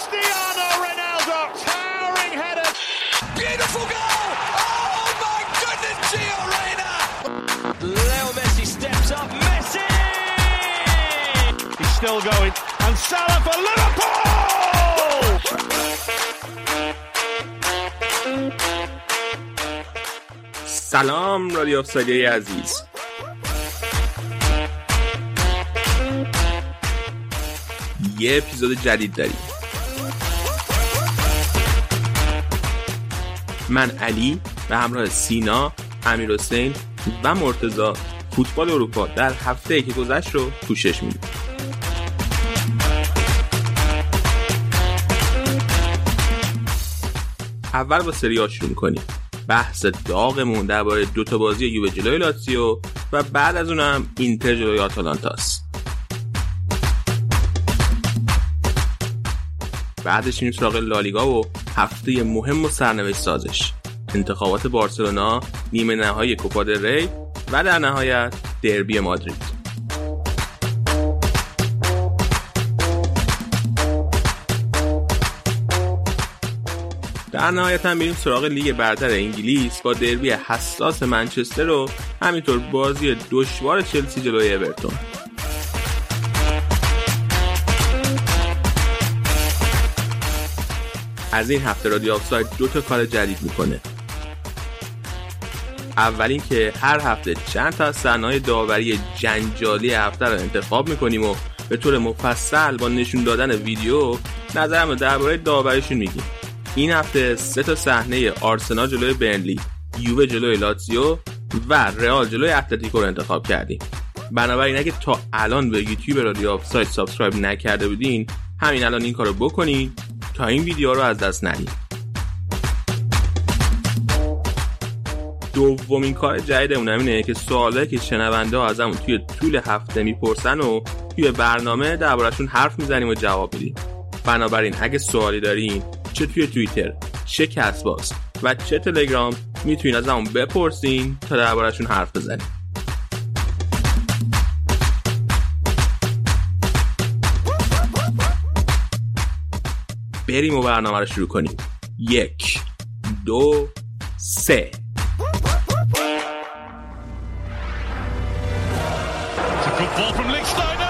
Cristiano Ronaldo, towering header. Beautiful goal! Oh my goodness, Gio Reyna! Leo Messi steps up. Messi! He's still going. And Salah for Liverpool! سلام رادیو افسایدی عزیز یه اپیزود جدید داریم من علی به همراه سینا امیر حسین و مرتزا فوتبال اروپا در هفته که گذشت رو پوشش میدیم. اول با سری آ شروع می‌کنیم. بحث داغمون درباره دو تا بازی یووه جلوی لاتزیو و بعد از اونم اینتر جلوی آتالانتاست. بعدش میریم سراغ لالیگا و هفته مهم و سرنوشت سازش. انتخابات بارسلونا نیمه نهایی کوپا ری و در نهایت دربی مادرید. در نهایت هم میریم سراغ لیگ برتر انگلیس با دربی حساس منچستر و همینطور بازی دشوار چلسی جلوی اورتون. از این هفته رادیو آفساید دو تا کار جدید می‌کنه. اولین که هر هفته چند تا صحنه‌های داوری جنجالی هفته رو انتخاب می‌کنیم و به طور مفصل با نشون دادن ویدیو نظرم درباره داوریشون میگیم. این هفته سه تا صحنه آرسنال جلوی برنلی یووه جلوی لاتزیو و رئال جلوی اتلتیکو رو انتخاب کردیم. بنابراین اگه تا الان به یوتیوب رادیو آفساید subscribe نکرده بودین همین الان این کارو بکنین تا این ویدیو رو از دست ندید دومین کار جدیدمون اینه که سوالایی که شنونده ها ازمون توی طول هفته می‌پرسن و توی برنامه دربارهشون حرف می‌زنیم و جواب میدیم. بنابراین اگه سوالی دارین چه توی توییتر چه کست‌باکس و چه تلگرام می‌تونین از همون بپرسین تا دربارهشون حرف بزنیم. بریم و برنامه رو شروع کنیم یک دو سه To ball from Lichtenstein.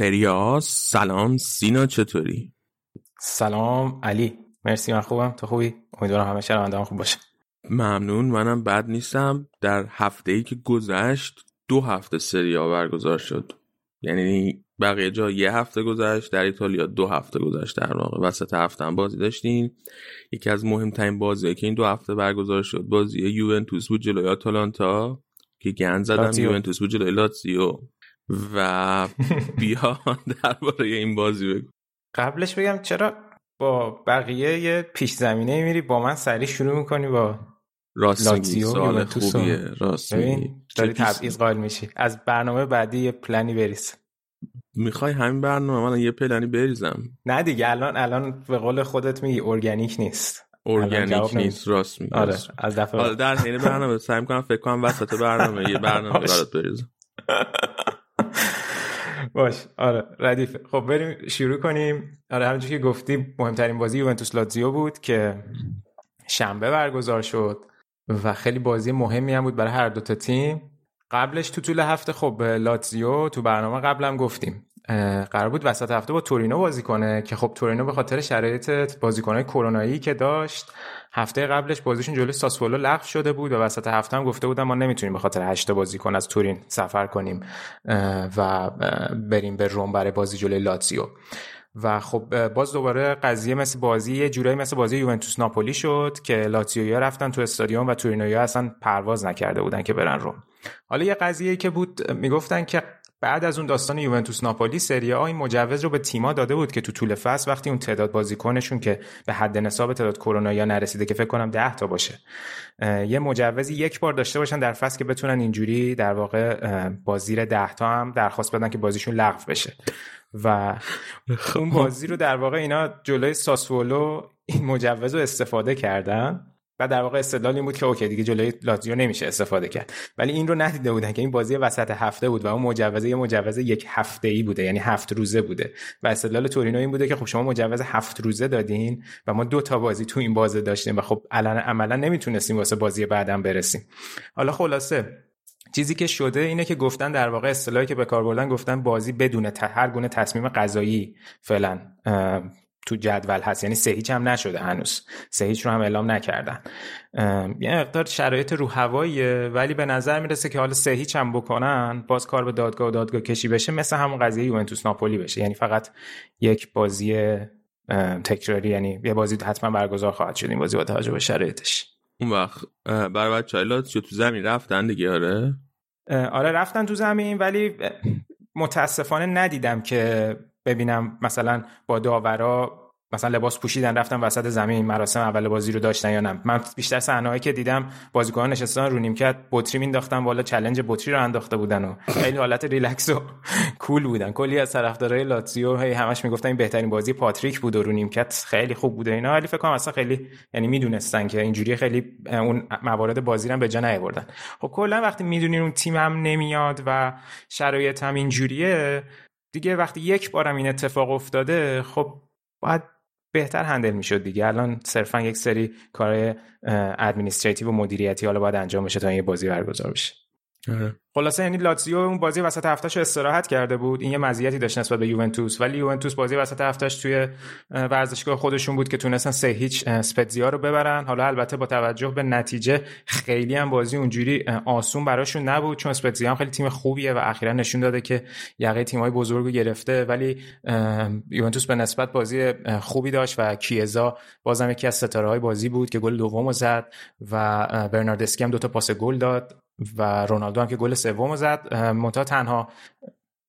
سریا سلام سینا چطوری؟ سلام علی مرسی من خوبم. تو خوبی؟ امیدوارم همه شنوندهام خوب باشه. ممنون منم بد نیستم. در هفته ای که گذشت دو هفته سریا برگزار شد. یعنی بقیه جا یه هفته گذشت در ایتالیا دو هفته گذشت در واقع. وسط هفته هم بازی داشتیم. یکی از مهمترین بازی که این دو هفته برگزار شد بازی یوونتوس بود جلوی آتالانتا که گند زدم. یوونتوس بود جلوی لاتزیو. و بیا درباره این بازی بگو. قبلش بگم چرا با بقیه یه پیش زمینه میری با من سریع شروع می‌کنی با راست میگی سوال خوبیه راست میگی داری تبعیض قائل میشی. از برنامه بعدی یه پلنی بریز. می‌خوای همین برنامه من یه پلنی بریزم؟ نه دیگه الان الان به قول خودت میگی ارگانیک نیست. ارگانیک نیست راست میگی آره. از دفعه حالا در حین برنامه سعی می‌کنم فکر کنم وسط برنامه یه برنامه. برات بریزم. باش آره ردیفه خب بریم شروع کنیم. آره همونجور که گفتی مهمترین بازی یوونتوس لاتزیو بود که شنبه برگزار شد و خیلی بازی مهمی هم بود برای هر دو تا تیم. قبلش تو طول هفته خب لاتزیو تو برنامه قبلم گفتیم قرار بود وسط هفته با تورینو بازی کنه که خب تورینو به خاطر شرایط بازیکنهای کرونایی که داشت هفته قبلش بازیشون جلوی ساسولو لغو شده بود و وسط هفته هم گفته بودن ما نمی‌تونیم به خاطر هشت بازیکن از تورین سفر کنیم و بریم به روم برای بازی جلوی لاتزیو. و خب باز دوباره قضیه مثل بازی یه جورایی مثل بازی یوونتوس ناپولی شد که لاتزیویا رفتن تو استادیوم و تورینویا اصلا پرواز نکرده بودن که برن روم. حالا یه قضیه که بود می‌گفتن که بعد از اون داستان یوونتوس ناپولی سری آ این مجوز رو به تیما داده بود که تو طول فصل وقتی اون تعداد بازیکنشون که به حد نصاب تعداد کرونا یا نرسیده که فکر کنم 10 تا باشه یه مجوزی یک بار داشته باشن در فصل که بتونن اینجوری در واقع با زیر 10 تا هم درخواست بدن که بازیشون لغو بشه. و اون بازی رو در واقع اینا جلوی ساسولو این مجوز رو استفاده کردن. و در واقع استدلال این بود که اوکی دیگه جلوی لاتزیو نمیشه استفاده کرد. ولی این رو ندیده بودن که این بازی وسط هفته بود و اون مجوز یه مجوز یک هفته ای بوده یعنی هفت روزه بوده. و استدلال تورینو این بوده که خب شما مجوز هفت روزه دادین و ما دو تا بازی تو این بازه داشتیم و خب الان عملا نمی‌تونستیم واسه بازی بعدم برسیم. حالا خلاصه چیزی که شده اینه که گفتن در واقع اصطلاحی که به کار بردن گفتن بازی بدون هر گونه تصمیم قضایی فعلا تو جدول هست. یعنی سه هیچ هم نشده هنوز. سه هیچ رو هم اعلام نکردن. یه مقدار شرایط رو هواییه ولی به نظر می‌رسه که حالا سه هیچ هم بکنن باز کار به دادگاه و دادگاه کشی بشه مثل همون قضیه یوونتوس ناپولی بشه. یعنی فقط یک بازی تکراری یعنی یه بازی حتما برگزار خواهد شد. این بازی با توجه به شرایطش. اون وقت برای بچه تو زمین رفتن دیگه؟ آره. آره رفتن تو زمین ولی متاسفانه ندیدم که ببینم مثلا با داورا مثلا لباس پوشیدن رفتن وسط زمین مراسم اول بازی رو داشتن یا نه. من بیشتر صحنه‌ای که دیدم بازیکنان نشستن رو نیمکت بطری مینداختن بالا چلنج بطری رو انداخته بودن و خیلی حالت ریلکس و cool بودن. کلی از طرفدارای لاتزیو هی همش می‌گفتن این بهترین بازی پاتریک بود و رو نیمکت خیلی خوب بوده اینا. ولی فکر کنم اصلا خیلی یعنی می‌دونستن که اینجوری خیلی اون موارد بازی رو به جا نیاوردن. خب کلا وقتی می‌دونین اون تیم هم نمیاد و شرایط هم اینجوریه دیگه وقتی یک بارم این اتفاق افتاده خب باید بهتر handle می‌شد دیگه الان صرفا یک سری کار administrative و مدیریتی حالا باید انجام بشه تا این بازی برگزار بشه. خلاصه یعنی لاتزیو اون بازی وسط هفتهش استراحت کرده بود. این یه مزیتی داشت نسبت به یوونتوس. ولی یوونتوس بازی وسط هفتهش توی ورزشگاه خودشون بود که تونستن سه هیچ اسپتزیا رو ببرن. حالا البته با توجه به نتیجه خیلی هم بازی اونجوری آسون براشون نبود. چون اسپتزیا هم خیلی تیم خوبیه و اخیرا نشون داده که یقه تیمای بزرگ رو گرفته. ولی یوونتوس به نسبت بازی خوبی داشت و کیزا بازم یکی از ستاره های بازی بود که گل دومو زد و برناردسکی هم دو تا پاس گل داد. و رونالدو هم که گل سوم زد منتها تنها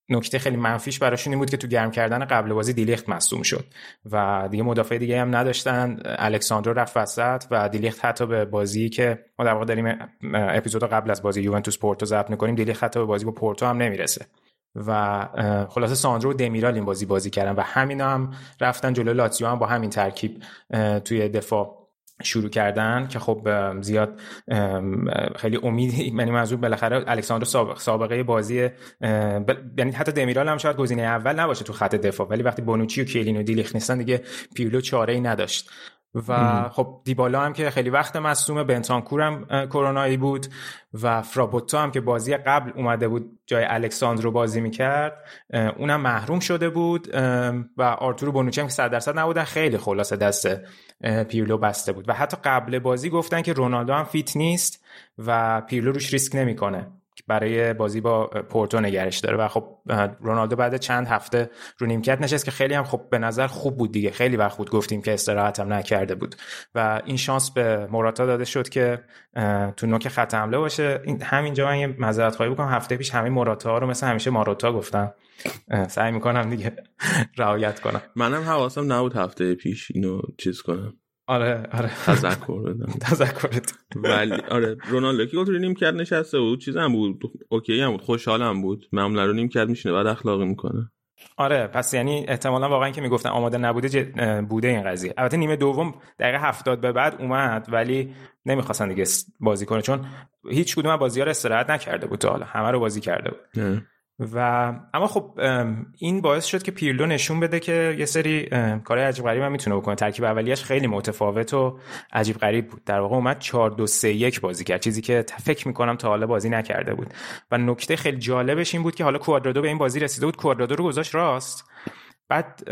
نکته خیلی منفیش براشون این بود که تو گرم کردن قبل بازی دیلیخت مصدوم شد و دیگه مدافع دیگه هم نداشتن. الکساندرو رفت وسط و دیلیخت حتی به بازی که ما در واقع داریم اپیزود قبل از بازی یوونتوس پورتو ضبط می‌کنیم دیلیخت حتی به بازی با پورتو هم نمی‌رسه. و خلاصه ساندرو و دمیرال این بازی بازی کردن و همینا هم رفتن جلو لاتزیو هم با همین ترکیب توی دفاع. شروع کردن که خب زیاد خیلی امید یعنی منظور بالاخره الکساندرو سابق سابقه بازی یعنی حتی دمیرال هم شاید گزینه اول نباشه تو خط دفاع ولی وقتی بونوچی و کیلین و دیلیخ نیستن دیگه پیولو چاره ای نداشت. و خب دیبالا هم که خیلی وقت مصوم بنتانکور هم کرونایی بود و فرابوتا هم که بازی قبل اومده بود جای الکساندرو بازی می‌کرد اونم محروم شده بود و آرتورو بونوچی هم که صد درصد نبودن خیلی خلاصه دست پیرلو بسته بود. و حتی قبل بازی گفتن که رونالدو هم fit نیست و پیرلو روش ریسک نمی‌کنه. برای بازی با پورتو نگهش داره و خب رونالدو بعد چند هفته رو نیمکت نشست که خیلی هم خب به نظر خوب بود دیگه. خیلی وقت بود گفتیم که استراحت هم نکرده بود و این شانس به موراتا داده شد که تو نوک خط حمله باشه. همینجا من یه معذرت خواهی بکنم. هفته پیش همه موراتا رو مثل همیشه ماروتا گفتم. سعی می‌کنم دیگه رعایت کنم. منم حواسم نبود هفته پیش اینو چیز کنم. آره آره. تذکر بدم. تذکرت ولی آره رونالدو که رو نیم کرد نشسته بود. چیزم بود. اوکی هم بود. خوشحالم بود. معمولا رو نیم کرد میشینه بعد اخلاقی می‌کنه. آره پس یعنی احتمالا واقعا که می‌گفتن آماده نبوده بوده این قضیه. البته نیمه دوم دقیقه هفتاد به بعد اومد ولی نمی‌خواستن دیگه بازی کنه. چون هیچ کدوم بازی ها رو استراحت نکرده بود تا حالا. همه رو بازی کرده بود. و اما خب این باعث شد که پیرلو نشون بده که یه سری کارهای عجیب غریب هم می‌تونه بکنه. ترکیب اولیش خیلی متفاوت و عجیب غریب بود. در واقع اومد 4 2 3 1 بازی کرد. چیزی که فکر می‌کنم تا حالا بازی نکرده بود. و نکته خیلی جالبش این بود که حالا کوادرادو به این بازی رسیده بود. کوادرادو رو گذاشت راست. بعد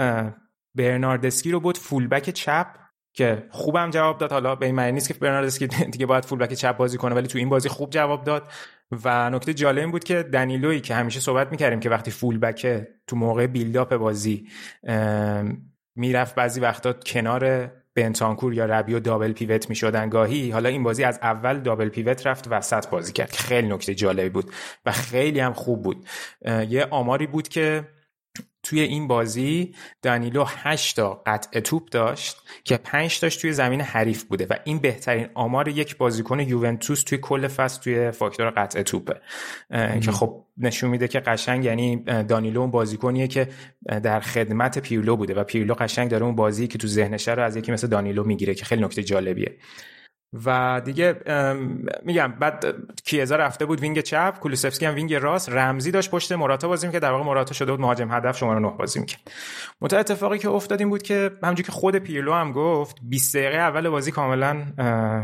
برناردسکی رو بود فولبک چپ که خوبم جواب داد. حالا به این معنی نیست که برناردسکی دیگه باید فولبک چپ بازی کنه ولی تو این بازی خوب جواب داد. و نکته جالب این بود که دنیلوی که همیشه صحبت می‌کردیم که وقتی فول بکه تو موقع بیلداپ بازی می‌رفت بعضی وقتا کنار بنتانکور یا ربیو دابل پیوت می‌شدن. گاهی حالا این بازی از اول دابل پیوت رفت وسط بازی کرد. خیلی نکته جالبی بود و خیلی هم خوب بود. یه آماری بود که توی این بازی دانیلو 8 تا قطع توپ داشت که 5 تاش توی زمین حریف بوده و این بهترین آمار یک بازیکن یوونتوس توی کل فصل توی فاکتور قطع توپه. که خب نشون میده که قشنگ یعنی دانیلو اون بازیکنیه که در خدمت پیرلو بوده و پیرلو قشنگ داره اون بازی که تو ذهنشه رو از یکی مثل دانیلو می‌گیره که خیلی نکته جالبیه. و دیگه میگم بعد کیزا رفته بود وینگ چپ کولوسفسکی هم وینگ راست رمزی داشت پشت مراتا بازی که در واقع مراتا شده بود مهاجم هدف شماره 9 بازی می‌کرد. منتها اتفاقی که افتاد این بود که همونجوری که خود پیرلو هم گفت 20 دقیقه اول بازی کاملا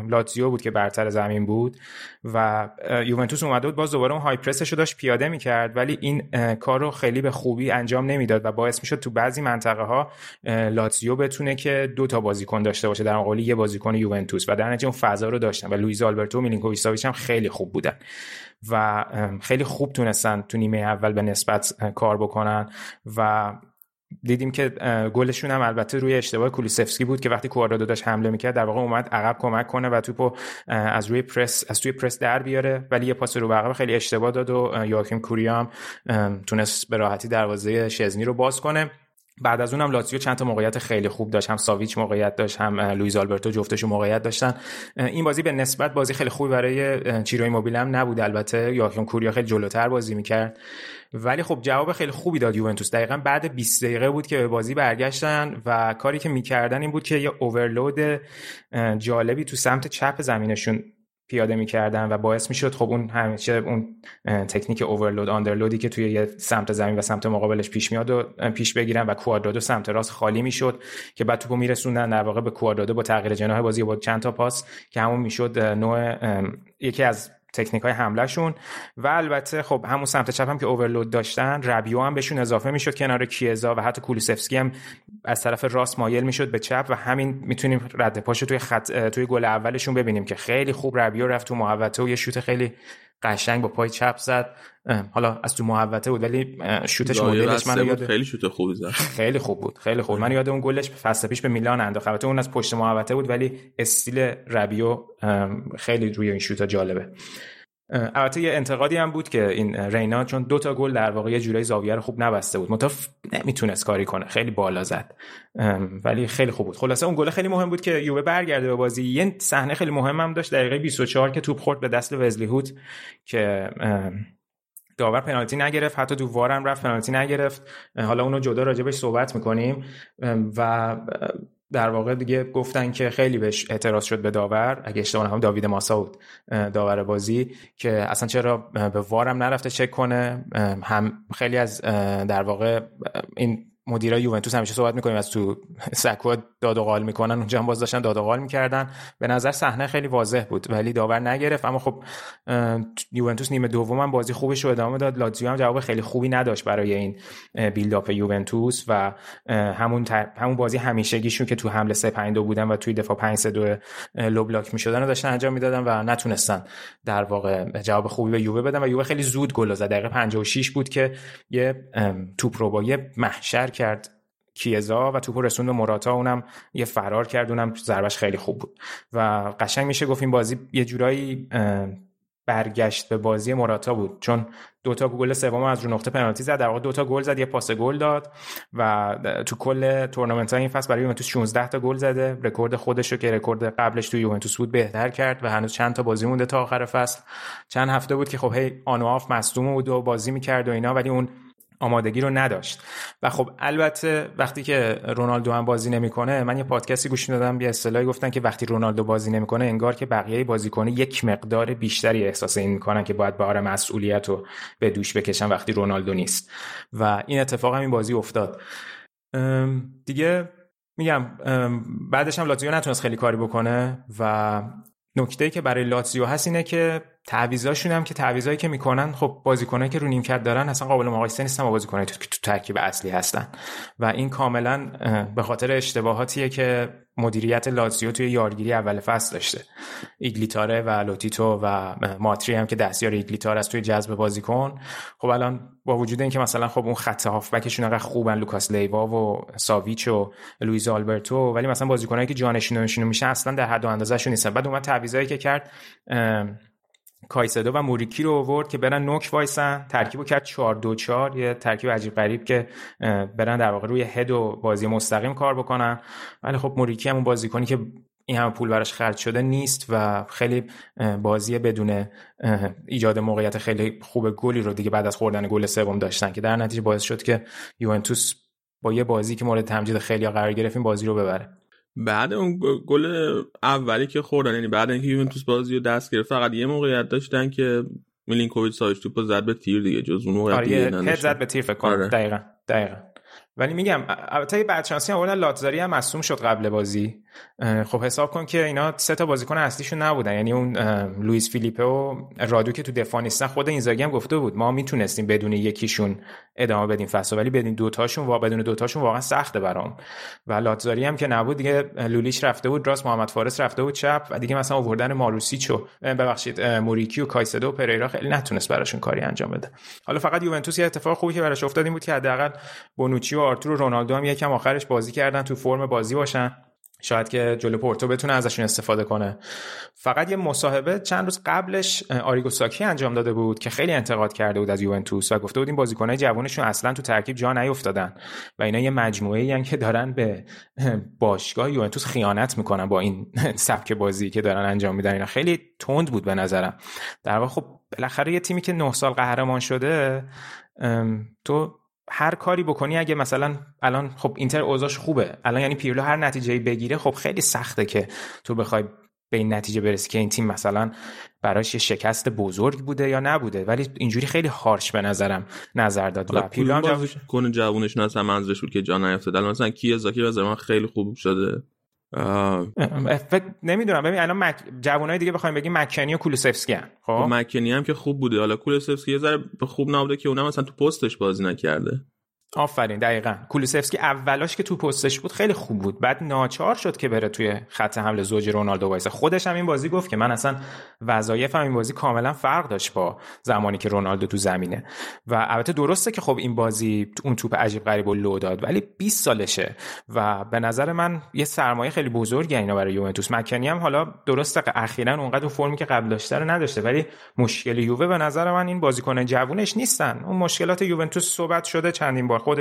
لاتزیو بود که برتر زمین بود و یوونتوس اومده بود باز دوباره اون های پرسش رو داشت پیاده می‌کرد ولی این کار رو خیلی به خوبی انجام نمی‌داد و باعث می‌شد تو بعضی منطقه ها لاتزیو بتونه که دو تا بازیکن داشته باشه در مقابل یه بازیکن یوونتوس و در نتیجه فضا رو داشتن و لوئیز آلبرتو و میلینکوویچ هم خیلی خوب بودن و خیلی خوب تونستن تو نیمه اول به نسبت کار بکنن و دیدیم که گلشون هم البته روی اشتباه کولیسفسکی بود که وقتی کوارادو داشت حمله می‌کرد در واقع اومد عقب کمک کنه و توپو از روی پرس از توی پرس در بیاره ولی یه پاس رو عقب خیلی اشتباه داد و یاکیم کوریام تونست به راحتی دروازه شزنی رو باز کنه. بعد از اونم لاتزیو چند تا موقعیت خیلی خوب داشت. هم ساویچ موقعیت داشت هم لوئیز آلبرتو جفتشون موقعیت داشتن. این بازی به نسبت بازی خیلی خوبی برای چیروی موبیل هم نبود البته. یاکیم کوریا خیلی جلوتر بازی می‌کرد. ولی خب جواب خیلی خوبی داد یوونتوس. دقیقا بعد 20 دقیقه بود که به بازی برگشتن و کاری که می‌کردن این بود که یه اوورلود جالبی تو سمت چپ زمینشون پیاده می‌کردن و باعث می‌شد خب اون همیشه اون تکنیک اوورلود آندرلودی که توی یه سمت زمین و سمت مقابلش پیش میاد و پیش بگیرن و کوادرادو سمت راست خالی می‌شد که بعد توپو میرسوندن در واقع به کوادرادو با تغییر جناح بازی با چند تا پاس که همون می‌شد نوع یکی از تکنیک های حملهشون. و البته خب همون سمت چپ هم که اوورلود داشتن ربیو هم بهشون اضافه می‌شد کنار کیزا و حتی کولیسفسکی هم از طرف راست مایل می‌شد به چپ. و همین می‌تونیم رد پاشو توی خط توی گل اولشون ببینیم که خیلی خوب ربیو رفت تو محوطه و یه شوت خیلی قشنگ با پای چپ زد. حالا از تو محوطه بود ولی شوتش مدلش من یاد خیلی شوت خوبی زد. خیلی خوب بود خیلی خوب. من یاد اون گلش فصل پیش به میلان انداخت البته اون از پشت محوطه بود ولی استیل ربیو خیلی روی این شوت جالبه. البته یه انتقادی هم بود که این رینا چون دو تا گل در واقع یه جورایی زاویه رو خوب نبسته بود. متف نمی‌تونست کاری کنه. خیلی بالا زد. ولی خیلی خوب بود. خلاصه اون گل خیلی مهم بود که یووه برگرده به بازی. یه صحنه خیلی مهم هم داشت. دقیقه 24 که توپ خورد به دست وزلی هوت که داور پنالتی نگرفت. حتی تو وارم رفت پنالتی نگرفت. حالا اونو جدا راجبش صحبت می‌کنیم. و در واقع دیگه گفتن که خیلی بهش اعتراض شد به داور اگه اشتباه هم داوید ماسا بود داور بازی که اصلا چرا به وارم نرفته چک کنه هم خیلی از در واقع این مدیرای یوونتوس همیشه صحبت می‌کنیم از تو سکو داد و قال می‌کنن اونجا هم باز داشتن داد و قال می‌کردن. به نظر صحنه خیلی واضح بود ولی داور نگرفت. اما خب یوونتوس نیمه دوم هم بازی خوبش رو ادامه داد. لاتزیو هم جواب خیلی خوبی نداشت برای این بیلداپ یوونتوس و همون همون بازی همیشگیشون که تو حمله 3 5 2 بودن و توی دفاع 5 3 2 لو بلاک می‌شدن رو داشتن انجام می‌دادن و نتونستن در واقع جواب خوبی به یووه بدن. و یووه خیلی زود گل زد. دقیقه 56 بود که یه توپ رو با یه محشر کرد کیزا و توپو رسوند به موراتا. اونم یه فرار کرد اونم ضربش خیلی خوب بود. و قشنگ میشه گفت این بازی یه جورایی برگشت به بازی موراتا بود. چون دوتا گل سوم از رو نقطه پنالتی زد در واقع دوتا گل زد یه پاس گل داد و تو کل تورنمنت های این فصل برای یوونتوس 16 تا گل زده. رکورد خودش رو که رکورد قبلش تو یوونتوس بود بهتر کرد و هنوز چند تا بازی مونده تا آخر فصل. چند هفته بود که خب هی on و off مصدوم بود و بازی می‌کرد و اینا ولی اون آمادگی رو نداشت. و خب البته وقتی که رونالدو هم بازی نمی‌کنه من یه پادکستی گوش دادم یه اصطلاحی گفتن که وقتی رونالدو بازی نمی‌کنه انگار که بقیه بازیکن یک مقدار بیشتری احساس این می‌کنن که باید بار مسئولیت رو به دوش بکشن وقتی رونالدو نیست. و این اتفاق هم این بازی افتاد. دیگه میگم بعدش هم لاتزیو نتونست خیلی کاری بکنه و نکته که برای لاتزیو هست اینه که تعویضاشون هم که تعویضایی که می‌کنن خب بازیکنایی که رو نیمکت دارن اصلا قابل مقایسه نیستن با بازیکنایی که تو ترکیب اصلی هستن. و این کاملا به خاطر اشتباهاتیه که مدیریت لاتزیو توی یارگیری اول فصل داشته. ایگلیتاره و لوتیتو و ماتری هم که دستیار ایگلیتار است توی جذب بازیکن. خب الان با وجود اینکه مثلا خب اون خط هافبکشون انقدر خوبن لوکاس لیوا و ساویچ و لوئیز آلبرتو ولی مثلا بازیکنایی که جانشینشون میشه اصلا در حد و اندازه‌شون نیستن. بعد اومد تعویضایی که کرد کایسدو و موریکی رو آورد که برن نوک وایسن. ترکیبو کرد 4 2 4 یه ترکیب عجیب غریب که برن در واقع روی هد و بازی مستقیم کار بکنن. ولی خب موریکی همون بازیکنی که این همه پول براش خرج شده نیست و خیلی بازی بدون ایجاد موقعیت خیلی خوب گلی رو دیگه بعد از خوردن گل سوم داشتن که در نتیجه باعث شد که یوونتوس با یه بازی که مورد تمجید خیلی قرار گرفت این بازی رو ببره. بعد اون گل اولی که خوردن یعنی بعد اینکه یوونتوس بازی رو دست گرفت فقط یه موقعیت داشتن که میلینکوویچ سایش توپو زد به تیر دیگه جز اون موقعیت آره زد به تیر فکر کنم. آره. دقیقاً دقیقاً. ولی میگم البته بعد هم آوردن لاتزاری هم مصوم شد قبل بازی. خب حساب کن که اینا سه تا بازیکن اصلیشون نبودن. یعنی اون لوئیس فیلیپه و رادو که تو دفاع نیستن خود اینزاگی هم گفته بود. ما می‌تونستیم بدون یکیشون ادامه بدیم. فصل ولی بدون دوتاشون و بدون دوتاشون واقعا سخته برام. و لاتزاری هم که نبود دیگه لولیش رفته بود. راست محمد فارس رفته بود چپ و دیگه مثلا آوردن ماروسیچو ببخشید موریکی و کایسدو و پریرا خیلی نتونست براشون کاری انجام بده. حالا فقط یوونتوس یه اتفاق خوبی که براش افتاد این بود که حداقل بونوچی و آرتور و رونالدو هم یکم آخرش بازی کردن تو فرم بازی باشن. شاید که جلو پورتو بتونه ازشون استفاده کنه. فقط یه مصاحبه چند روز قبلش آریگو ساکی انجام داده بود که خیلی انتقاد کرده بود از یوونتوس و گفته بود این بازیکنای جوانشون اصلا تو ترکیب جا نیافتادن و اینا یه مجموعه ای که دارن به باشگاه یوونتوس خیانت می‌کنن با این سبک بازی که دارن انجام میدن. اینا خیلی تند بود به نظرم. در واقع خب بالاخره یه تیمی که نه سال قهرمان شده تو هر کاری بکنی اگه مثلا الان خب اینتر اوضاعش خوبه. الان یعنی پیرلو هر نتیجه بگیره خب خیلی سخته که تو بخوای به این نتیجه برسی که این تیم مثلا براش یه شکست بزرگ بوده یا نبوده. ولی اینجوری خیلی هارش به نظرم نظر داد. و پیرلو هم جوونش نه منظورش بود که جا نیفتاد مثلا کی زاکی به من خیلی خوب شده. فکر نمی‌دونم. ببین الان مک... جوانای دیگه بخوایم بگیم مکنی و کولوسفسکی هم خب؟ مکنی هم که خوب بوده. حالا کولوسفسکی یه ذره خوب نبوده که اونم مثلا تو پستش بازی نکرده. آفرین دقیقا. کولوسفسکی اولاش که تو پستش بود خیلی خوب بود. بعد ناچار شد که بره توی خط حمله زوج رونالدو وایسه. خودش هم این بازی گفت که من اصلا وظایفم این بازی کاملا فرق داشت با زمانی که رونالدو تو زمینه. و البته درسته که خب این بازی اون توپ عجیب غریب و لو داد ولی 20 سالشه. و به نظر من یه سرمایه خیلی بزرگی اینا برای یوونتوس. مکنی هم حالا درسته اخیرا اونقدر اون فرمی که قبل داشته رو نداشته ولی مشکل یووه به نظر من این بازیکن جوونش نیستن. اون مشکلات یوونتوس صحبت شده چندین بار. خود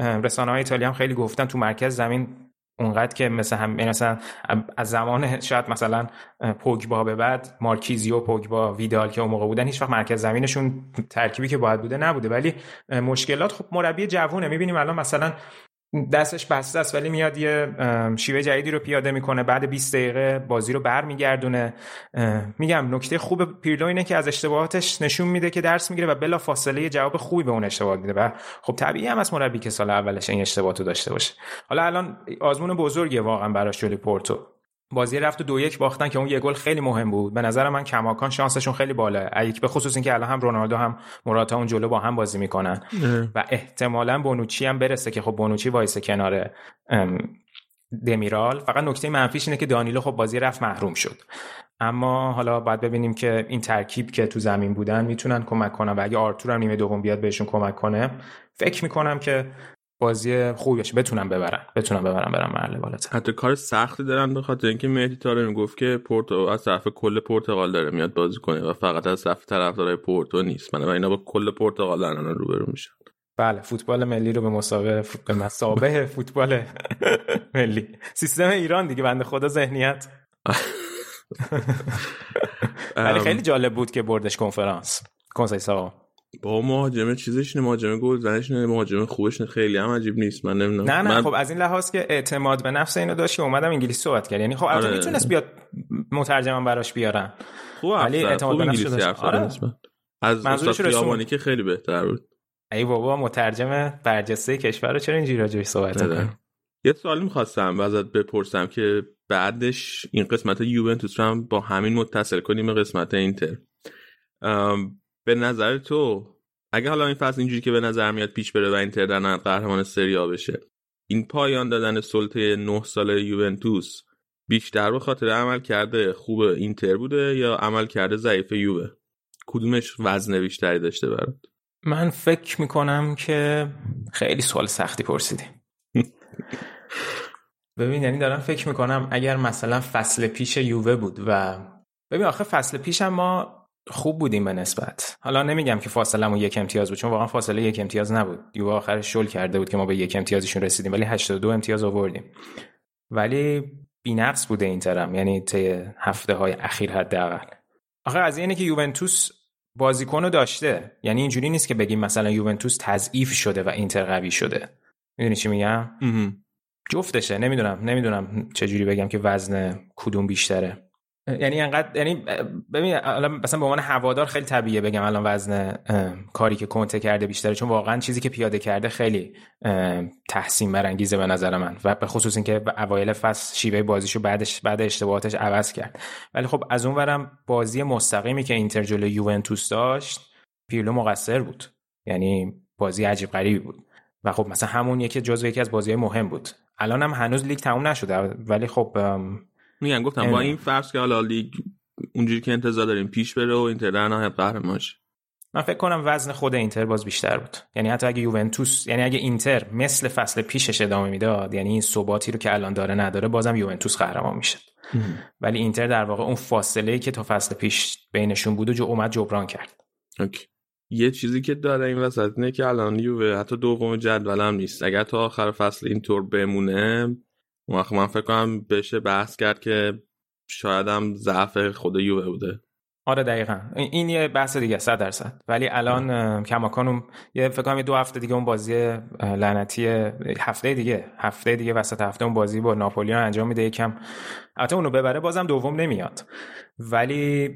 رسانه های ایتالیا هم خیلی گفتن تو مرکز زمین اونقدر که مثل هم مثلا از زمان شاید مثلا پوگبا به بعد مارکیزیو پوگبا ویدال که اون موقع بودن هیچ وقت مرکز زمینشون ترکیبی که باید بوده نبوده. ولی مشکلات خب مربی جوونه. می‌بینیم الان مثلا دستش بسته است ولی میاد یه شیوه جدیدی رو پیاده می‌کنه. بعد 20 دقیقه بازی رو برمیگردونه. میگم نکته خوب پیرلو اینه که از اشتباهاتش نشون میده که درس می‌گیره و بلا فاصله جواب خوبی به اون اشتباه میده. و خب طبیعی هم از مربی که سال اولش این اشتباهاتو داشته باشه. حالا الان آزمون بزرگیه واقعا براش جلوی پورتو. بازی رفت و دو یک باختن که اون یه گل خیلی مهم بود. به نظر من کماکان شانسشون خیلی بالا یک به خصوص اینکه الان هم رونالدو هم موراتا اون جلو با هم بازی می‌کنن. و احتمالا بونوچی هم برسه که خب بونوچی وایسه کنار دمیرال. فقط نکته منفیش اینه که دانیلو خب بازی رفت محروم شد. اما حالا باید ببینیم که این ترکیب که تو زمین بودن می‌تونن کمک کنن. و اگه آرتور هم نیمه دوم بیاد بهشون کمک کنه فکر می‌کنم که بازی خوبی بشه بتونن ببرن بتونن ببرن برن مرحله بالاتر. حتی کار سختی دارن به خاطر اینکه مهدی تاره می‌گفت که پورتو از طرف کل پرتغال داره میاد بازی کنه و فقط از طرف طرفدارای پورتو نیست. من اینا با کل پرتغال دارن روبرو میشن. بله فوتبال ملی رو به مسابقه به مسابقه فوتبال ملی. سیستم ایران دیگه بنده خدا ذهنیت. ولی خیلی جالب بود که بردش کنفرانس. کنسای با مهاجمه چیزش نه مهاجمه گل زنش نه مهاجمه خوبش نه خیلی هم عجیب نیست. من نمی‌دونم. نه نه من... خب از این لحاظ که اعتماد به نفس اینو داشت که اومدم انگلیسی صحبت کرد. یعنی خب البته آره. می‌تونست بیاد مترجمم براش بیارن خوب ولی اعتماد به نفس داشت. آره. از استاد که خیلی بهتر بود. ای بابا مترجم برجسته کشور رو چرا اینجوری راجعش صحبت آره. یه سوالی می‌خواستم ازت بپرسم که بعدش این قسمت یوونتوس رو هم با همین متصل کنیم قسمت اینتر. به نظر تو اگه حالا این فصل اینجوری که به نظر میاد پیش بره و اینتر در قهرمان سریا بشه این پایان دادن سلطه نه ساله یوونتوس بیشتر به خاطر عمل کرده خوب اینتر بوده یا عمل کرده ضعیف یووه؟ کدومش وزن بیشتری داشته برات؟ من فکر می‌کنم که خیلی سوال سختی پرسیدی. ببین یعنی دارم فکر می‌کنم اگر مثلا فصل پیش یووه بود و ببین آخه فصل پیش ما خوب بودیم به نسبت. حالا نمیگم که فاصله یک امتیاز بود چون واقعا فاصله یک امتیاز نبود. یووه آخر شل کرده بود که ما به یک امتیازشون رسیدیم ولی 82 امتیاز آوردیم. ولی بی‌نقص بوده این ترم یعنی طی هفته های اخیر حداقل. آخه از اینه که یوونتوس بازیکن داشته. یعنی اینجوری نیست که بگیم مثلا یوونتوس تضعیف شده و اینتر قوی شده. می‌دونی چی میگم؟ جفتشه نمی‌دونم نمی‌دونم چجوری بگم که وزن کدوم بیشتره. یعنی انقدر یعنی ببین الان مثلا به عنوان هوادار خیلی طبیعیه بگم الان وزن کاری که کنته کرده بیشتره چون واقعا چیزی که پیاده کرده خیلی تحسین برانگیزه به نظر من و به خصوص اینکه اوایل فصل شیوه بازیشو بعدش بعد اشتباهاتش عوض کرد. ولی خب از اون ورم بازی مستقیمی که اینتر جلوی یوونتوس داشت پیرلو مقصر بود. یعنی بازی عجیب غریبی بود. و خب مثلا همون یکی جزو یکی از بازی مهم بود. الان هم هنوز لیگ تموم نشده ولی خب میگم گفتم با این فرض که حالا لیگ اونجوری که انتظار داریم پیش بره و اینتر در نهایت قهرمان من فکر کنم وزن خود اینتر باز بیشتر بود. یعنی حتی اگه یوونتوس یعنی اگه اینتر مثل فصل پیشش ادامه می‌داد یعنی این ثباتی رو که الان داره نداره بازم یوونتوس قهرمان می‌شد. ولی اینتر در واقع اون فاصله ای که تا فصل پیش بینشون بود و جو اومد جبران کرد. اوکی. یه چیزی که داره این وسط اینه که الان یووه حتی دوم جدول هم نیست. اگر تا آخر فصل اینطور بمونه وقت من فکر کنم بشه بحث کرد که شاید هم ضعف خود یووه بوده. آره دقیقا. این یه بحث دیگه صد درصد. ولی الان کماکان یه فکر کنم دو هفته دیگه اون بازی لعنتی هفته دیگه هفته دیگه وسط هفته اون بازی با ناپولیون انجام میده یکم. البته اونو ببره بازم دوم نمیاد. ولی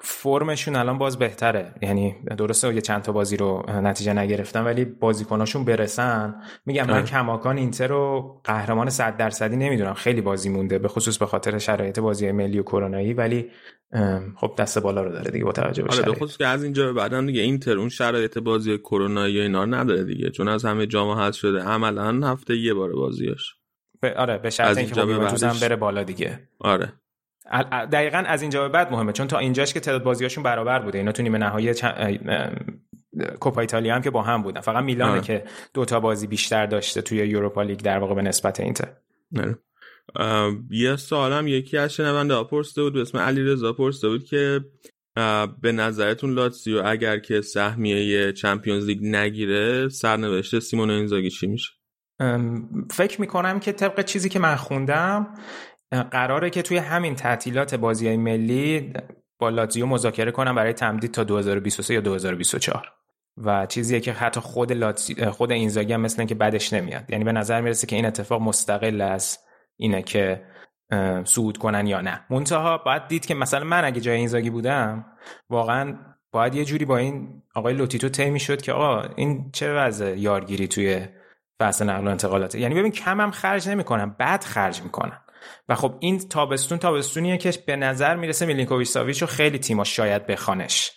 فرمشون الان باز بهتره. یعنی درسته یه چند تا بازی رو نتیجه نگرفتن ولی بازیکناشون برسن. میگم من کماکان اینتر رو قهرمان 100 درصدی نمی‌دونم. خیلی بازی مونده به خصوص به خاطر شرایط بازی ملی و کرونایی ولی خب دست بالا رو داره دیگه با توجه به آره به خصوص که از اینجا بعدا دیگه اینتر اون شرایط بازی کرونایی اینا نداره دیگه چون از همه جام حذف شده. عملا هفته یه بار بازیاش. آره به شرط اینکه خب بره بالا دیگه. آره. دقیقا از اینجا به بعد مهمه چون تا اینجاش که تعداد بازیاشون برابر بوده. اینا تو نیمه نهایی کوپا ایتالیا هم که با هم بودن. فقط میلانه که دوتا بازی بیشتر داشته توی یوروپا لیگ در واقع به نسبت اینتر. یه سوالم یکی از شنونده پرسیده بود به اسم علی رضا پرسیده بود که به نظرتون لاتسیو اگر که سهمیه چمپیونز لیگ نگیره سرنوشت سیمون اینزاگی چی میشه؟ فکر می‌کنم که طبق چیزی که من خوندم قراره که توی همین تعطیلات بازی های ملی با لاتزیو مذاکره کنم برای تمدید تا 2023 یا 2024 و چیزیه که حتی خود لاتزی... خود اینزاگی هم مثل که بدش نمیاد. یعنی به نظر می‌رسه که این اتفاق مستقل از اینه که صعود کنن یا نه. منتها باید دید که مثلا من اگه جای اینزاگی بودم واقعا باید یه جوری با این آقای لوتیتو طی شد که آقا این چه وضع یارگیری توی بحث نقل و انتقالاته یعنی ببین کمم خرج نمی‌کنم بد خرج می‌کنم. و خب این تابستون تابستونیه که به نظر می‌رسه میلینکوویچ ساویچ رو خیلی تیما شاید بخوانش.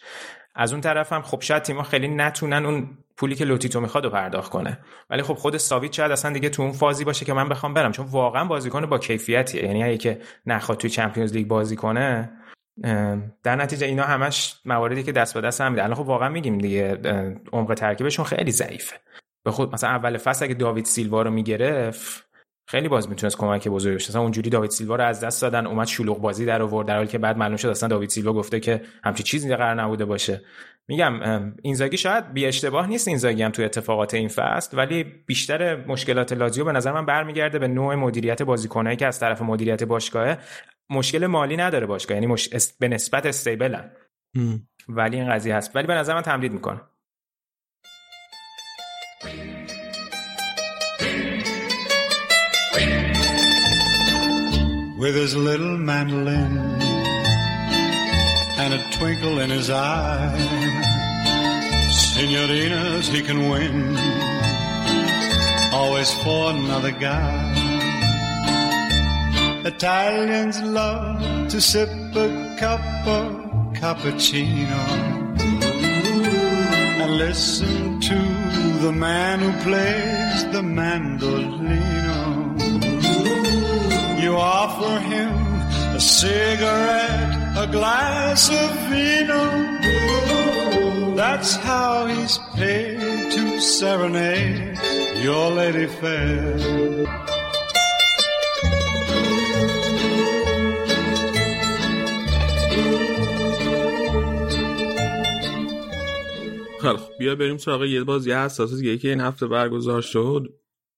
از اون طرف هم خب شاید تیما خیلی نتونن اون پولی که لوتیتو می‌خواد رو پرداخت کنه. ولی خب خود ساویچ شاید اصلا دیگه تو اون فازی باشه که من بخوام برم. چون واقعا بازیکن با کیفیتیه. یعنی اگه که نخواد توی Champions League بازی کنه در نتیجه اینا همش مواردی که دست به دست هم میده الان خب واقعا میگیم دیگه عمق ترکیبشون خیلی ضعیفه. به خود مثلا اول فصل اگه داوید سیلوا رو می‌گرفت خیلی باز می‌تونست کمک بزرگی بشه مثلا اونجوری داوید سیلوا رو از دست دادن اومد شلوغ بازی در آورد. در حالی که بعد معلوم شد اصلا داوید سیلوا گفته که همچی چیزی قرار نبوده باشه. میگم اینزاگی شاید بی اشتباه نیست اینزاگی هم توی اتفاقات این فصل ولی بیشتر مشکلات لازیو به نظر من برمیگرده به نوع مدیریت بازیکنایی که از طرف مدیریت باشگاه مشکل مالی نداره باشگاه. یعنی مش... به نسبت استیبلن. ولی این قضیه هست. ولی به نظر من تمدید می‌کنه. With his little mandolin and a twinkle in his eye. Senorinas he can win, always for another guy. Italians love to sip a cup of cappuccino and listen to the man who plays the mandolino. You offer him a cigarette, a glass of vino. That's how he's paid to serenade your lady fair. خب بیا بریم سراغ یه بازی دیگه که این هفته برگزار شد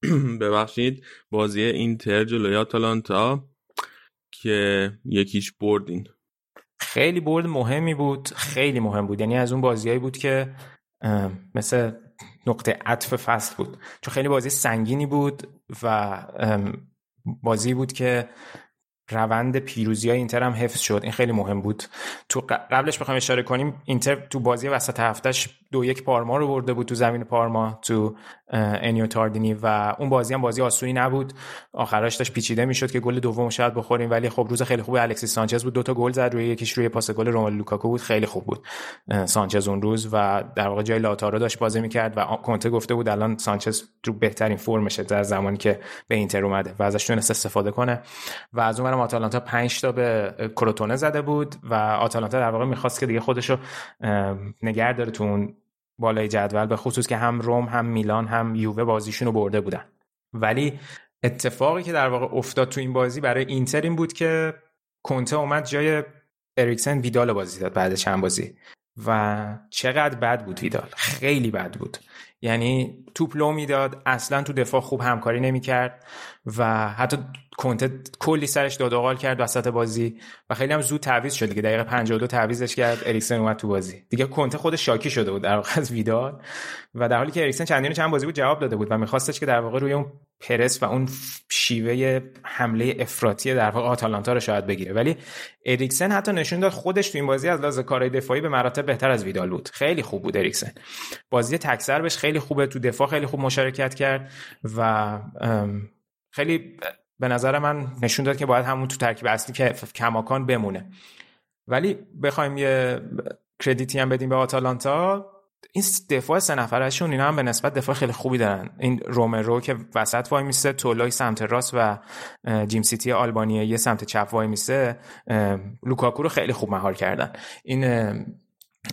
ببخشید بازی اینتر جلوی آتالانتا که یکیش بردین. خیلی برد مهمی بود خیلی مهم بود. یعنی از اون بازیایی بود که مثل نقطه عطف فصل بود. چون خیلی بازی سنگینی بود و بازی بود که روند پیروزی های اینتر هم حفظ شد. این خیلی مهم بود. تو قبلش بخوام اشاره کنیم اینتر تو بازی وسط هفتهش دو یک پارما رو برده بود تو زمین پارما تو انیو تاردینی و اون بازی هم بازی آسونی نبود. آخرش داشت پیچیده می‌شد که گل دوم شاید بخوریم ولی خب روز خیلی خوب الکسیس سانچز بود. دو تا گل زد روی یکیش روی پاس گل روملو لوکاکو بود. خیلی خوب بود سانچز اون روز و در واقع جای لاتارو داشت بازی می‌کرد و کنته گفته بود الان سانچز تو بهترین فرمشه در زمانی که به اینتر اومده و ازش تونست استفاده کنه. و از اونورم آتالانتا 5 تا به کروتونه زده بود و آتالانتا در واقع می‌خواست که دیگه خودشو نگه داره تو اون بالای جدول به خصوص که هم روم هم میلان هم یووه بازیشون رو برده بودن. ولی اتفاقی که در واقع افتاد تو این بازی برای اینتر این بود که کنته اومد جای اریکسن ویدال بازی داد بعد چند بازی. و چقدر بد بود ویدال. خیلی بد بود. یعنی توپ لو می‌داد اصلا تو دفاع خوب همکاری نمی‌کرد و حتی کنته کلی سرش داد کرد وسط بازی و خیلی هم زود تعویض شد دیگه. دقیقه 52 تعویضش کرد اریکسن اومد تو بازی. دیگه کنته خود شاکی شده بود در واقع از ویدال و در حالی که اریکسن چندین چند بازی بود جواب داده بود و میخواستش که در واقع روی اون پرس و اون شیوه حمله افراطی در واقع آتالانتا رو شاید بگیره. ولی اریکسن حتی نشون داد خودش تو این بازی از لحاظ کارهای دفاعی به مراتب بهتر از ویدال بود. خیلی خوب بود اریکسن. بازی تکسر بهش خیلی خوبه تو دفاع خیلی خوب مشارکت کرد و خیلی به نظر من نشون داد که باید همون تو ترکیب اصلی که کماکان بمونه. ولی بخوایم یه کردیتی هم بدیم به آتالانتا. این دفاع سه نفرشون اینا هم به نسبت دفاع خیلی خوبی دارن. این رومرو که وسط وایمیسه تولوی سمت راست و جیمسیتی آلبانیه یه سمت چپ وایمیسه لوکاکو رو خیلی خوب مهار کردن. این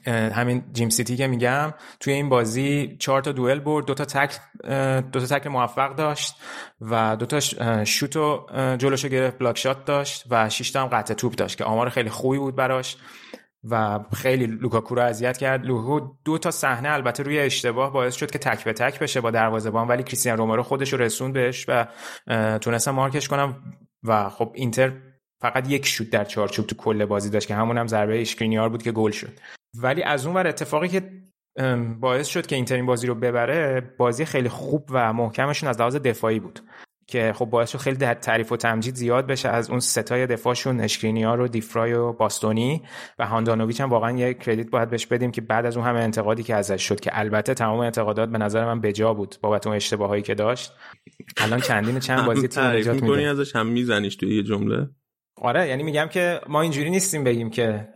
همین جیمسیتی که میگم توی این بازی چهار تا دوئل برد دو تا تکل دو تا تکل موفق داشت و دو تا شوتو جلوشو گرفت block shot داشت و 6 تا هم قطع توپ داشت که آمار خیلی خوبی بود براش. و خیلی لوکاکو رو اذیت کرد. لوکاکو دو تا صحنه البته روی اشتباه باعث شد که تک به تک بشه با دروازه‌بان ولی کریستیان رومرو خودش رو رسوند بهش و تونست مارکش کنه و خب اینتر فقط یک شوت در چارچوب تو کل بازی داشت که همون هم ضربه اشکرینیار بود که گل شد. ولی از اون ور اتفاقی که باعث شد که اینتر این بازی رو ببره بازی خیلی خوب و محکمشون از لحاظ دفاعی بود. که خب باعث شد خیلی تعریف و تمجید زیاد بشه از اون ستای دفاعشون اشکرینیار و دیفرای و باستونی و هاندانویچ هم واقعا یه کردیت باید بهش بدیم که بعد از اون همه انتقادی که ازش شد که البته تمام انتقادات به نظر من بجا بود بابت اون اشتباهایی که داشت. الان چندین چند بازی تیم نجات میده. ازش هم میزنیش توی یه جمله؟ آره یعنی میگم که ما اینجوری نیستیم بگیم که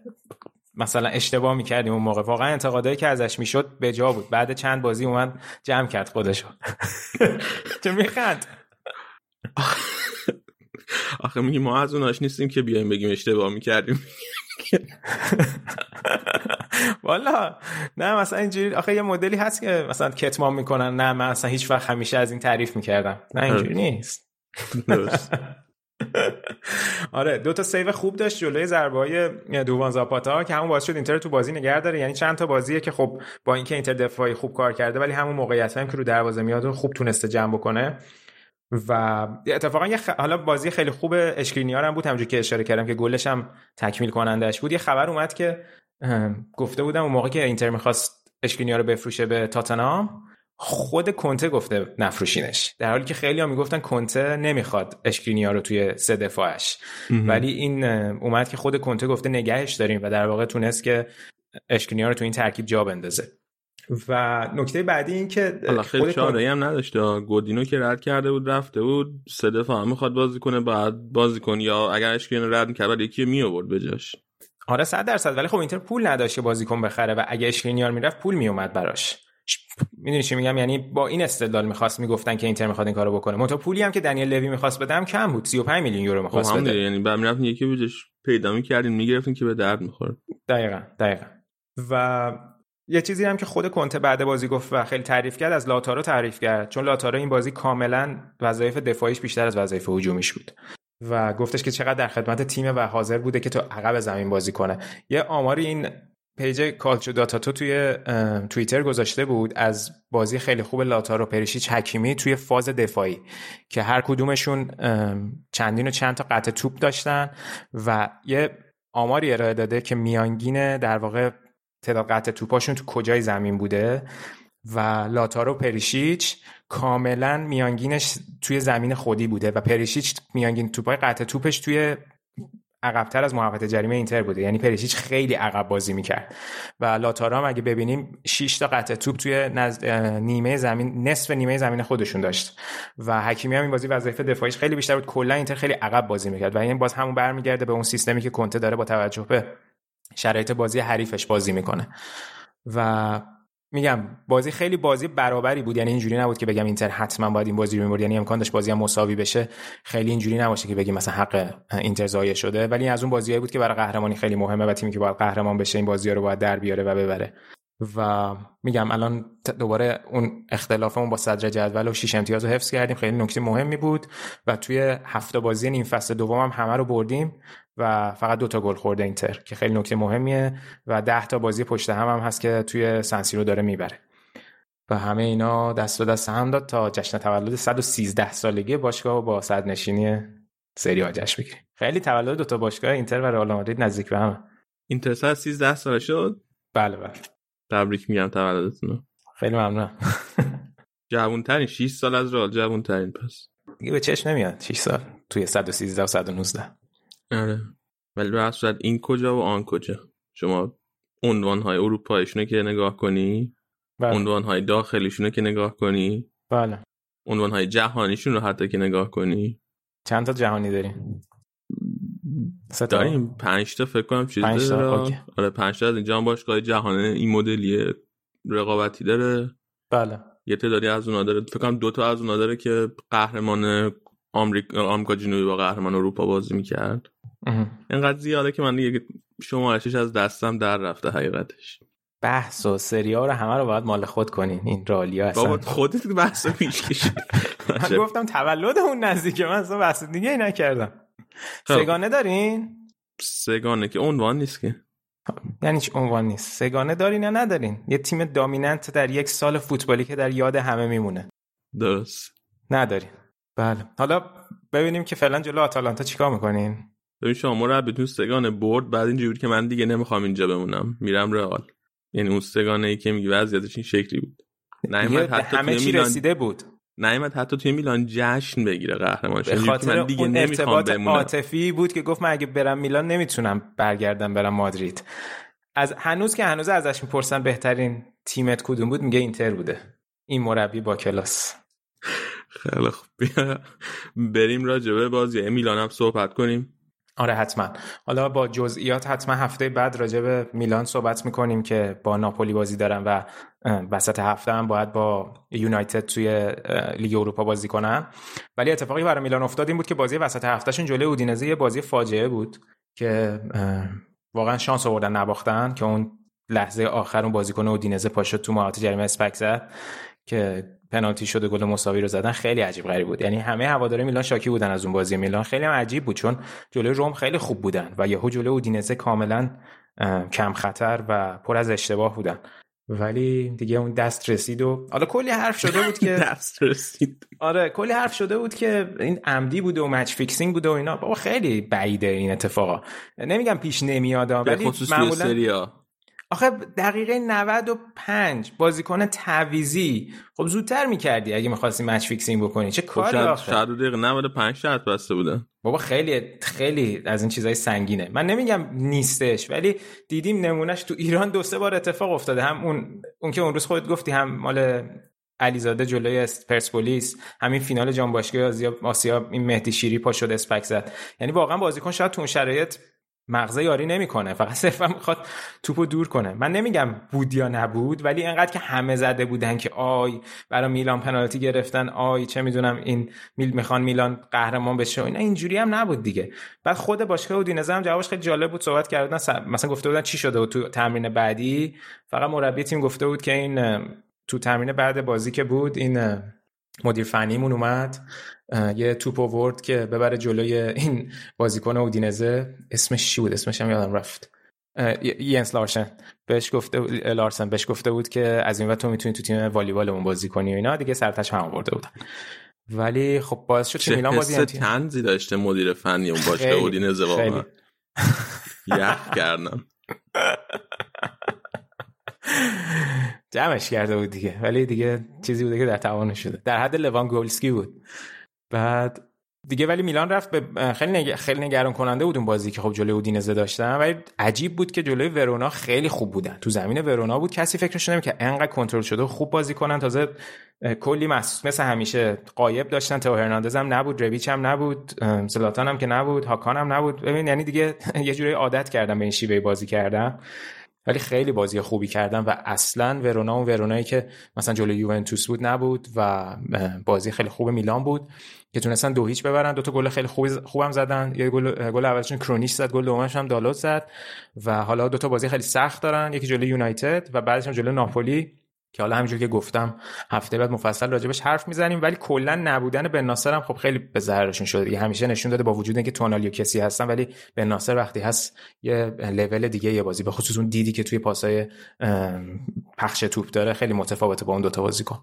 مثلا اشتباه می‌کردیم اون موقع. واقعا انتقادایی که ازش می‌شد به جا بود. بعد چند بازی اومد جمع کرد خودشو. چه میخند؟ آخه میگی ما از اوناش نیستیم که بیایم بگیم اشتباه می‌کردیم. والا. نه مثلا اینجوری آخه یه مدلی هست که مثلا کتمان می‌کنن. نه من اصلا هیچ وقت همیشه از این تعریف می‌کردم. نه اینجوری نیست. آره دو تا سیو خوب داشت جلوی ضربه های دووان زاپاتا که همون باعث شد اینتر تو بازی نگه داره. یعنی چند تا بازیه که خب با اینکه اینتر دفاعی خوب کار کرده ولی همون موقعیت هم که رو دروازه میاد خوب تونسته جمع بکنه. و اتفاقا یه خ... حالا بازی خیلی خوب اشکرینیار هم بود همونجوری که اشاره کردم که گلش هم تکمیل کنندش بود. یه خبر اومد که گفته بودم اون موقع که اینتر می‌خواست اشکرینیار رو بفروشه به تاتنام خود کنته گفته نفروشینش. در حالی که خیلی ها می‌گفتن کنته نمی‌خواد اشکرینیا رو توی سه دفاعش. ولی این اومد که خود کنته گفته نگهش داریم و در واقع تونست که اشکرینیا رو تو این ترکیب جا بندازه. و نکته بعدی این که خیلی چاره هم نداشت گودینو که رد کرده بود رفته بود. سه دفاع هم می‌خواد بازی کنه بعد بازی کن. یا اگر اشکرینیا رد می‌کرد یکی می آورد بجاش آره 100 درصد. ولی خب اینتر پول نداشت که بازیکن بخره و اگه اشکرینیار می‌رفت پول میومد براش. می‌دونی چی میگم؟ یعنی با این استدلال می‌خواست می‌گفتن که اینتر می‌خواد این کارو بکنه. منتها پولی هم که دنیل لوی می‌خواست بدم کم بود. 35 میلیون یورو می‌خواست خب بده. یعنی بعد می‌رفتین یکی بودش پیدا می‌کردین می‌گرفتین که به درد می‌خوره دقیقا دقیقا. و یه چیزی هم که خود کنته بعد بازی گفت و خیلی تعریف کرد از لاتارو تعریف کرد. چون لاتارو این بازی کاملا وظایف دفاعیش بیشتر از وظایف هجومیش بود. و گفتش که چقدر در خدمت تیم و حاضر بوده که تو عقب زمین بازی کنه. یه آماری این page کالچو داتاتو توی توییتر گذاشته بود از بازی خیلی خوب لاتارو پریشیچ حکیمی توی فاز دفاعی که هر کدومشون چندین و چند تا قطع توپ داشتن و یه آماری ارائه داده که میانگین در واقع تعداد قطع توپاشون تو کجای زمین بوده و لاتارو پریشیچ کاملا میانگینش توی زمین خودی بوده و پریشیچ میانگین توپای قطع توپش توی عقبتر از محوطه جریمه اینتر بوده. یعنی پریشیچ خیلی عقب بازی می‌کرد. و لاتارو هم اگه ببینیم 6 تا قطع توپ توی نزد نیمه زمین نصف نیمه زمین خودشون داشت. و حکیمی هم این بازی وظیفه دفاعیش خیلی بیشتر بود. کلا اینتر خیلی عقب بازی می‌کرد. و این باز همون برمیگرده به اون سیستمی که کنته داره با توجه به شرایط بازی حریفش بازی می‌کنه. و میگم بازی خیلی بازی برابری بود. یعنی اینجوری نبود که بگم اینتر حتما باید این بازی رو می‌برد. یعنی امکان داشت بازی هم مساوی بشه. خیلی اینجوری نباشه که بگیم مثلا حق اینتر ضایع شده. ولی از اون بازیایی بود که برای قهرمانی خیلی مهمه و تیمی که باید قهرمان بشه این بازی رو باید در بیاره و ببره. و میگم الان دوباره اون اختلافمون با صدر جدول و شیش امتیاز رو حفظ کردیم. خیلی نکته مهمی بود و توی هفته بازی نیم فصل دوم هم همه رو بردیم. و فقط دو تا گل خورده اینتر که خیلی نکته مهمیه و ده تا بازی پشت هم هم هست که توی سنسیرو داره می‌بره. و همه اینا دست به دست هم داد تا جشن تولد 113 سالگی باشگاه و با صد نشینی سری آ جشن بگیریم. خیلی تولد دو تا باشگاه اینتر و رئال مادرید نزدیک به هم اینتر 113 سال شد؟ بله بله. تبریک میگم تولدتون خیلی ممنونم. جوون ترین 6 سال از رئال جوون ترین پس. دیگه به چشم نمیاد. 6 سال توی 113 و 119 آره. ولی به صورت این کجا و آن کجا. شما عنوان های اروپایشونه که نگاه کنی بله. عنوان های داخلیشونه که نگاه کنی بله. عنوان های جهانیشون رو حتی که نگاه کنی. چند تا جهانی داریم داریم. پنج تا فکر کنم چیز پنج تا،. آره پنج تا از اینجا هم باشگاه جهان این مدلی رقابتی داره. بله. یه تعدادی از اونا داره. فکر کنم دو تا از اونا داره که قهرمان آمریکا آمریکا جنوبی با قهرمان اروپا بازی می‌کرد. اینقدر زیاده که من دیگه شمارشش از دستم در رفته حقیقتش. بحث و سریا رو همه رو باید مال خود کنین. این رالیا اصلا. بابا خودت بحث رو پیش کشید. من گفتم تولد اون نزدیکه من اصلا بحث دیگه ای نکردم. خب. سگانه دارین؟ سگانه که عنوان نیست که. یعنی هیچ عنوان نیست؟ سگانه دارین یا ندارین؟ یه تیم دامیننت در یک سال فوتبالی که در یاد همه میمونه. درست. ندارین. بله. حالا ببینیم که فعلا جلو آتالانتا چیکار می‌کنین؟ ببین شما مربیتون سگانه برد بعد اینجوری که من دیگه نمی‌خوام اینجا بمونم. میرم رئال. یعنی اون سگانه ای که میگی وضعیتش این شکلی بود. نیومد حتی همه چی میلان رسیده بود. نیومد حتی توی میلان جشن بگیره قهرمان. به خاطر اون ارتباط عاطفی بود که گفت من اگه برم میلان نمی‌تونم برگردم برم مادرید. از هنوز که هنوز ازش می‌پرسن بهترین تیمت کدوم بود میگه اینتر بوده. این مربی با کلاس. خیلی خوب. بیا. بریم راجبه بازی. میلان هم صحبت کنیم. آره حتما. حالا با جزئیات حتما هفته بعد راجع به میلان صحبت می‌کنیم که با ناپولی بازی دارن و وسط هفته هم باید با یونایتد توی لیگ اروپا بازی کنن. ولی اتفاقی برای میلان افتاد این بود که بازی وسط هفتهشون جلوی اودینزه یه بازی فاجعه بود که واقعا شانس آوردن نباختن که اون لحظه آخر اون بازیکن اودینزه پاشد تو محوطه جریمه اسپک که پنالتی شده گل مساوی رو زدن خیلی عجیب غریب بود. یعنی همه هواداره میلان شاکی بودن از اون بازی میلان. خیلی هم عجیب بود چون جلوی روم خیلی خوب بودن و یهو جلوی اودینزه کاملا کم خطر و پر از اشتباه بودن. ولی دیگه اون دست رسید و حالا کلی حرف شده بود که دست رسید. آره کلی حرف شده بود که این عمدی بوده و match fixing بوده و اینا. بابا خیلی بعیده این اتفاقا. نمیگم پیش نمیاد ولی معمولا آخه دقیقه 95 بازیکن تعویزی. خب زودتر می‌کردی اگه می‌خواستی match fixing بکنی. چه کاری خب آخه؟ شاید دقیقه 95 شرط بسته بودن بابا خیلی خیلی از این چیزای سنگینه. من نمیگم نیستش ولی دیدیم نمونهش تو ایران دو سه بار اتفاق افتاده. هم اون اون که اون روز خودت گفتی هم مال علیزاده جلوی پرسپولیس همین فینال جام باشگاه آسیا, آسیا این مهدی شیری پا شد اسپک زد. یعنی واقعا بازیکن شاید تو اون شرایط مغزه یاری نمی‌کنه. فقط صرفا می‌خواد توپو دور کنه. من نمیگم بود یا نبود ولی اینقدر که همه زده بودن که آی برای میلان پنالتی گرفتن آی چه می‌دونم این میل می‌خوان میلان قهرمان بشه اینا اینجوری هم نبود دیگه. بعد خود باشگاه اودینزه هم جوابش خیلی جالب بود صحبت کردن مثلا گفته بودن چی شده بود تو تمرین بعدی. فقط مربی تیم گفته بود که این تو تمرین بعد بازی که بود این مدیر فنیمون اومد. یه توپ آورد که ببره جلوی این بازیکن اودینزه. اسمش چی بود؟ اسمش هم یادم رفت. ینس لارسن. بهش گفته لارسن بهش گفته بود که از این تو می‌تونی تو تیم والیبالمون بازی کنی و اینا. دیگه سرتش هم آورده بودن. ولی خب باعث شد که میلان بازی تنزی داشته مدیر فنی اون باشه اودینزه واقعا. یخ کردم جمعش کرده بود دیگه. ولی دیگه چیزی بوده که در توانش شده. در حد لوان گولسکی بود. بعد دیگه ولی میلان رفت به خیلی نگ... خیلی نگران کننده بود اون بازی که خب جلوی اودینزه داشتن ولی عجیب بود که جلوی ورونا خیلی خوب بودن. تو زمین ورونا بود. کسی فکرش نمی‌کرد که انقدر کنترل شده خوب بازی کنن. تازه کلی محسوس مثل همیشه قایب داشتن. تو هرناندز هم نبود رویچ هم نبود زلاتان هم که نبود هاکان هم نبود. ببین یعنی دیگه یه جوری عادت کردم به این شیوه بازی کردن. ولی خیلی بازی خوبی کردن و اصلا ورونا اون ورونایی که مثلا جلوی یوونتوس بود نبود و بازی خیلی خوب میلان بود. که تونستن دو هیچ ببرن. دو تا گل خیلی خوب خوبم زدن. یه گل گل اولشون کرونیش زد گل دومش هم دالوت زد. و حالا دو تا بازی خیلی سخت دارن. یکی جلوی یونایتد و بعدش هم جلوی ناپولی. که حالا همینجور که گفتم هفته بعد مفصل راجبش حرف می‌زنیم ولی کلا نبودن بن ناصر هم خب خیلی به ضررشون شده دیگه. همیشه نشون داده با وجود اینکه تونالی کسی هستن ولی بن ناصر وقتی هست یه لول دیگه یه بازی به خصوص اون دیدی که توی پاسای پخش توپ داره خیلی متفاوته با اون دوتا بازیکن.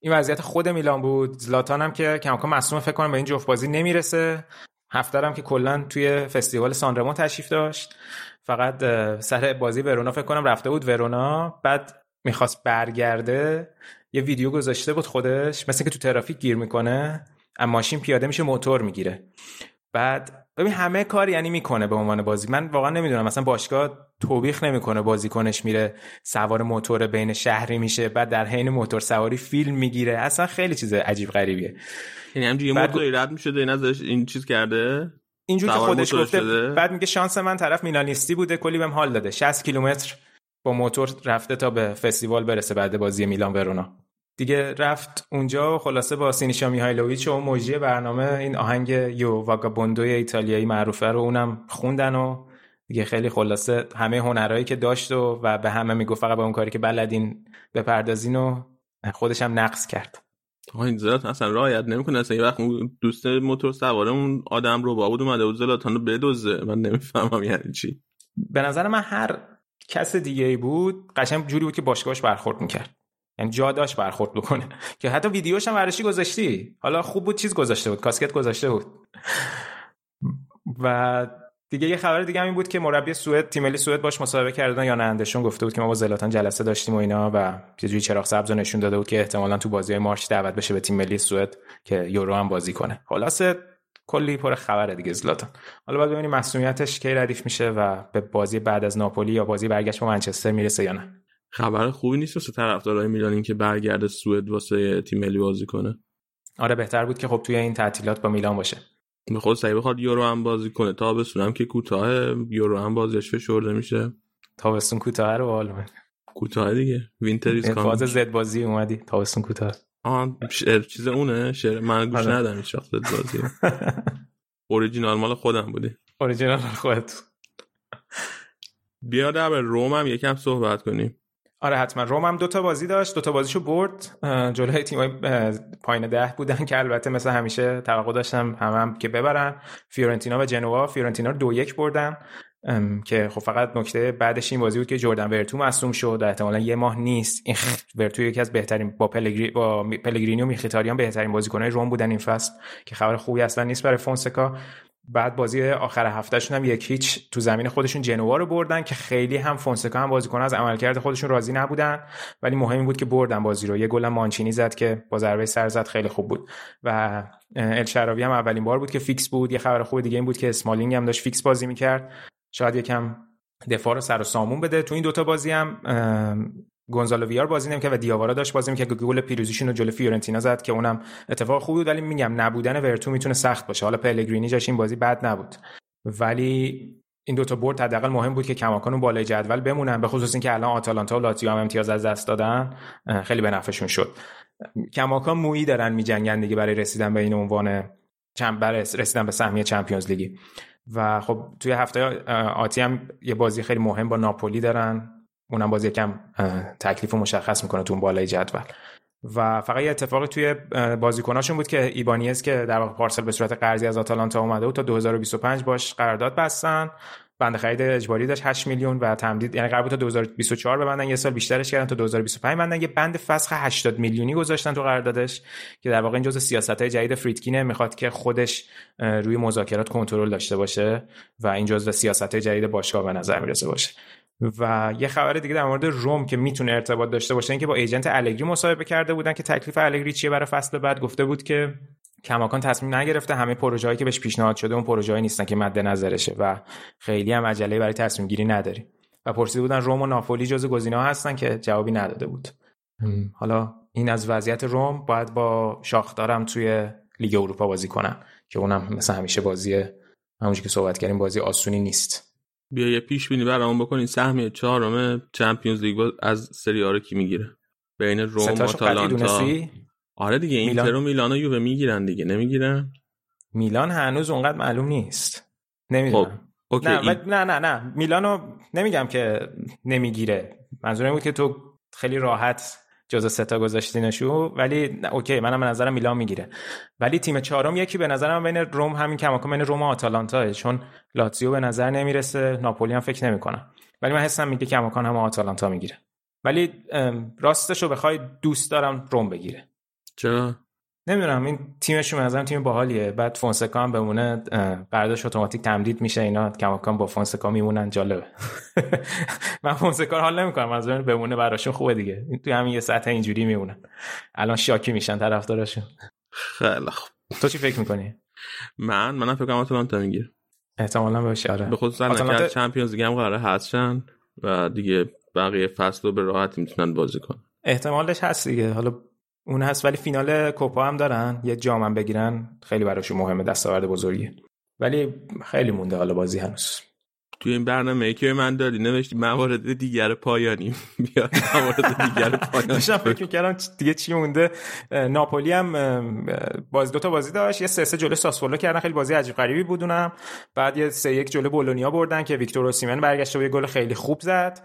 این وضعیت خود میلان بود. زلاتان هم که کماکان مصوم فکر کنم به این جفت بازی نمی‌رسه. هفته هم که کلا توی فستیوال سانرمو تشریف داشت. فقط سر بازی ورونا فکر کنم رفته بود ورونا. بعد می‌خواست برگرده یه ویدیو گذاشته بود خودش مثل که تو ترافیک گیر می‌کنه اما ماشین پیاده میشه موتور می‌گیره. بعد ببین همه کار یعنی می‌کنه به عنوان بازی. من واقعا نمی‌دونم مثلا باشگاه توبیخ نمی‌کنه بازیکنش میره سوار موتور بین شهری میشه بعد در حین موتور سواری فیلم می‌گیره. اصلا خیلی چیز عجیب غریبیه. یعنی همینجوری یه موتوری رد میشه این ازش این چیز کرده؟ اینجوری که خودش گفته بعد میگه شانس من طرف میلانیستی بوده کلی بهم حال داده. 60 کیلومتر با موتور رفته تا به فستیوال برسه بعد بازی میلان ورونا. دیگه رفت اونجا خلاصه با سینیشا میهایلوویچ و موجی برنامه این آهنگ یو واگابوندوی ایتالیایی معروفه رو اونم خوندن و دیگه خیلی خلاصه همه هنرهایی که داشت و, و به همه می‌گفت فقط به اون کاری که بلدین بپردازین و خودش هم نقص کرد. آقا این زلاتان اصلا رایت نمی‌کنه. اصلا یه وقت دوست موتور سواره اون آدم رو با بود اومده بود زلاتان رو بدوزه من نمی‌فهمم یعنی چی. به نظر من هر کس دیگه ای بود قشنگ جوری بود که باشگاهش برخورد می‌کرد. یعنی جا داشت برخورد بکنه. که حتی ویدیوش هم ورشی گذاشتی؟ حالا خوب بود چیز گذاشته بود کاسکت گذاشته بود. و دیگه یه خبر دیگه هم این بود که مربی سوئد تیم ملی سوئد باش مصاحبه کردن یا نه اندشون گفته بود که ما با زلاتان جلسه داشتیم و اینا و یه جوری چراغ سبز نشون داده بود که احتمالا تو بازی مارچ دعوت بشه به تیم ملی سوئد که یورو هم بازی کنه. خلاصه کلی پر خبره دیگه زلاتان. حالا باید ببینیم مسئولیتش کی ردیف میشه و به بازی بعد از ناپولی یا بازی برگشت با منچستر می‌رسه یا نه. خبر خوبی نیست واسه طرفدارای میلان این که برگرده سوئد واسه تیم ملی بازی کنه. آره بهتر بود که خب توی این تعطیلات با میلان باشه. به خود سعی بخواد یورو هم بازی کنه. تا بسونم که کوتاه یورو هم بازیش فشرده میشه. تابستون کوتاه رو حال کوتاه دیگه. وینتر ایز فاز زد بازی اومدی. تابستون کوتاه. آه شعر چیز اونه شعر من گوش آره. ندم هیچ وقت بازی. اوریجینال مال خودم بودی. اوریجینال مال خودت. بیا در روم هم یکم صحبت کنیم. آره حتما. روم هم دوتا بازی داشت دوتا بازیشو برد. جلوی تیمای پایین ده بودن که البته مثل همیشه توقع داشتم هم, هم که ببرن. فیورنتینا و جنوا. فیورنتینا رو دو یک بردن. که خب فقط نکته بعدش این بازی بود که جردن ورتو مصدوم شد و احتمالا یه ماه نیست. این ورتو یکی از بهترین با پلگری با پلگرینی و میخیتاریان بهترین بازیکنهای روم بودن این فصل که خبر خوبی اصلا نیست برای فونسکا. بعد بازی آخر هفتهشون هم یک هیچ تو زمین خودشون جنوا رو بردن که خیلی هم فونسکا هم بازیکن از عملکرد خودشون راضی نبودن. ولی مهم بود که بردن بازی رو. یه گل مانچینی زد که با ضربه سر زد خیلی خوب بود. و الشراوی هم اولین بار بود که فیکس بود. یه خبر خوب دیگه این بود که اسمالینگ هم داشت فیکس بازی می‌کرد. شاید یکم دفاع رو سر و سامون بده. تو این دوتا بازی هم گونزالو ویار بازی نمی‌کرد و دیاوارا داشت بازی که گل پیروزیشون رو جلو فیورنتینا زد که اونم اتفاق خوبی بود. ولی میگم نبودن ورتو می‌تونه سخت باشه. حالا پلگرینی جاش این بازی بد نبود. ولی این دوتا برد حداقل مهم بود که کماکان بالای جدول بمونن به خصوص اینکه الان آتالانتا و لاتزیو هم امتیاز از دست دادن خیلی به نفعشون شد. کماکان مویی دارن میجنگن دیگه برای رسیدن به این عنوان چند رسیدن به سهمیه چمپیونز لیگی. و خب توی هفته آتی هم یه بازی خیلی مهم با ناپولی دارن. اونم بازی کم تکلیف مشخص می‌کنه تو اون بالای جدول. و فقط یه اتفاقی توی بازیکناشون بود که ایبانیز که در واقع پارسل به صورت قرضی از آتالانتا اومده بود تا 2025 باش قرارداد بستن. بنده خرید اجباری داشت 8 میلیون و تمدید یعنی قرار بود تا 2024 ببندن یه سال بیشترش کردن تا 2025 بندن یه بند فسخ 80 میلیونی گذاشتن تو قراردادش که در واقع این جزء سیاست‌های جدید فریدکینه می‌خواد که خودش روی مذاکرات کنترل داشته باشه و این جزء سیاست‌های جدید باشگاه به نظر می‌رسه باشه. و یه خبر دیگه در مورد روم که می‌تونه ارتباط داشته باشه اینکه با ایجنت الگری مصاحبه کرده بودن که تکلیف الگری چیه برای فصل بعد. گفته بود که کماکان تصمیم نگرفته همه پروژه هایی که بهش پیشنهاد شده اون پروژه نیستن که مد نظرشه و خیلی هم عجله برای تصمیم گیری نداری. و پرسیده بودن روم و ناپولی جز گزینه ها هستن که جوابی نداده بود. حالا این از وضعیت روم باید با شاخدارم توی لیگ اروپا بازی کنن که اونم مثل همیشه بازی همونجوری که صحبت کردیم بازی آسونی نیست. بیا یه پیش بینی برامون بکنین. سهمیه چهارم Champions League از سری آ رو کی می‌گیره. بین روم و آتالانتا. آره دیگه اینتر و میلان و یووه می‌گیرن دیگه نمی‌گیرن؟ میلان هنوز اونقدر معلوم نیست. نمی‌دونم. خب. OK نه, این... نه نه نه. میلانو نمیگم که نمی‌گیره. منظورم بود که تو خیلی راحت جزء ستا گذاشتینشو ولی اوکی منم به نظرم میلان می‌گیره. ولی تیم چهارم یکی به نظرم بین روم همین کماکان بین روم و آتالانتا چون لاتزیو به نظر نمی‌رسه ناپولی هم فکر نمی‌کنم. ولی من حسم میگه کماکان هم آتالانتا می‌گیره. ولی راستشو بخوای دوست دارم روم بگیره. چرا؟ نمی‌دونم این تیمشون نظرم تیم باحالیه. بعد فونسکا هم بمونه قراردادش اتوماتیک تمدید میشه اینا کماکان با فونسکا میمونن. جالبه. من فونسکا حال نمی‌کنم از بمونه براشون خوبه دیگه. توی همین یه سطح اینجوری میمونن. الان شاکی میشن طرفداراشون. خیلی خوب. تو چی فکر می‌کنی؟ من؟ منم فکر کنم آتالانتا می‌گیره. احتمالاً باشه آره. به خصوص آتالانتا... چمپیونز لیگ هم قراره هستن و دیگه بقیه فصل رو به راحتی می‌تونن بازی کنن. احتمالش هست دیگه. حالا اون هست ولی فینال کوپا هم دارن. یه جام بگیرن. خیلی براشون مهمه دستاورد بزرگی ولی خیلی مونده حالا بازی هنوز. توی این برنامه که من دادی نوشتی موارد دیگر پایانی. بیاد موارد دیگر پایانی. داشتم فکر می‌کردم دیگه چی مونده. ناپولی هم بازی دوتا بازی داشت. یه سه سه جلو ساسولو کردن. خیلی بازی عجیب غریبی بودونم بعد یه سه یک جلو بولونیا بردن که ویکتور اوسیمن برگشته و یه گل خیلی خوب زد.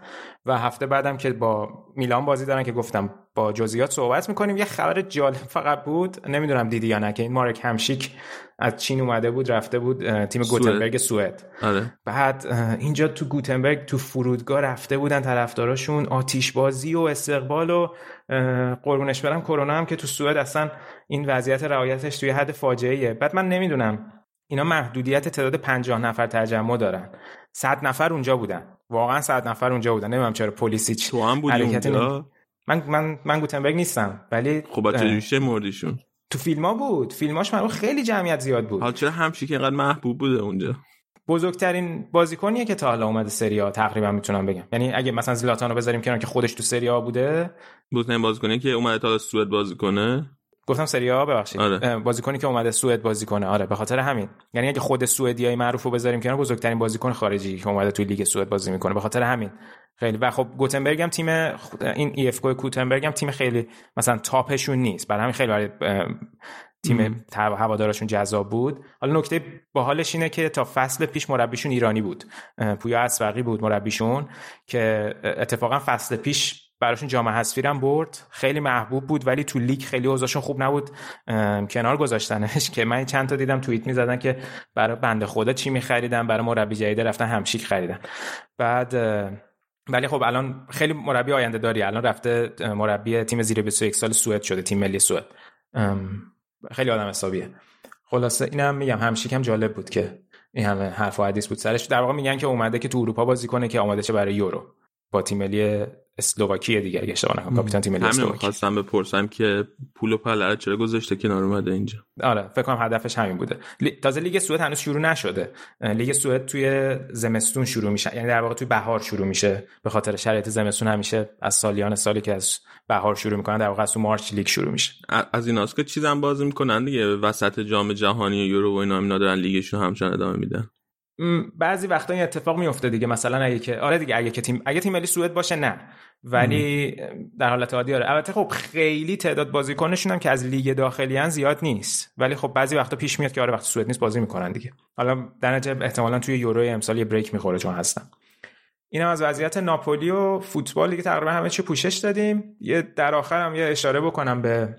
و هفته بعدم که با میلان بازی دارن که گفتم با جزئیات صحبت می‌کنیم. یه خبر جالب فقط بود نمی‌دونم دیدی یا نه که این مارک همشیک از چین اومده بود رفته بود تیم گوتنبرگ سوئد. آره. بعد اینجا تو گوتنبرگ تو فرودگاه رفته بودن طرفداراشون آتیش بازی و استقبال و قربونش برم کرونا هم که تو سوئد اصلا این وضعیت رعایتش توی حد فاجعه بعد من نمی‌دونم اینا محدودیت تعداد 50 نفر تجمع دارن. 100 نفر اونجا بودن. واقعا 100 نفر اونجا بودن. نمی‌دونم چرا پلیسی تو هم بودی اونجا؟ من من من گوتنبرگ نیستم ولی خب چه مردیشون؟ تو فیلم ها بود. فیلماش من خیلی جمعیت زیاد بود. حالا چرا همشی که اینقدر محبوب بوده اونجا؟ بزرگترین بازیکنیه که تا حالا اومده سری ها تقریبا می‌تونم بگم. یعنی اگه مثلا زلاتانو بذاریم کنار که خودش تو سری ها بوده بزرگترین بازیکنی که اومده تا سوئد بازی کنه؟ گفتم سری ها ببخشید. آره. بازیکنی که اومده سوئد بازی کنه. آره به خاطر همین. یعنی اگه خود سوئدیای معروف رو بذاریم کنار بزرگترین بازیکن خارجی که اومده توی لیگ سوئد بازی می‌کنه. به خاطر همین. خیلی. و خب گوتنبرگ هم تیم این ای اف کوتنبرگ هم تیم خیلی مثلا تاپشون نیست. برای همین خیلی برای تیم هوادارشون جذاب بود. حالا نکته باحالش اینه که تا فصل پیش مربیشون ایرانی بود. پویا اسفقی بود مربیشون که اتفاقا فصل پیش براشون جام حذفی هم برد. خیلی محبوب بود ولی تو لیگ خیلی اوضاعشون خوب نبود. کنار گذاشتنش که من چند تا دیدم توییت می‌زدن که برای بنده خدا چی میخریدن برای مربی جدید رفتن همشیک خریدن. بعد ولی خب الان خیلی مربی آینده داری. الان رفته مربی تیم زیر 21 سال سوئد شده تیم ملی سوئد. خیلی آدم حسابیه. خلاصه اینم میگم همشیک هم جالب بود که این همه حرف و حدیث بود. سرش در واقع میگن که اومده که تو اروپا بازی کنه که آماده شه برای یورو. با تیم ملی اسلوواکیه دیگه اگه اشتباه نکنم. کاپیتان تیم ملی اسلوواکی خواستم بپرسم که پول و پلره چرا گذاشته کنار اومده اینجا؟ آره فکر کنم هدفش همین بوده. تازه لیگ سوئد هنوز شروع نشده. لیگ سوئد توی زمستون شروع میشه. یعنی در واقع توی بهار شروع میشه. به خاطر شرایط زمستون همیشه از سالیان سالی که از بهار شروع می‌کنن در واقع از تو March لیگ شروع میشه. از ایناست که چیزام بازی می‌کنن دیگه. وسط جام جهانی و یورو و اینا اینا دارن لیگشون همچنان ادامه میدن. بعضی وقتا این اتفاق میفته دیگه. مثلا اگه که آره دیگه اگه که تیم اگه تیم ملی سوئد باشه نه. ولی در حالت عادی آره. البته خب خیلی تعداد بازیکنشون هم که از لیگ داخلی زیاد نیست. ولی خب بعضی وقتا پیش میاد که آره وقتی سوئد نیست بازی می‌کنن دیگه. حالا در نتیجه احتمالا توی یورو امسال یه بریک می‌خوره چون هستن. اینم از وضعیت ناپولی و فوتبال دیگه تقریبا همه چی پوشش دادیم. یه در آخر هم یه اشاره بکنم به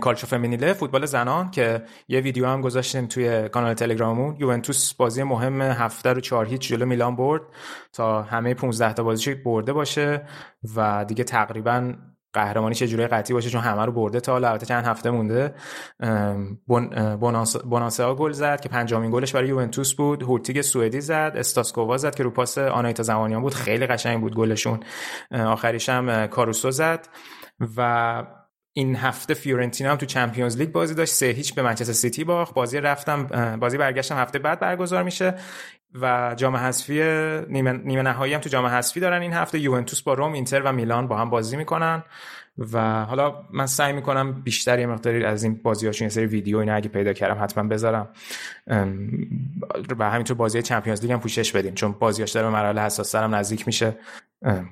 کالچو فمینیله فوتبال زنان که یه ویدیو هم گذاشتیم توی کانال تلگراممون. یوونتوس بازی مهم هفته رو 4 هیچ جلو میلان برد. تا همه 15 تا بازیش برده باشه و دیگه تقریبا قهرمانی چه جوری قطعی باشه چون همه رو برده تا البته چند هفته مونده. بونانسئا گل زد که پنجمین گلش برای یوونتوس بود. هورتیگ سوئدی زد استاسکووا زد که رو پاس آناهیتا زمانیان بود. خیلی قشنگ بود گلشون. آخریش هم کاروسو زد و این هفته فیورنتینا هم تو Champions League بازی داشت سه هیچ به منچستر سیتی باخت. بازی رفتم بازی برگشتم هفته بعد برگزار میشه و جام حذفی نیمه, نیمه نهایی هم تو جام حذفی دارن این هفته. یوونتوس با روم اینتر و میلان با هم بازی می‌کنن و حالا من سعی می‌کنم بیشتر یه مقداری از این بازیاشون یه سری ویدیو اینا اگه پیدا کردم حتما بذارم. و همینطور بازی چمپیونز لیگ هم پوشش بدیم چون بازیاش داره به مراحل حساس نزدیک میشه.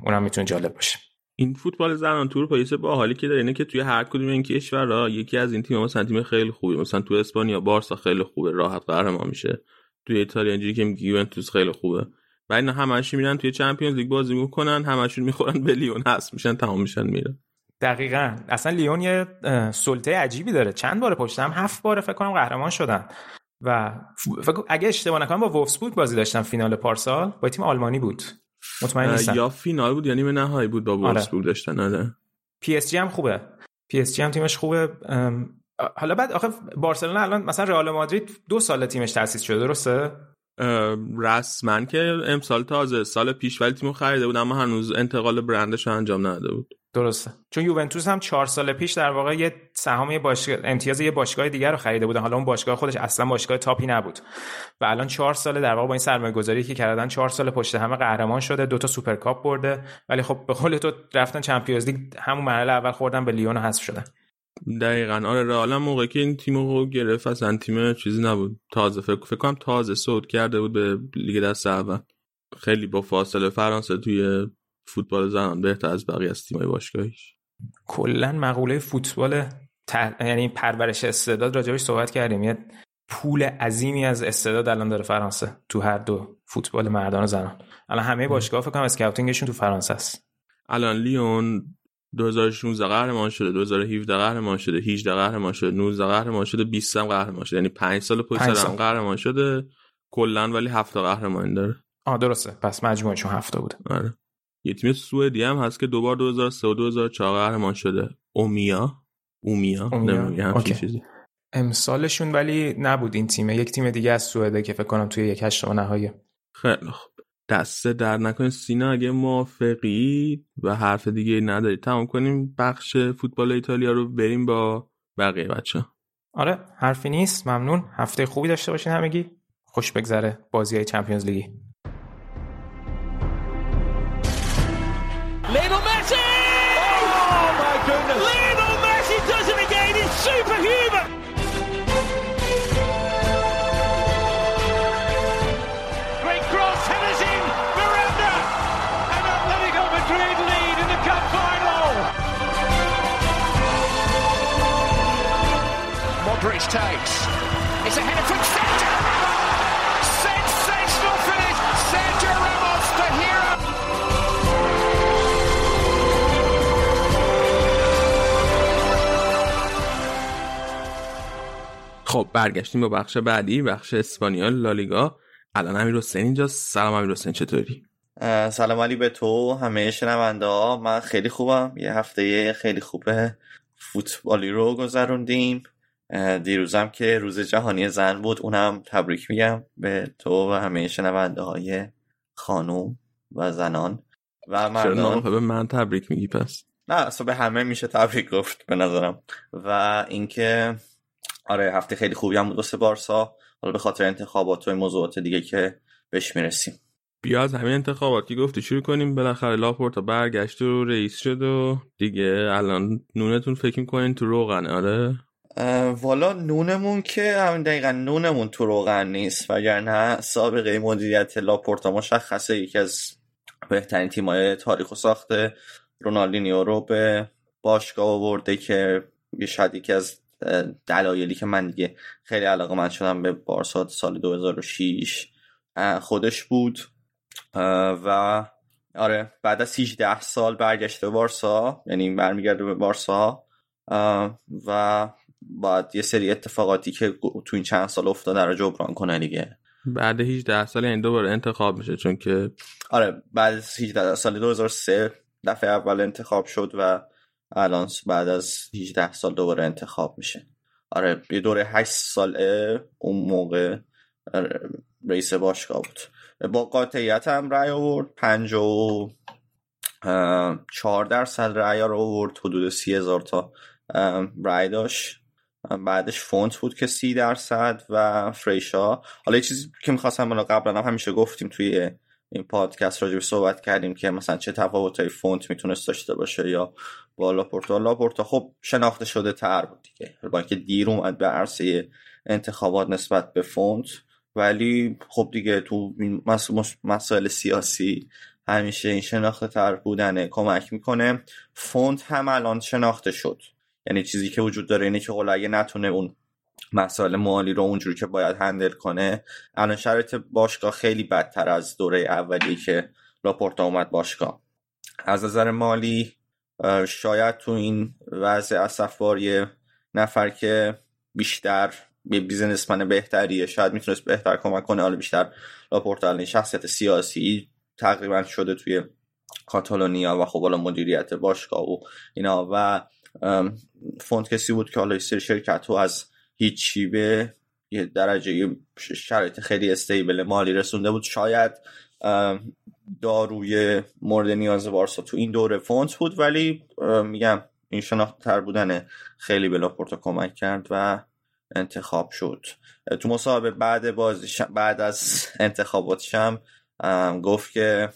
اونم می‌تونه جالب باشه. این فوتبال زنان تور پاییس با حالی که داره. اینه که توی هر کدوم این کشورها یکی از این تیم مثلا تیم خیلی خوبه مثلا تو اسپانیا بارسا خیلی خوبه راحت قهرمان میشه. توی ایتالیا اینجوری که یوونتوس خیلی خوبه. و اینا همشون میرن توی چمپیونز لیگ بازی می‌کنن همشون می‌خورن به لیون هست میشن تمام میشن میرن دقیقا. اصلا لیون یه سلطه عجیبی داره. چند بار پشت هفت بار فکر کنم قهرمان شدن. و فکر اگه اشتباه نکنم با وولفسبورگ بازی داشتن فینال پارسال با تیم آلمانی بود. مطمئن نیستم. یا فینال بود یا نیمه نهایی بود با وولفسبورگ داشتن آره. پی اس جی هم خوبه. پی اس جی هم تیمش خوبه. حالا بعد آخه بارسلونا الان مثلا رئال مادرید دو سال تیمش تاسیس شده درسته؟ رسما که امسال تازه سال پیش ولی تیمو خریده بود اما هنوز انتقال برندش انجام نداده بود. درسته. چون یوونتوس هم چهار سال پیش در واقع یه سهام باشگاه امتیاز یه باشگاه دیگر رو خریده بودن. حالا اون باشگاه خودش اصلا باشگاه top ی نبود. و الان چهار ساله در واقع با این سرمایه گذاری که کردن چهار سال پشت هم قهرمان شده دوتا Super Cup برده. ولی خب به قول تو رفتن Champions League همون مرحله اول خوردن به لیون حذف شدن. دقیقا. آره رئال موقعی که این تیمو گرفت اصلا تیم چیزی نبود. تازه فکر فکر کنم تازه صعود کرده بود به لیگ دسته اول. خیلی با فاصله فرانسه توی فوتبال زنان بهتر از بقیه از تیمای باشگاهیش. کلا مقوله فوتبال تر... یعنی پرورش استعداد راجبش صحبت کردیم. یه پول عظیمی از استعداد الان داره فرانسه تو هر دو فوتبال مردان و زنان. الان همه باشگاه فکر کنم اسکاوتینگشون تو فرانسه است. الان لیون 2016 قهرمان شده 2017 قهرمان شده 18 قهرمان شده 19 قهرمان شده 20 هم قهرمان شده. یعنی 5 سال پشت سر قهرمان شده. کلا ولی 7 قهرمان داره. آه درسته. پس مجموعشون هفته بوده. آره. یه تیم سوئدی هم هست که دوبار 2003 و 2004 قهرمان شده. اومیا. اومیا, اومیا. چیزی. امسالشون ولی نبود این تیمه. یک تیم دیگه از سوئده که فکر کنم توی یک هشتم نهایی. خیلی خوب. دسته در نکنید سینا اگه موافقی و حرف دیگه نداری تمام کنیم بخش فوتبال ایتالیا رو بریم با بقیه بچه آره حرفی نیست. ممنون. هفته خوبی داشته باشین همگی. خوش بگذره بازی های چمپیونز لیگی. Modric takes. It's a header from Sergio Ramos. Sensational finish. Sergio Ramos, the hero. خب برگشتیم با بخش بعدی بخش اسپانیال لالیگا الان امیر حسین اینجا سلام امیر حسین چطوری سلام علی به تو همه شنونده ها من خیلی خوبم یه هفته خیلی خوبه فوتبالی رو گذروندیم دیروزم که روز جهانی زن بود اونم تبریک میگم به تو و همه شنونده های خانوم و زنان. و مردان. به من تبریک میگی پس؟ نه اصلا به همه میشه تبریک گفت به نظرم. و اینکه آره هفته خیلی خوبی هم بود واسه بارسا. حالا به خاطر انتخابات و موضوعات دیگه که بهش می‌رسیم. بیا از همین انتخابات که گفتی شروع کنیم. بالاخره لاپورتا برگشت و رئیس شد و دیگه الان نونتون فکر می‌کنین تو روغنه آره؟ والا نونمون که همین دقیقا نونمون تو روغن نیست وگرنه سابقه مدیریت لاپورتا مشخصه یکی از بهترین تیمای تاریخ و ساخته رونالدینیو رو به باشگاه آورده که شاید یکی از دلایلی که من دیگه خیلی علاقه من شدم به بارسا سال 2006 خودش بود. و آره بعد از 18 سال برگشته بارسا یعنی برمیگرده به بارسا. و بعد یه سری اتفاقاتی که تو این چند سال افتاده رو جبران کنه دیگه. بعد 18 سال این دوباره انتخاب میشه چون که آره بعد از 18 سال 2003 دفعه اول انتخاب شد و الان بعد از 18 سال دوباره انتخاب میشه. آره یه دوره 8 ساله اون موقع رئیس باشگاه بود. با قاطعیت هم رأی آورد 54 درصد رأی رو آورد حدود 30 هزار تا رأی داشت. بعدش فونت بود که سی درصد و فریشا. حالا یه چیزی که می‌خواستم قبلا هم همیشه گفتیم توی این پادکست راجع صحبت کردیم که مثلا چه تفاوتای فونت می‌تونست داشته باشه یا با لاپورتا. لاپورتا خب شناخته شده تر بود دیگه. با اینکه دیر اومد به عرصه انتخابات نسبت به فونت ولی خب دیگه تو مسائل سیاسی همیشه این شناخته تر بودن کمک می‌کنه. فونت هم الان شناخته شد. یعنی چیزی که وجود داره اینه که اگه نتونه اون مسائل مالی رو اونجوری که باید handle کنه الان شرایط باشگاه خیلی بدتر از دوره اولی که لاپورتا اومد باشگاه. از نظر مالی شاید تو این وضع اسف‌باری نفر که بیشتر یه businessman بهتریه شاید می‌تونست بهتر کمک کنه حالا بیشتر لاپورتا شخصیت سیاسی تقریبا شده توی کاتالونیا و خب حالا مدیریت باشگاه و اینا و فونت کسی بود که حالا سری شرکت از هیچی به یه درجه شرایط خیلی stable مالی رسونده بود. شاید داروی مورد نیاز بارسا تو این دوره فونت بود ولی میگم این تر بودن خیلی به لاپورتا کمک کرد و انتخاب شد. تو مسابقه بعد بازی بعد از انتخاباتش گفت که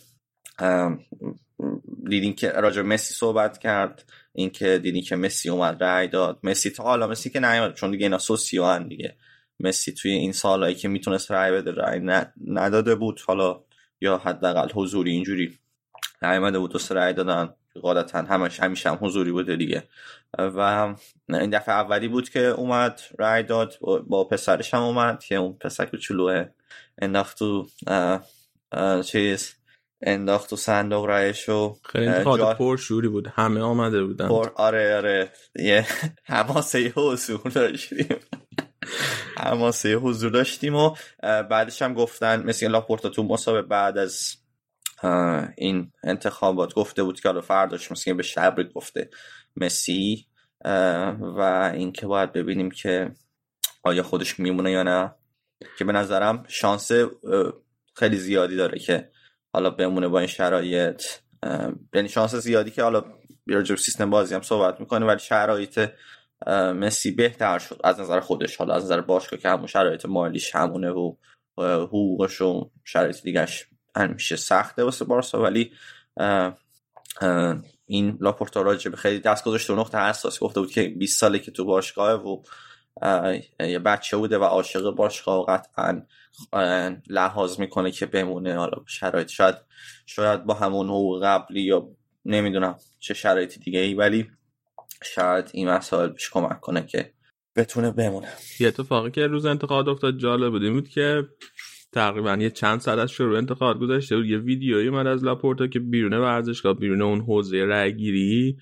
دیدین که راجع مسی صحبت کرد اینکه دیدین که مسی اومد رای داد. مسی تا حالا مسی که نیومد چون دیگه اینا سوسیو دیگه. مسی توی این سالهایی که می‌تونست رای بده رای نداده بود. حالا یا حداقل حضوری اینجوری نیومده بود دوست رای دادن. قاعدتا همش همیشه هم حضوری بوده دیگه. و این دفعه اولی بود که اومد رای داد. با پسرش هم اومد که اون پسر کوچولوه. انداخت تو چیز انداخت و صندوق رایشو خیلی انتخاب پر شوری بود. همه آمده بودن. پر آره آره. یه حماسه حضور داشتیم. حماسه حضور داشتیم و بعدش هم گفتن مثل لاپورتا تو مسابقه بعد از این انتخابات گفته بود که حالا فرداش مثل به شبری گفته مسی و اینکه باید ببینیم که آیا خودش میمونه یا نه. که به نظرم شانس خیلی زیادی داره که حالا بمونه با این شرایط یعنی شانس زیادی که حالا راجع سیستم بازی هم صحبت می‌کنه ولی شرایط مسی بهتر شد از نظر خودش. حالا از نظر باشگاه که همون شرایط مالیش همونه و حقوقش و شرایط دیگهش همیشه سخته واسه بارسا. ولی این لاپورتا راجع به خیلی دست گذاشته و نقطه حساس گفته بود که 20 ساله که تو باشگاه و یه بچه بوده و عاشق باشگاه قطعا لحاظ می‌کنه که بمونه. حالا شرایط شاید شاید با همون حقوق قبلی یا نمی‌دونم چه شرایطی دیگه ای ولی شاید این مسائل بیش کمک کنه که بتونه بمونه. یه اتفاقی که روز انتقاد افتاد جالب بود. بود که تقریبا یه چند ساعت از شروع انتقاد گذاشته بود. یه ویدیویی اومد از لاپورتا که بیرون ورزشگاه بیرون اون حوزه رأیگیری.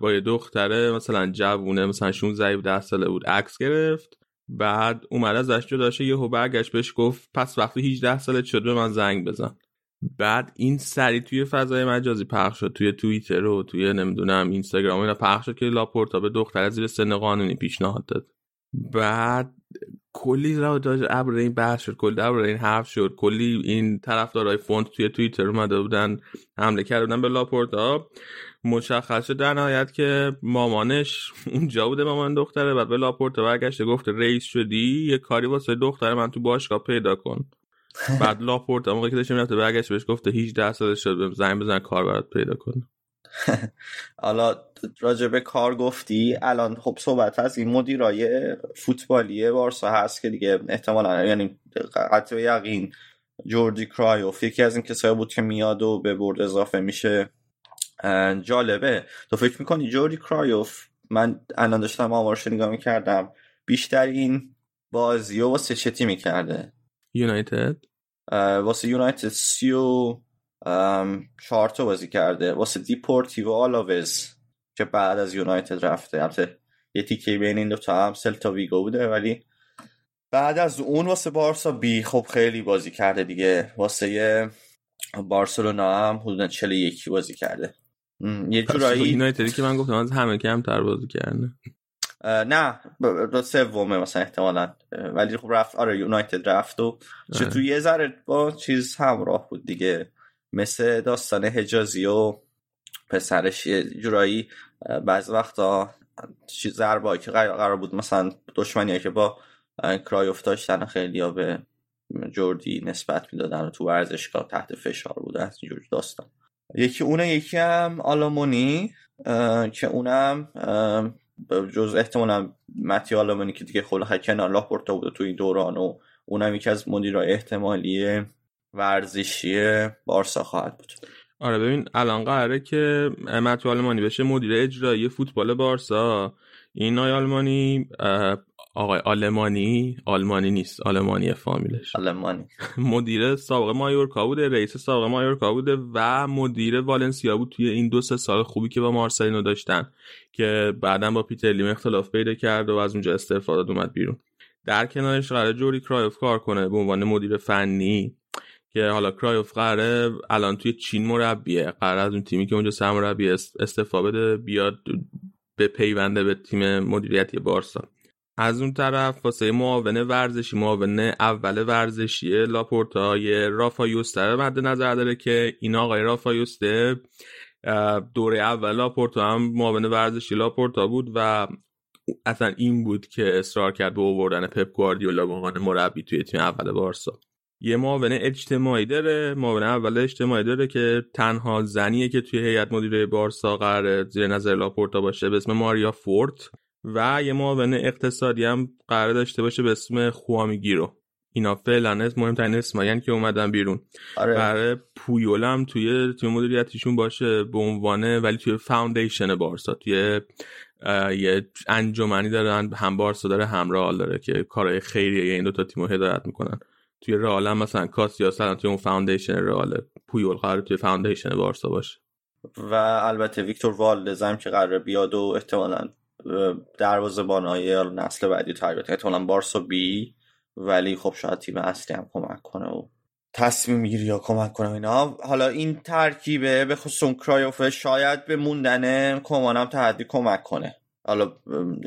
با یه دختره مثلا جوونه مثلا 16 17 ساله بود عکس گرفت. بعد اومد ازش جدا شه یهو برگشت بهش گفت پس وقتی 18 سالت شد به من زنگ بزن. بعد این سری توی فضای مجازی پخش شد توی توییتر و توی نمی‌دونم اینستاگرام اینا پخش شد که لاپورتا به دختر زیر سن قانونی پیشنهاد داد. بعد کلی راجع به این بحث شد کلی راجع به این حرف شد کلی این طرفدارای فونت توی توییتر اومده بودن حمله کردن به لاپورتا. مشخص شد در نهایت که مامانش اونجا بوده مامان دختره بعد به لاپورتا برگشته گفته رئیس شدی؟ یه کاری واسه دختر من تو باشگاه پیدا کن. بعد لاپورتا موقعی که داشته می‌رفته برگشت بهش گفته 18 سالش شد زنگ بزن کار برات پیدا کن. حالا راجب کار گفتی؟ الان خب صحبت از این مدیرای فوتبالی بارسا هست که دیگه احتمالا یعنی قطع یقین جوردی کرایوف یکی از این کسایی بود که میاد و به برد اضافه میشه. جالبه. تو فکر می‌کنی جوردی کرایوف من الان داشتم آمارش نگاه می‌کردم بیشتر این بازی و واسه چه تیمی کرده؟ یونایتد؟ واسه یونایتد سی و چهار تا بازی کرده. واسه دیپورتیو آلاوز که بعد از یونایتد رفته. البته یه تیکه بین این دوتا هم سلتا ویگو بوده ولی بعد از اون واسه بارسا بی خب خیلی بازی کرده دیگه. واسه بارسلونا هم حدودا 41 بازی کرده. یه جورایی یونایتدی که من گفتم از همه کم تر بازی کرده نه دو سومه مثلا احتمالا. ولی خب رفت آره یونایتد رفت و چه تو یه ذره با چیز همراه بود دیگه. مثل داستان حجازی و پسرش یه جورایی بعض وقتا چیز ضربایی که قرار بود مثلا دشمنی که با کرایوف داشتن خیلی ها به جوردی نسبت می‌دادن و تو ورزشگاه تحت فشار بودن اینجور داستان. یکی اونه یکی هم آلمونی که اونم جز احتمالا متی آلمانی که دیگه خلا کنار لاپورتا بوده تو این دوران و اونم یکی از مدیرای احتمالی ورزشی بارسا خواهد بود. آره ببین الان قراره که متی آلمانی بشه مدیر اجرایی فوتبال بارسا. این آلمانی آقای آلمانی آلمانی نیست آلمانی فامیلش. آلمانی. مدیر سابق مایورکا بوده رئیس سابق مایورکا بوده و مدیر والنسیا بود توی این دو سه سال خوبی که با مارسلینو داشتن که بعدا با پیتر لیم اختلاف پیدا کرد و از اونجا استعفا داد اومد بیرون. در کنارش قرار جوردی کرایوف کار کنه به عنوان مدیر فنی که حالا کرایوف قراره الان توی چین مربیه قرار از اون تیمی که اونجا سرمربی استعفا بده بیاد به پیونده به تیم مدیریتی بارسا. از اون طرف واسه معاون ورزشی معاون اول ورزشی لاپورتا یه رافا یوسته. مد نظر داره که این آقای رافا یوسته دوره اول لاپورتا هم معاون ورزشی لاپورتا بود و اصلا این بود که اصرار کرد به آوردن پپ گواردیولا به عنوان مربی توی تیم اول بارسا. یه معاون اجتماعی داره معاون اول اجتماعی داره که تنها زنیه که توی هیئت مدیره بارسا قرار زیر نظر لاپورتا باشه به اسم ماریا فورت. و یه معاون اقتصادی هم قرار داشته باشه به اسم خائومه گیرو اینا فعلا مهمترین اسمایین که اومدن بیرون. آره. قرار پویول هم توی تیم مدیریتیشون باشه به عنوان ولی توی foundation بارسا توی یه انجمنی دارن هم بارسا داره هم رئال داره که کارهای خیریه این دو تا تیمو هدایت می‌کنن. توی رئال هم مثلا کاسیاس الان توی اون foundation رئال پویول قرار توی foundation بارسا باشه. و البته ویکتور والدزم که قرار بیاد و احتمالا دروازه‌بان های نسل بعدی تربیت احتمالا بارسا بی ولی خب شاید تیم اصلی هم کمک کنه و تصمیم گیری یا کمک کنه اینا. حالا این ترکیبه به خصوص کرایوف شاید به موندن کمان هم تحدی کمک کنه. حالا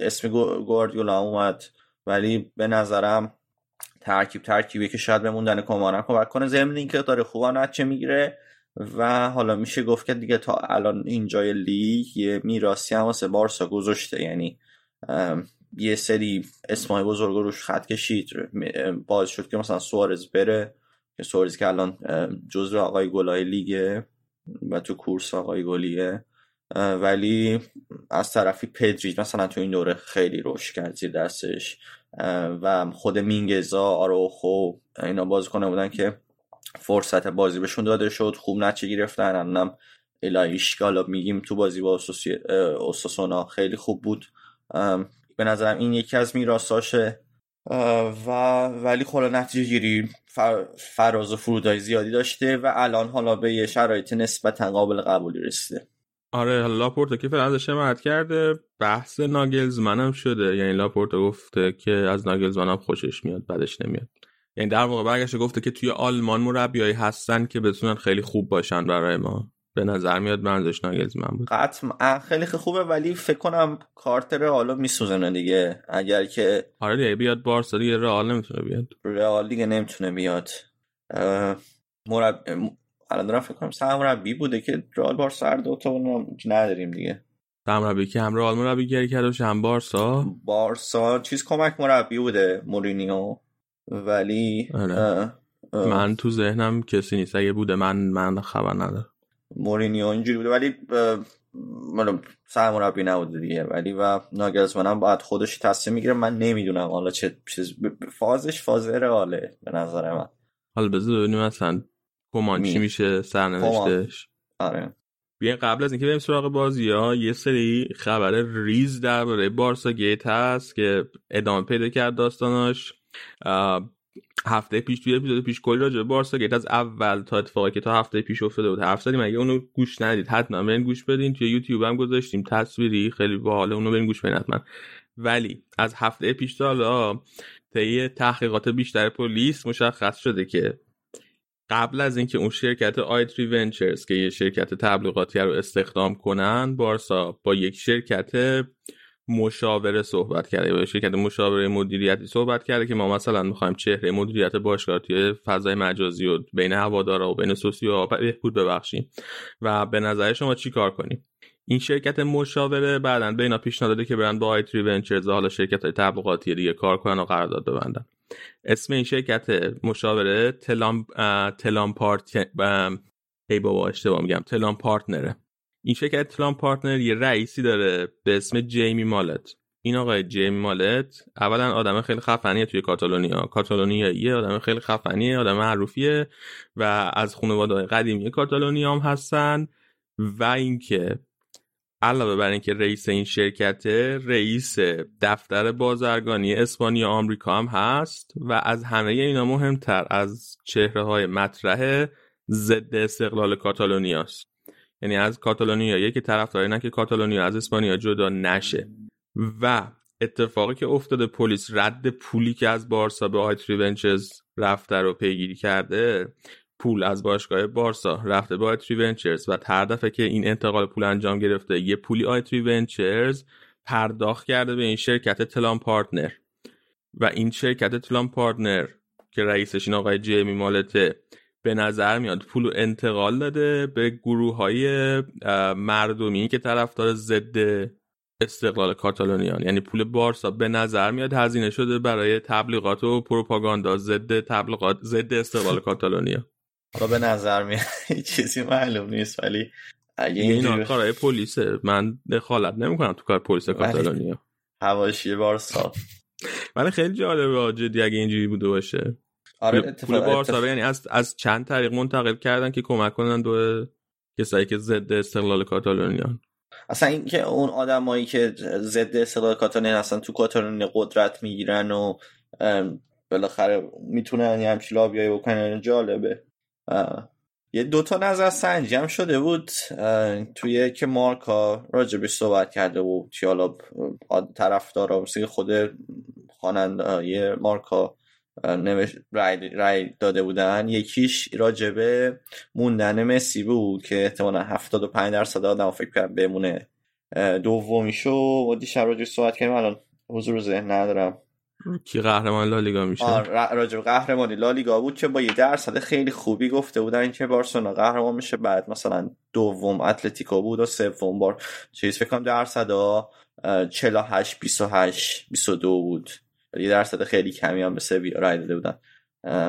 اسم گواردیولا اومد ولی به نظرم ترکیب ترکیبی که شاید به موندن کمان هم کمک کنه. ضمن اینکه داره خوبا نتیجه می‌گیره. و حالا میشه گفت که دیگه تا الان اینجای لیگ یه میراسی هم واسه بارسا گذاشته. یعنی یه سری اسمای بزرگ روش خط کشید. باز شد که مثلا سوارز بره که سوارز که الان جزء آقای گلای لیگه و تو کورس آقای گلیه. ولی از طرفی پدری مثلا تو این دوره خیلی روش کرد زیر دستش. و خود مینگزا آروخو اینا باز کنه بودن که فرصت بازی بهشون داده شد. خوب نچه گرفتن. الایش حالا میگیم تو بازی با اوساسونا خیلی خوب بود. به نظرم این یکی از میراستاشه و ولی خلا نتیجه گیری فراز و فرودای زیادی داشته و الان حالا به یه شرایط نسبتا قابل قبولی رسیده. آره لاپورتا که ازش حمایت کرده. بحث ناگلزمن هم شده. یعنی لاپورتا گفته که از ناگلزمن هم خوشش میاد بدش نمیاد. یعنی در واقع برگشت گفته که توی آلمان مربیایی هستن که بتونن خیلی خوب باشن برای ما. به نظر میاد منظورش ناگلزمن بود. قطعا خیلی خوبه ولی فکر کنم کارتر حالا میسوزنه دیگه. اگر که آره دیگه بیاد بارسا دیگه رئال نمی‌تونه بیاد. رئال دیگه نمی‌تونه بیاد. مرب الان دارم فکر کنم سرمربی بوده که رئال بارسا هر دو تا نداریم دیگه. سرمربی که هم رئال مربی گری کرده هم بارسا. بارسا چیز کمک مربی بوده مورینیو. ولی آره. من تو ذهنم کسی نیست. اگه بوده من من خبر ندارم. مورینیو اینجوری بوده. ولی مالا سرمربی نبوده دیگه. ولی و ناگلزمن هم باید خودش تصمیم می‌گیره. من نمی‌دونم حالا چه چیز فازش فاز رئاله به نظر من. حالا بذار ببینیم مثلا کمان چی می. میشه سرنوشتش. آره. بیاین قبل از اینکه بریم سراغ بازی ها یه سری خبر ریز درباره بارسا گیت هست که ادامه پیدا کرد داستاناش. آه، هفته پیش توی اپیزود پیش کلی راجع بارسا گیت از اول تا اتفاقی که تا هفته پیش افتاده بود. حرف زدیم اگه اونو گوش ندید؟ حتما برین گوش بدین. توی یوتیوب هم گذاشتیم. تصویری خیلی باحال اونو برین گوش بدین حتما. ولی از هفته پیش تا حالا طی تحقیقات بیشتر پلیس مشخص شده که قبل از اینکه اون شرکت آیتری ونچرز که یه شرکت تبلیغاتی رو استخدام کنن بارسا با یک شرکت مشاوره صحبت کرده با شرکت مشاوره مدیریتی صحبت کرده که ما مثلا می‌خوایم چهره مدیریت باشگاه توی فضای مجازی و بین هوادارا و بین سوسیو بهبود ببخشیم. و به نظر شما چی کار کنیم؟ این شرکت مشاوره بعدا به اینا پیشنهاد داده که برن با آیتری ونچرز حالا شرکت های تبلیغاتی دیگه کار کنن و قرارداد ببندن. اسم این شرکت مشاوره تلام تلام پارت ای بابا اشتباه میگم. تلام پارتنره. این شرکت تلام پارتنر یه رئیسی داره به اسم جیمی مالت. این آقای جیمی مالت اولا آدم خیلی خفنیه توی کاتالونیا. کاتالونیا یه آدم خیلی خفنیه آدم معروفیه و از خانواده قدیمی کاتالونیا هم هستن و اینکه علاوه بر اینکه رئیس این شرکت رئیس دفتر بازرگانی اسپانیا آمریکا هم هست و از همه اینا مهمتر از چهره های مطرح ضد استقلال کاتالونیاست. یعنی از کاتالونیا. که طرفدار اینن که کاتالونیا از اسپانیا جدا نشه. و اتفاقی که افتاده پلیس رد پولی که از بارسا به آیتری ونچرز رفته رو پیگیری کرده پول از باشگاه بارسا رفته به آیتری ونچرز و هر دفعه که این انتقال پول انجام گرفته یه پولی آیتری ونچرز پرداخت کرده به این شرکت تلام پارتنر. و این شرکت تلام پارتنر که رئیسش این آقای جیمی مالته به نظر میاد پول انتقال داده به گروه های مردمی که طرفدار ضد استقلال کاتالونیان. یعنی پول بارسا به نظر میاد هزینه شده برای تبلیغات و پروپاگاندا ضد تبلیغات ضد استقلال کاتالونیا. حالا به نظر میاد چیزی معلوم نیست ولی اگه این کارهای پلیسه. من دخالت نمی‌کنم تو کار پلیس کاتالونیا. حواشی بارسا. ولی خیلی جالبه جدی اگه اینجوری بوده باشه. آره پول اتفاق بارسا اتفاق- یعنی از از چند طریق منتقل کردن که کمک کنن دو کسایی که ضد استقلال کاتالونیان. اصلا اینکه اون آدمایی که ضد استقلال کاتالونیا هستن تو کاتالونیا قدرت می‌گیرن و بالاخره می‌تونن یه همچین لابیایی بکنن جالبه. اه، یه دوتا نظر سنجی هم شده بود. توی که مارکا راجبش صحبت کرده بود. حالا طرفدارا مثل خود خواننده مارکا نوش رای, رای داده بودن. یکیش راجبه موندن مسی بود که احتمالا 75 درصد آدم فکر کنم بمونه. دومیشو و دیشب راجبش صحبت کردیم. الان حضور ذهن ندارم. کی قهرمان لالیگا میشه؟ راجب قهرمانی لالیگا بود که با یه درصد خیلی خوبی گفته بودن که بارسلونا قهرمان میشه. بعد مثلا دوم اتلتیکو بود و سوم بار چیز فکر کنم درصد 48 28 22 بود. یه درصد خیلی کمی هم به سویا رای داده بودن.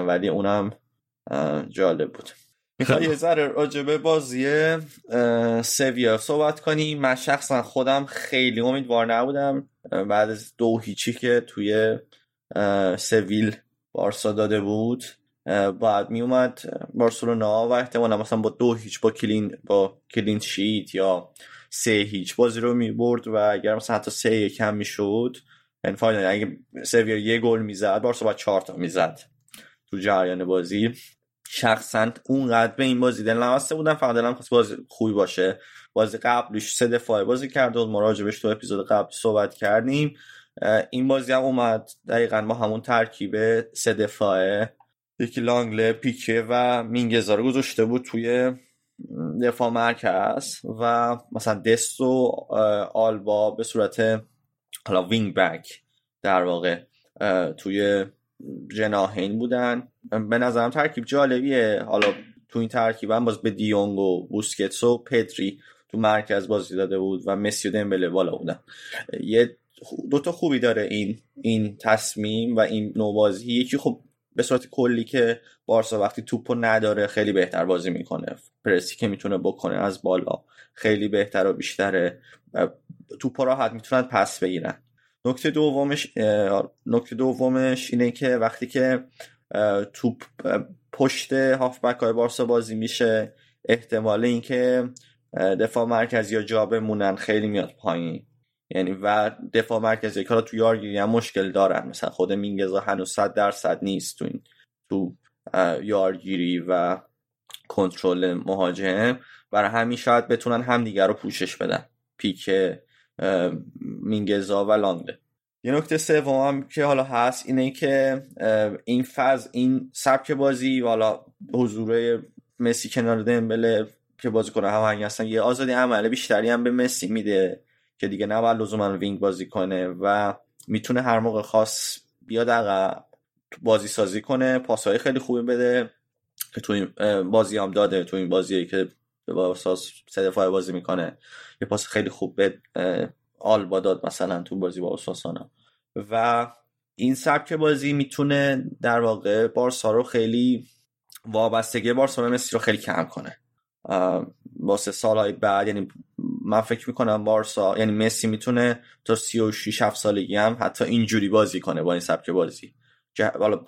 ولی اونم جالب بود. می‌خوای یه ذره راجبه بازی سویا صحبت کنیم من شخصا خودم خیلی امیدوار نبودم بعد از دو هیچی که توی سویل بارسا داده بود بعد می اومد بارسلونا و احتمالا مثلا با دو هیچ با کلین با کلین شیت یا سه هیچ بازی رو می برد و اگر مثلا حتی سه یک هم می‌شد یعنی فاینال اگه سویا یه گل می‌زد بارسا باید چهار تا می‌زد تو جریان بازی. شخصا اونقدر به این بازی دل نبسته بودم فقط دلم خواست بازی خوبی باشه. بازی قبلش سه دفاعه بازی کرد و مراجبش تو اپیزود قبل صحبت کردیم. این بازی هم اومد دقیقا با همون ترکیب سه دفاعه. یکی لانگله پیکه و مینگزا رو گذاشته بود توی دفاع مرکز و مثلا دست و آلبا به صورت حالا وینگ بک در واقع توی جناهین بودن. به نظرم ترکیب جالبیه. حالا تو این ترکیب هم باز به دیونگ و بوسکتس و پدری تو مرکز بازی داده بود و مسی و دمبله بالا بودن. یه دوتا خوبی داره این این تصمیم و این نوع بازی. یکی خب به صورت کلی که بارسا وقتی توپو نداره خیلی بهتر بازی می‌کنه. پرسی که می‌تونه بکنه از بالا خیلی بهتر و بیشتره. توپا راحت می‌تونن پس بگیرن. نکته دومش نکته دومش اینه که وقتی که توپ پشت هافبک های بارسا بازی میشه احتمال اینکه دفاع مرکزی یا جا بمونن خیلی میاد پایین. یعنی و دفاع مرکزی که تو یارگیری هم مشکل دارن. مثلا خود مینگزا هنوز صد درصد نیست تو این تو یارگیری و کنترل مهاجم. برای همین شاید بتونن همدیگر رو پوشش بدن. پیک مینگزا و لانگله یه نکته سوم که حالا هست اینه که این فاز این سبک بازی و حالا حضور مسی کنار دمبله که بازی کنه هماهنگ هستن یه آزادی عمله بیشتری هم به مسی میده که دیگه نباید لزوما وینگ بازی کنه و می‌تونه هر موقع خاص بیاد عقب بازی سازی کنه پاسهای خیلی خوبی بده که تو این بازی هم داده تو این بازی که با اساس سه دفاعه بازی می‌کنه. یه پاس خیلی خوب به آلبا داد مثلا تو بازی با اساسانا و این سبک بازی می‌تونه در واقع بارسا رو خیلی وابستگی بارسا به مسی رو خیلی کم کنه. واسه سالهای بعد یعنی من فکر می‌کنم بارسا یعنی مسی می‌تونه تا 36 7 سالگی هم حتی اینجوری بازی کنه با این سبک بازی. حالا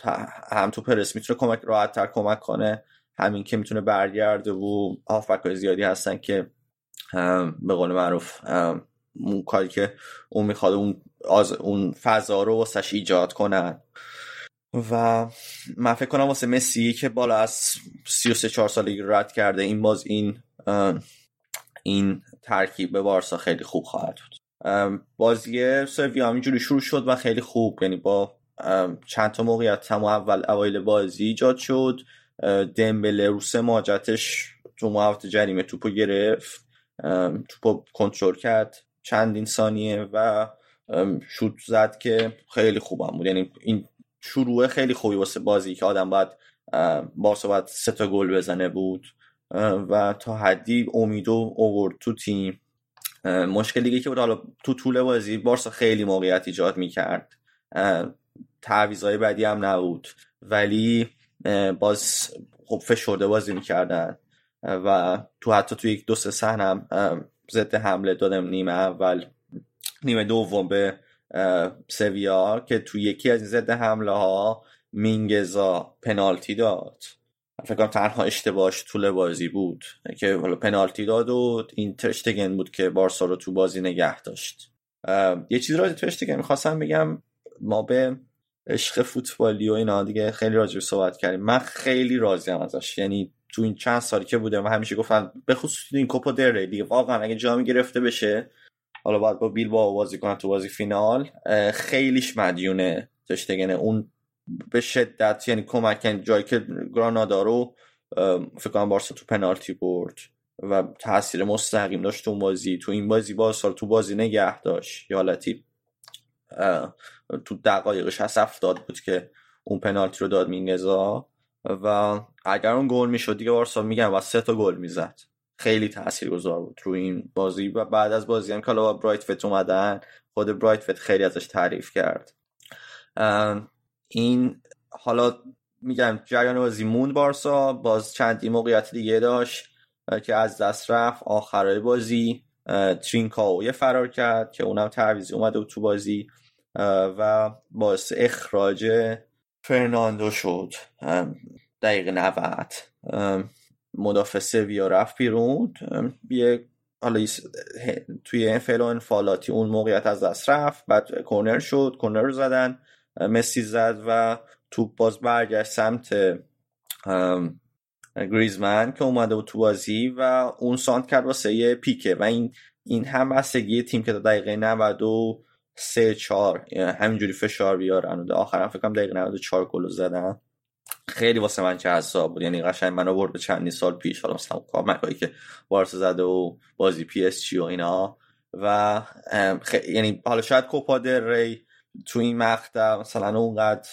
هم تو پرس می‌تونه کمک راحت تر کمک کنه. همین که می‌تونه برگرده و هافبک زیادی هستن که به قول معروف اون کاری که اون می‌خواد اون, اون فضا رو واسش ایجاد کنن. و من فکر کنم واسه مسی که بالا از 33 4 سالگی رد کرده این باز این این ترکیب به بارسا خیلی خوب خواهد بود. بازی سویا همینجوری شروع شد و خیلی خوب. یعنی با چند تا موقعیت هم اول اوایل بازی ایجاد شد. دمبله رو سه ماجتش تو محوط جریمه توپو گرفت توپو کنترل کرد چندین ثانیه و شوت زد که خیلی خوبم بود. یعنی این شروع خیلی خوبی واسه بازی که آدم باید بارسا باید سه تا گل بزنه بود. و تا حدی امیدو اوورد تو تیم. مشکل دیگه که بود حالا تو طول بازی بارسا خیلی موقعیت ایجاد می‌کرد. تعویضهای بعدی هم نبود. ولی باز خب فشرده بازی می‌کردن و تو حتی تو یک دو سه صحنه ضد حمله دادم نیمه اول. نیمه دوم به سویا که تو یکی از این ضد حمله ها مینگزا پنالتی داد. فکر کنم تنها اشتباهش طول بازی بود که حالا پنالتی داد و این ترشتگن بود که بارسا رو تو بازی نگه داشت. یه چیز رو ترشتگن می‌خواستم بگم. ما به عشق فوتبالی و اینا. دیگه خیلی راجع صحبت کردیم. من خیلی راضیم ازش. یعنی تو این چند سالی که بودم و همیشه گفتن به خصوص این کوپا در دیگه واقعا اگه جامی گرفته بشه حالا باید با بیل با بازی کنن تو بازی فینال خیلیش مدیونه. تشتگنه اون به شدت یعنی کمک یعنی جایی که گرانادا رو فکر کنم بارسا تو پنالتی برد و تاثیر مستقیم داشت تو اون بازی. تو این بازی بارسا تو بازی نگه داشت. یا تو دقایقش هست افتاد بود که اون پنالتی رو داد مینگزا. و اگر اون گل می‌شد دیگه بارسا میگم و سه تا گل می‌زد. خیلی تاثیرگذار بود روی این بازی. و بعد از بازی هم که با برایت فت اومدن. خود برایت فت خیلی ازش تعریف کرد. این حالا میگم جریان بازی موند بارسا. باز چندی موقعیت دیگه داشت که از دست رفت. آخرای بازی ترینکاو یه فرار کرد که اونم تعویزی اومده تو بازی. و باعث اخراج فرناندو شد. دقیقه 90 مدافع سویا رفت بیرون. یه حالا توی این و انفالاتی اون موقعیت از دست رفت. بعد کورنر شد کورنر رو زدن. مسی زد و توپ باز برگشت سمت گریزمن که اومده بود تو بازی و اون سانتر کرد واسه پیکه. و این این هم بستگی تیم که دقیقه 90 و سه چهار همینجوری فشار بیارن. و آخرم فکر کنم دقیقه 94 گل زدن. خیلی واسه من جذاب بود. یعنی قشنگ منو برد به چندین سال پیش. حالا مثلا comeback هایی که بارسا زده و بازی پی اس جی و اینا. و یعنی حالا شاید کوپا ری تو این مقطع مثلا اونقدر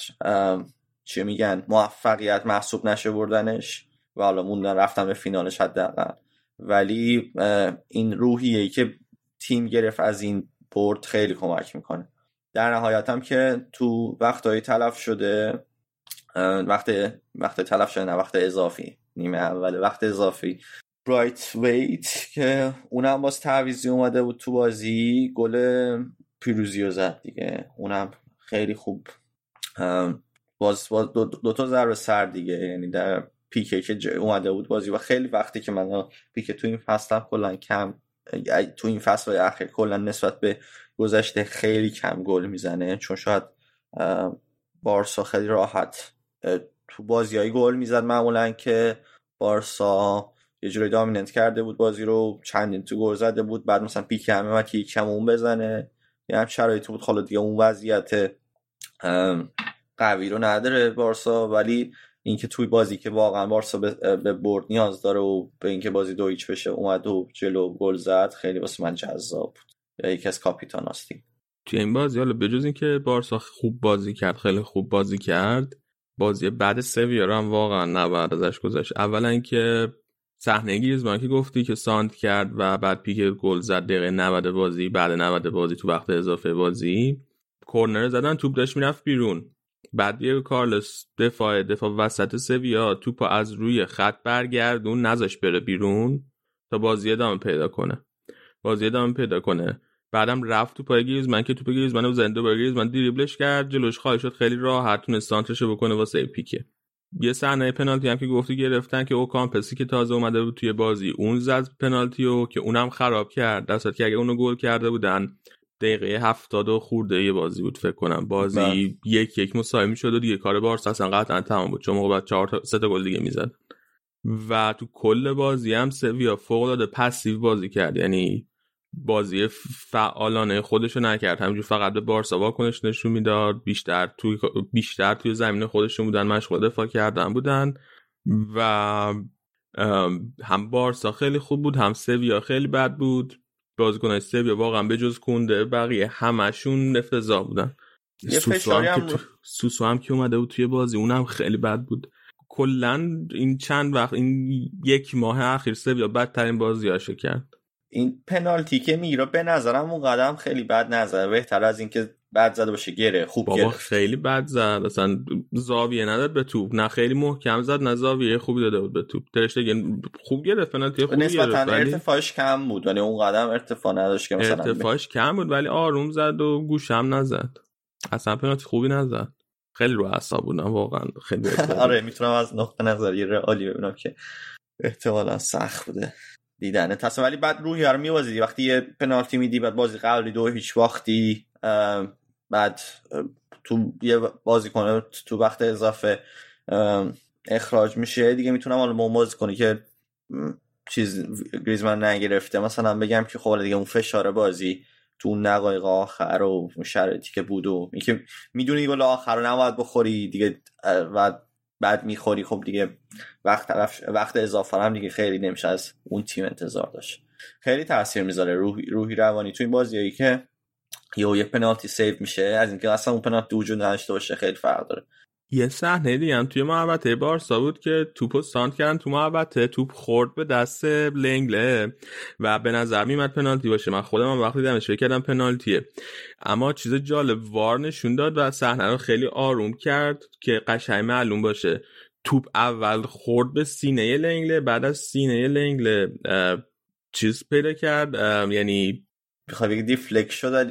چه میگن موفقیت محسوب نشه بردنش و حالا موندن رفتن به فینالش حداقل. ولی این روحیه که تیم گرفت از این برد خیلی کمک می‌کنه. در نهایت هم که تو وقتهایی تلف شده وقت وقت تلف شده نه وقت اضافی نیمه اول وقت اضافی. برایت ویت که اونم باز تعویزی اومده بود تو بازی گل پیروزی رو زد دیگه. اونم خیلی خوب. باز, باز دو, دو تا ضربه سر دیگه. یعنی در پیکه که اومده بود بازی و خیلی وقتی که من پیکه تو این فصل کلا کم تو این فصل اخیر کلا نسبت به گذشته خیلی کم گل می‌زنه چون شاید بارسا خیلی راحت تو بازیایی گل می‌زد معمولا که بارسا یه جوری دامیننت کرده بود بازی رو چندین تو گل زده بود بعد مثلا پیک همه و که کم اون بزنه. یه هم شرایطی بود. حالا دیگه اون وضعیت قوی رو نداره بارسا ولی اینکه توی بازی که واقعا بارسا به برد نیاز داره و به اینکه بازی دو هیچ بشه اومد و جلو گل زد خیلی واسه من جذاب بود. یکی از کاپیتان هستی توی این بازی حالا بجز اینکه بارسا خوب بازی کرد خیلی خوب بازی کرد بازی بعد سویا هم واقعا نباید ازش گذاشت. اولا اینکه صحنه گریزمان که گفتی که ساند کرد و بعد پیک گل زد دقیقه 90 بازی بعد 90 بازی تو وقت اضافه بازی کورنر زدن توپ داشت می‌رفت بیرون. بعد دیگو کارلس دفاع دفاع وسط سویا توپ از روی خط برگردون نذاش بره بیرون تا بازی ادامه پیدا کنه. بازی ادامه پیدا کنه. بعدم رفت تو پای من که توپ گریزمن زنده با من دریبلش کرد جلوش خواهی شد خیلی راحت تونست سانترشو بکنه واسه پیکه. یه صحنه پنالتی هم که گفتی گرفتن که او کامپسی که تازه اومده بود توی بازی اون زد پنالتی و که اونم خراب کرد. دستات که اگه اونو گل کرده بودن دقیقه هفتاد و خورده یه بازی بود فکر کنم. بازی بله. یک یک مساوی شد و دیگه کار بارسا اصلا قطعا تمام بود. چون موقع بعد چهار تا سه تا گل دیگه می‌زد. و تو کل بازی هم سویا فوق العاده پسیو بازی کرد. یعنی بازی فعالانه خودشو نکرد. همینجور فقط به بارسا واکنش نشون می‌داد. بیشتر توی بیشتر توی زمین خودشون بودن مشغول دفاع کردن بودن. و هم بارسا خیلی خوب بود هم سویا خیلی بد بود. بازیکنای سویا واقعا به جز کنده بقیه همشون افتضاح بودن. سوسو هم, هم, که سوسو هم که اومده بود توی بازی اونم خیلی بد بود. کلا این چند وقت این یک ماه اخیر سویا بدترین بازیاشو کرد. این پنالتی که می‌گیره به نظرم اون قدم خیلی بد نظر. بهتر از اینکه بد زده باشه گره خوب بابا گره. خیلی بد زد. اصلا زاویه نداد به توپ. نه خیلی محکم زد نه زاویه خوبی داده بود به توپ. ترشتگن خوب گرفت پنالتی خوب نسبتا ارتفاعش کم بود. ولی اون قدم ارتفاع نداشت که مثلا ارتفاعش کم بود ولی آروم زد و گوشم نزد. اصلا پنالتی خوبی نزد. خیلی رو اعصاب بودم واقعا خیلی آره می‌تونم از نقطه نظری رئالی ببینم که احتمالا سخت بوده دیدنه تصمیم ولی بعد روحی رو میوازیدی وقتی یه پنالتی میدی بعد بازی قبلی دو هیچ وقتی بعد تو یه بازی کنه تو وقت اضافه اخراج میشه. دیگه می‌تونم حالا بازی کنی که چیز گریزمن نگرفته. مثلا بگم که خب دیگه اون فشار بازی تو اون دقایق آخر و شرایطی که بود و اینکه می‌دونی گل آخر رو نباید بخوری دیگه و بعد می‌خوری. خب دیگه وقت وقت اضافه هم دیگه خیلی نمیشه از اون تیم انتظار داشت. خیلی تاثیر می‌ذاره روحی, روحی روانی تو این بازیایی که یه یه پنالتی save میشه از اینکه اصلا اون پنالتی وجود نداشته باشه خیلی فرق داره. یه صحنه دیگه هم توی محوطه بارسا بود که توپو سانتر کردن تو محوطه توپ خورد به دست لنگله و به نظر میمد پنالتی باشه. من خودم هم وقتی دیدمش کردم پنالتیه. اما چیز جالب VAR نشون داد و صحنه رو خیلی آروم کرد که قشنگ معلوم باشه. توپ اول خورد به سینه لنگله بعد از سینه لنگله چیز پیدا کرد یعنی بخواه بگی دیفلک شد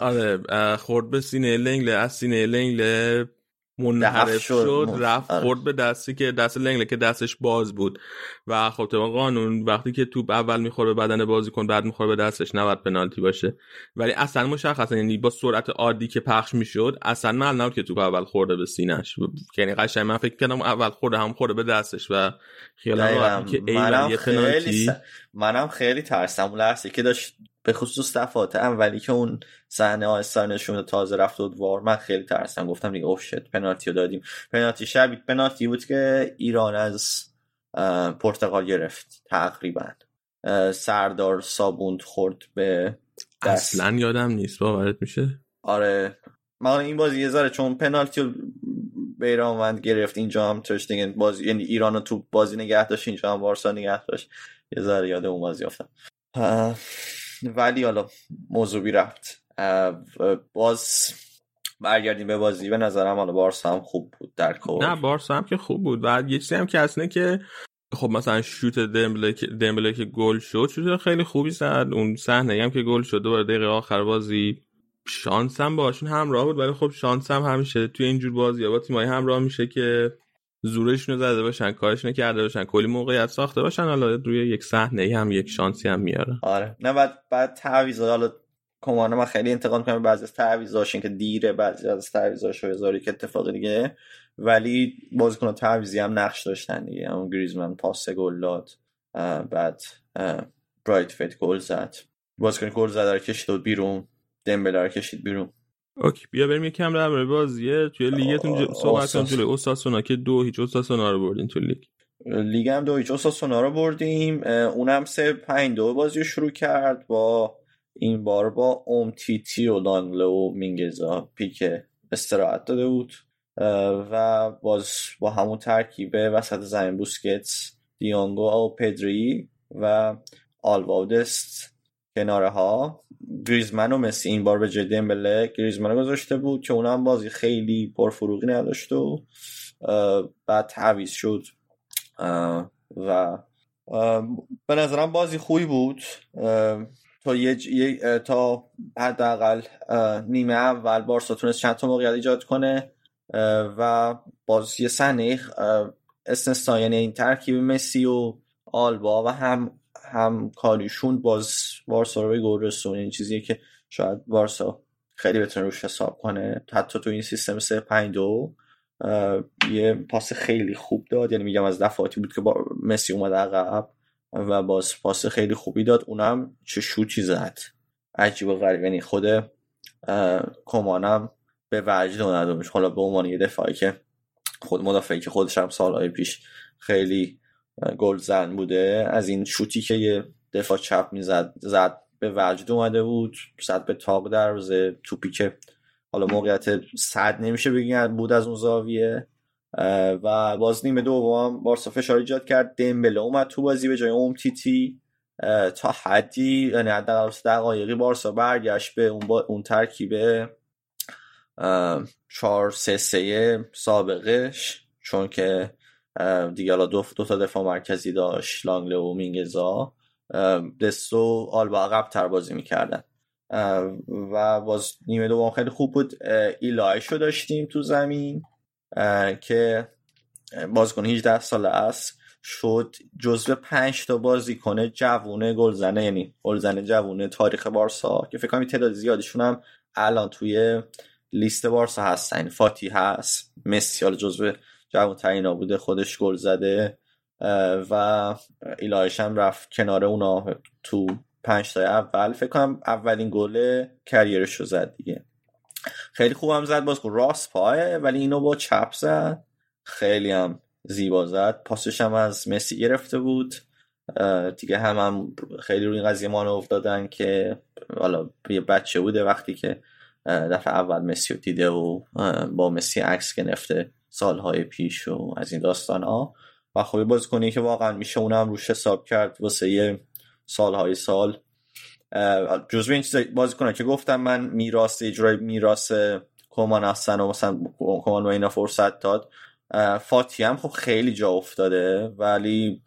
آره خورد به سینه لنگله. از سینه لنگله منحرف شد رفت آره. خورد به دستی که دست لنگله که دستش باز بود. و خب طبق قانون وقتی که توپ اول می‌خوره به بدن بازیکن بعد می‌خوره به دستش نباید پنالتی باشه. ولی اصلا مشخصا یعنی با سرعت عادی که پخش می‌شد اصلا من نبود که توپ اول خورده به سینش یعنی قشنگ من فکر کردم اول خورده هم خورده به دستش. و خیال که منم خیلی منم خیلی ترسم اون لحظه که داشت به خصوص دفعات اولی که اون صحنه آهسته نشون تازه رفت و وار من خیلی ترسم گفتم دیگه اوه شت پنالتی رو دادیم. پنالتی شبیه پنالتی بود که ایران از پرتغال گرفت تقریبا. سردار صابوند خورد به دست. اصلا یادم نیست. باورت میشه؟ آره. من این بازی یه ذره چون پنالتی رو گرفت. اینجا هم ترشتینگ بازی یعنی ایران رو تو بازی نگه داشت اینجا هم وارسا نگه داشت. یه ذره یاد اون بازی ولی حالا موضوعی رفت باز برگردیم به بازی. به نظرم حالا بارسا هم خوب بود در کل نه بارسا هم که خوب بود. بعد یه چیزی هم که اصلا که خب مثلا شوت دمبله که گل شد شوت خیلی خوبی زد. اون صحنه هم که گل شد دوباره دقیقه آخر بازی شانس هم باشون همراه بود. ولی خب شانس هم همیشه توی اینجور بازی با تیمای همراه میشه که زورشون رو زده باشن کارش نکرده باشن کلی موقعیت ساخته باشن حالا روی یک صحنه هم یک شانسی هم میاره. آره. نه بعد بعد تعویض حالا کمانه من خیلی انتقاد کنم بعضی از تعویضاشون که دیره بعضی از تعویضاش هزاری که اتفاق دیگه. ولی بازیکن تعویضی هم نقش داشتن دیگه. اون گریزمن پاس گل داد بعد برایت‌ویت گل زد. بازیکن گل زد رو کشید بیرون. دمبله رو کشید بیرون. okay بیا بریم یکم در مورد بازیه توی لیگتون صحبت کنیم جلوی اوساسونا که دو هیچ اوساسونا رو بردین تو لیگ. لیگ هم دو هیچ اوساسونا رو بردیم. اونم سه پنج دو بازی شروع کرد با این بار با اومتیتی و لانگله و مینگسا. پیکه استراحت داده بود. و باز با همون ترکیبه وسط زمین بوسکتس دی‌یونگ و و پدری و آلواودست کناره ها گریزمن و مسی این بار به جای دمبله گریزمن گذاشته بود که اونم بازی خیلی پرفروغی نداشت و بعد تعویز شد. و به نظرم بازی خوبی بود. تا یه تا حداقل نیمه اول بارسا تونست چند تا موقعیت ایجاد کنه. و باز یه صحنه استثنا یعنی این ترکیب مسی و آلبا و هم هم کاریشون باز بارسا رو به این چیزیه که شاید بارسا خیلی بتونه روش حساب کنه. حتی تو این سیستم 3 5 2 یه پاس خیلی خوب داد. یعنی میگم از دفعاتی بود که با مسی اومد عقب و باز پاس خیلی خوبی داد. اونم چه شوتی زد عجیب و غریب. یعنی خود کمانم به وجد اومد. حالا به عنوان یه دفاعی که خود مدافعی که خودش هم سالهای پیش خیلی گل زن بوده از این شوتی که یه دفاع چپ می‌زد زد به وجد اومده بود زد به تاق دروازه توپی که حالا موقعیت صد نمیشه بگیم بود از اون زاویه. و باز نیمه دوم بارسا فشار ایجاد کرد دمبله اومد تو بازی به جای اوم تیتی تا حدی یعنی حداقل دقایقی بارسا برگشت به اون, با اون ترکیبه. چهار سه سه سابقش چون که دیگه حالا دو, دو تا دفاع مرکزی داشت لانگله و مینگزا. دستو آلبا عقب تر بازی می‌کردن. و باز نیمه دوم خیلی خوب بود. ایلایشو داشتیم تو زمین که بازیکن 18 ساله است. شد جزو پنج تا بازیکن جوونه گلزنه یعنی گلزنه جوونه تاریخ بارسا که فکر کنم تعداد زیادشون هم الان توی لیست بارسا هستن. یعنی فاتی هست مسی حالا جزو جوان ترین بوده خودش گل زده و ایلایش هم رفت کنار اونا تو پنج تا اول. فکر کنم اولین گل کریرش رو زد دیگه. خیلی خوبم زد باز راست پایه ولی اینو با چپ زد. خیلی هم زیبا زد. پاسش هم از مسی گرفته بود. دیگه هم, هم خیلی روی قضیه مانو افتادن که حالا یه بچه بوده وقتی که دفعه اول مسی رو دیده و با مسی عکس گرفته. سالهای پیش و از این داستان ها و خب باز کنی که واقعا میشه اونم روش حساب کرد واسه یه سالهای سال. جزو این چیز بازی کنه که گفتم من میراث اجرای میراث کمان هستن و مثلا کمان و اینا فرصت داد. فاتی هم خب خیلی جا افتاده ولی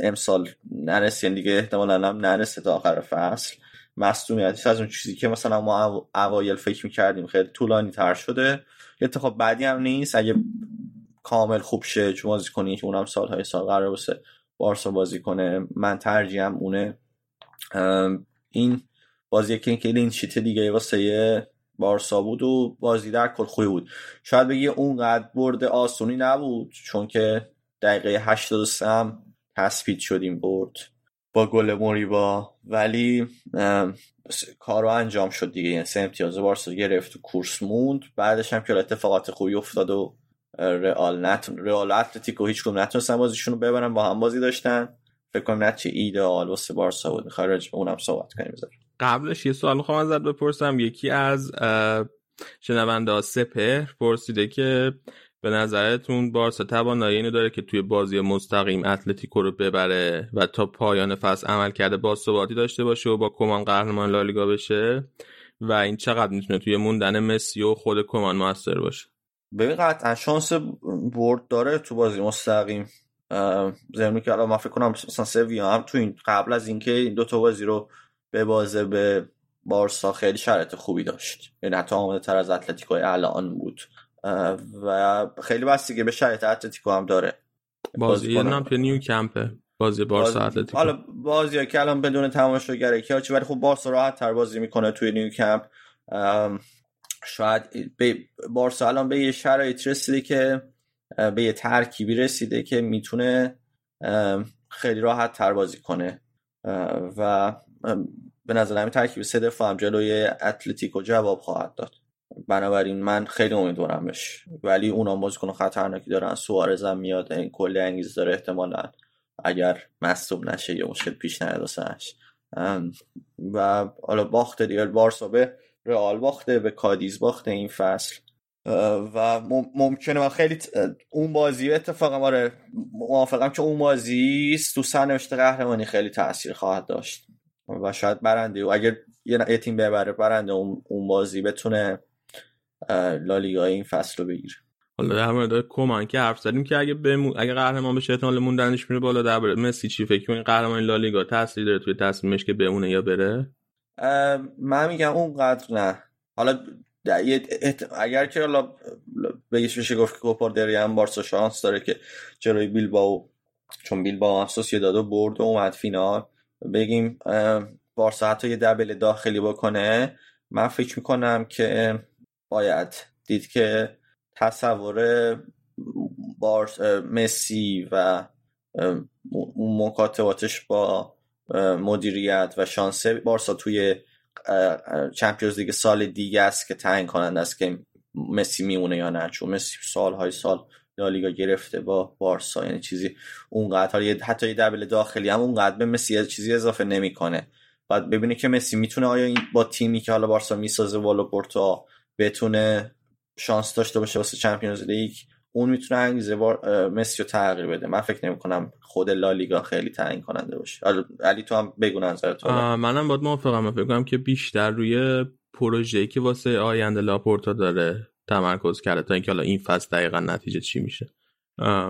امسال نرسید دیگه احتمالا هم نرسه تا آخر فصل. مصدومیتش از اون چیزی که مثلا ما اوایل فکر می‌کردیم خیلی طولانی تر شده. اتفاق بعدی هم نیست. اگه کامل خوب شه چون بازی کنی که اونم سالهای سال قرار باشه بارسا بازی کنه. من ترجیحم اونه. این بازی که این شیت دیگه واسه بارسا بود و بازی در کل خوبی بود. شاید بگی اونقدر برد آسونی نبود چون که دقیقه 83 هم تثبیت شدیم برد. با گل موریبا. ولی کارو انجام شد دیگه. یعنی سه امتیاز بارسا گرفت و کورس موند. بعدش هم که اتفاقات خوبی افتاد و رئال نتون رئال اتلتیکو هیچ کدوم نتونستن بازیشون رو ببرن. با هم بازی داشتن. فکر کنم نتیجه ایدئال واسه بارسا بود. به اونم صحبت کنیم بذار. قبلش یه سوال می‌خوام ازت بپرسم. یکی از شنونده سپر پرسیده که به نظرتون بارسا توانایی اینو داره که توی بازی مستقیم اتلتیکو رو ببره و تا پایان فصل عمل کرده با ثباتی داشته باشه و با کمان قهرمان لالیگا بشه و این چقدر می‌تونه توی موندن مسی و خود کمان موثر باشه؟ ببین قطعا شانس برد داره تو بازی مستقیم. زمینی که الان من فکر کنم مثلا سویا هم تو این قبل از اینکه این دو تا بازی رو به بازه به بارسا خیلی شرط خوبی داشت. یعنی حتی آماده تر از اتلتیکو الان بود. و خیلی بستگی به شرط اتلتیکو هم داره بازی یه نام نیو کمپه. بازی بارسا اتلتیکو. حالا بازی که الان بدون تماشاگره که ولی خب بارسا راحت تر بازی می‌کنه توی نیو کمپ. شاید به بارسا الان به یه شرایط رسیده که به یه ترکیبی رسیده که می‌تونه خیلی راحت تر بازی کنه. و به نظر همین ترکیب سه دفاع هم جلوی اتلتیکو جواب خواهد داد. بنابراین من خیلی امیدوارمش. ولی اونا بازیکن خطرناکی دارن. سوارز هم میاد این کلی انگیز داره احتمالا. اگر مصوب نشه یا مشکل پیش نیاد و حالا باخت دیگه. بارسا به رئال باخته به کادیز باخته این فصل. و ممکنه و خیلی اون بازی اتفاقا آره موافقم که اون بازی تو سرنوشت قهرمانی خیلی تاثیر خواهد داشت. و شاید برنده و اگر یه تیم ببره برنده اون بازی بتونه لالیگا این فصل رو بگیره حالا در مورد کمان که حرف زدیم که اگه بمون اگه قهرمان بشه احتمال موندنش میره بالا در مسی چی فکر کنین قهرمان لالیگا تاثیر داره توی تصمیمش که بمونه یا بره؟ من میگم اونقدر نه. حالا اگر که حالا بگیش بشه گفت که کوپا دری هم بارسا شانس داره که جلوی بیلباو چون بیلباو هم سوسیه داد و برد و اومد فینال. بگیم بارسا حتی یه دبل داخلی بکنه. من فکر می‌کنم که باید دید که تصور مسی و مکاتباتش با مدیریت و شانس بارسا توی چمپیونز لیگ سال دیگه است که تعیین کننده است که مسی میمونه یا نه. چون مسی سالهای سال لالیگا گرفته با بارسا یعنی چیزی اونقدر حتی دبل داخلی هم اونقدر به مسی چیزی اضافه نمی‌کنه. بعد ببینه که مسی می‌تونه آیا این با تیمی که حالا بارسا می‌سازه والا پورتو بتونه شانس داشته باشه واسه چمپیونز لیگ اون می‌تونه انگیزه مسی رو تغییر بده. من فکر نمی کنم خود لالیگا خیلی تعیین کننده باشه علی تو هم بگو نظر تو منم باید موافقم من فکر کنم که بیشتر روی پروژه‌ای که واسه آینده لاپورتا داره تمرکز کرده تا اینکه حالا این فصل دقیقا نتیجه چی میشه.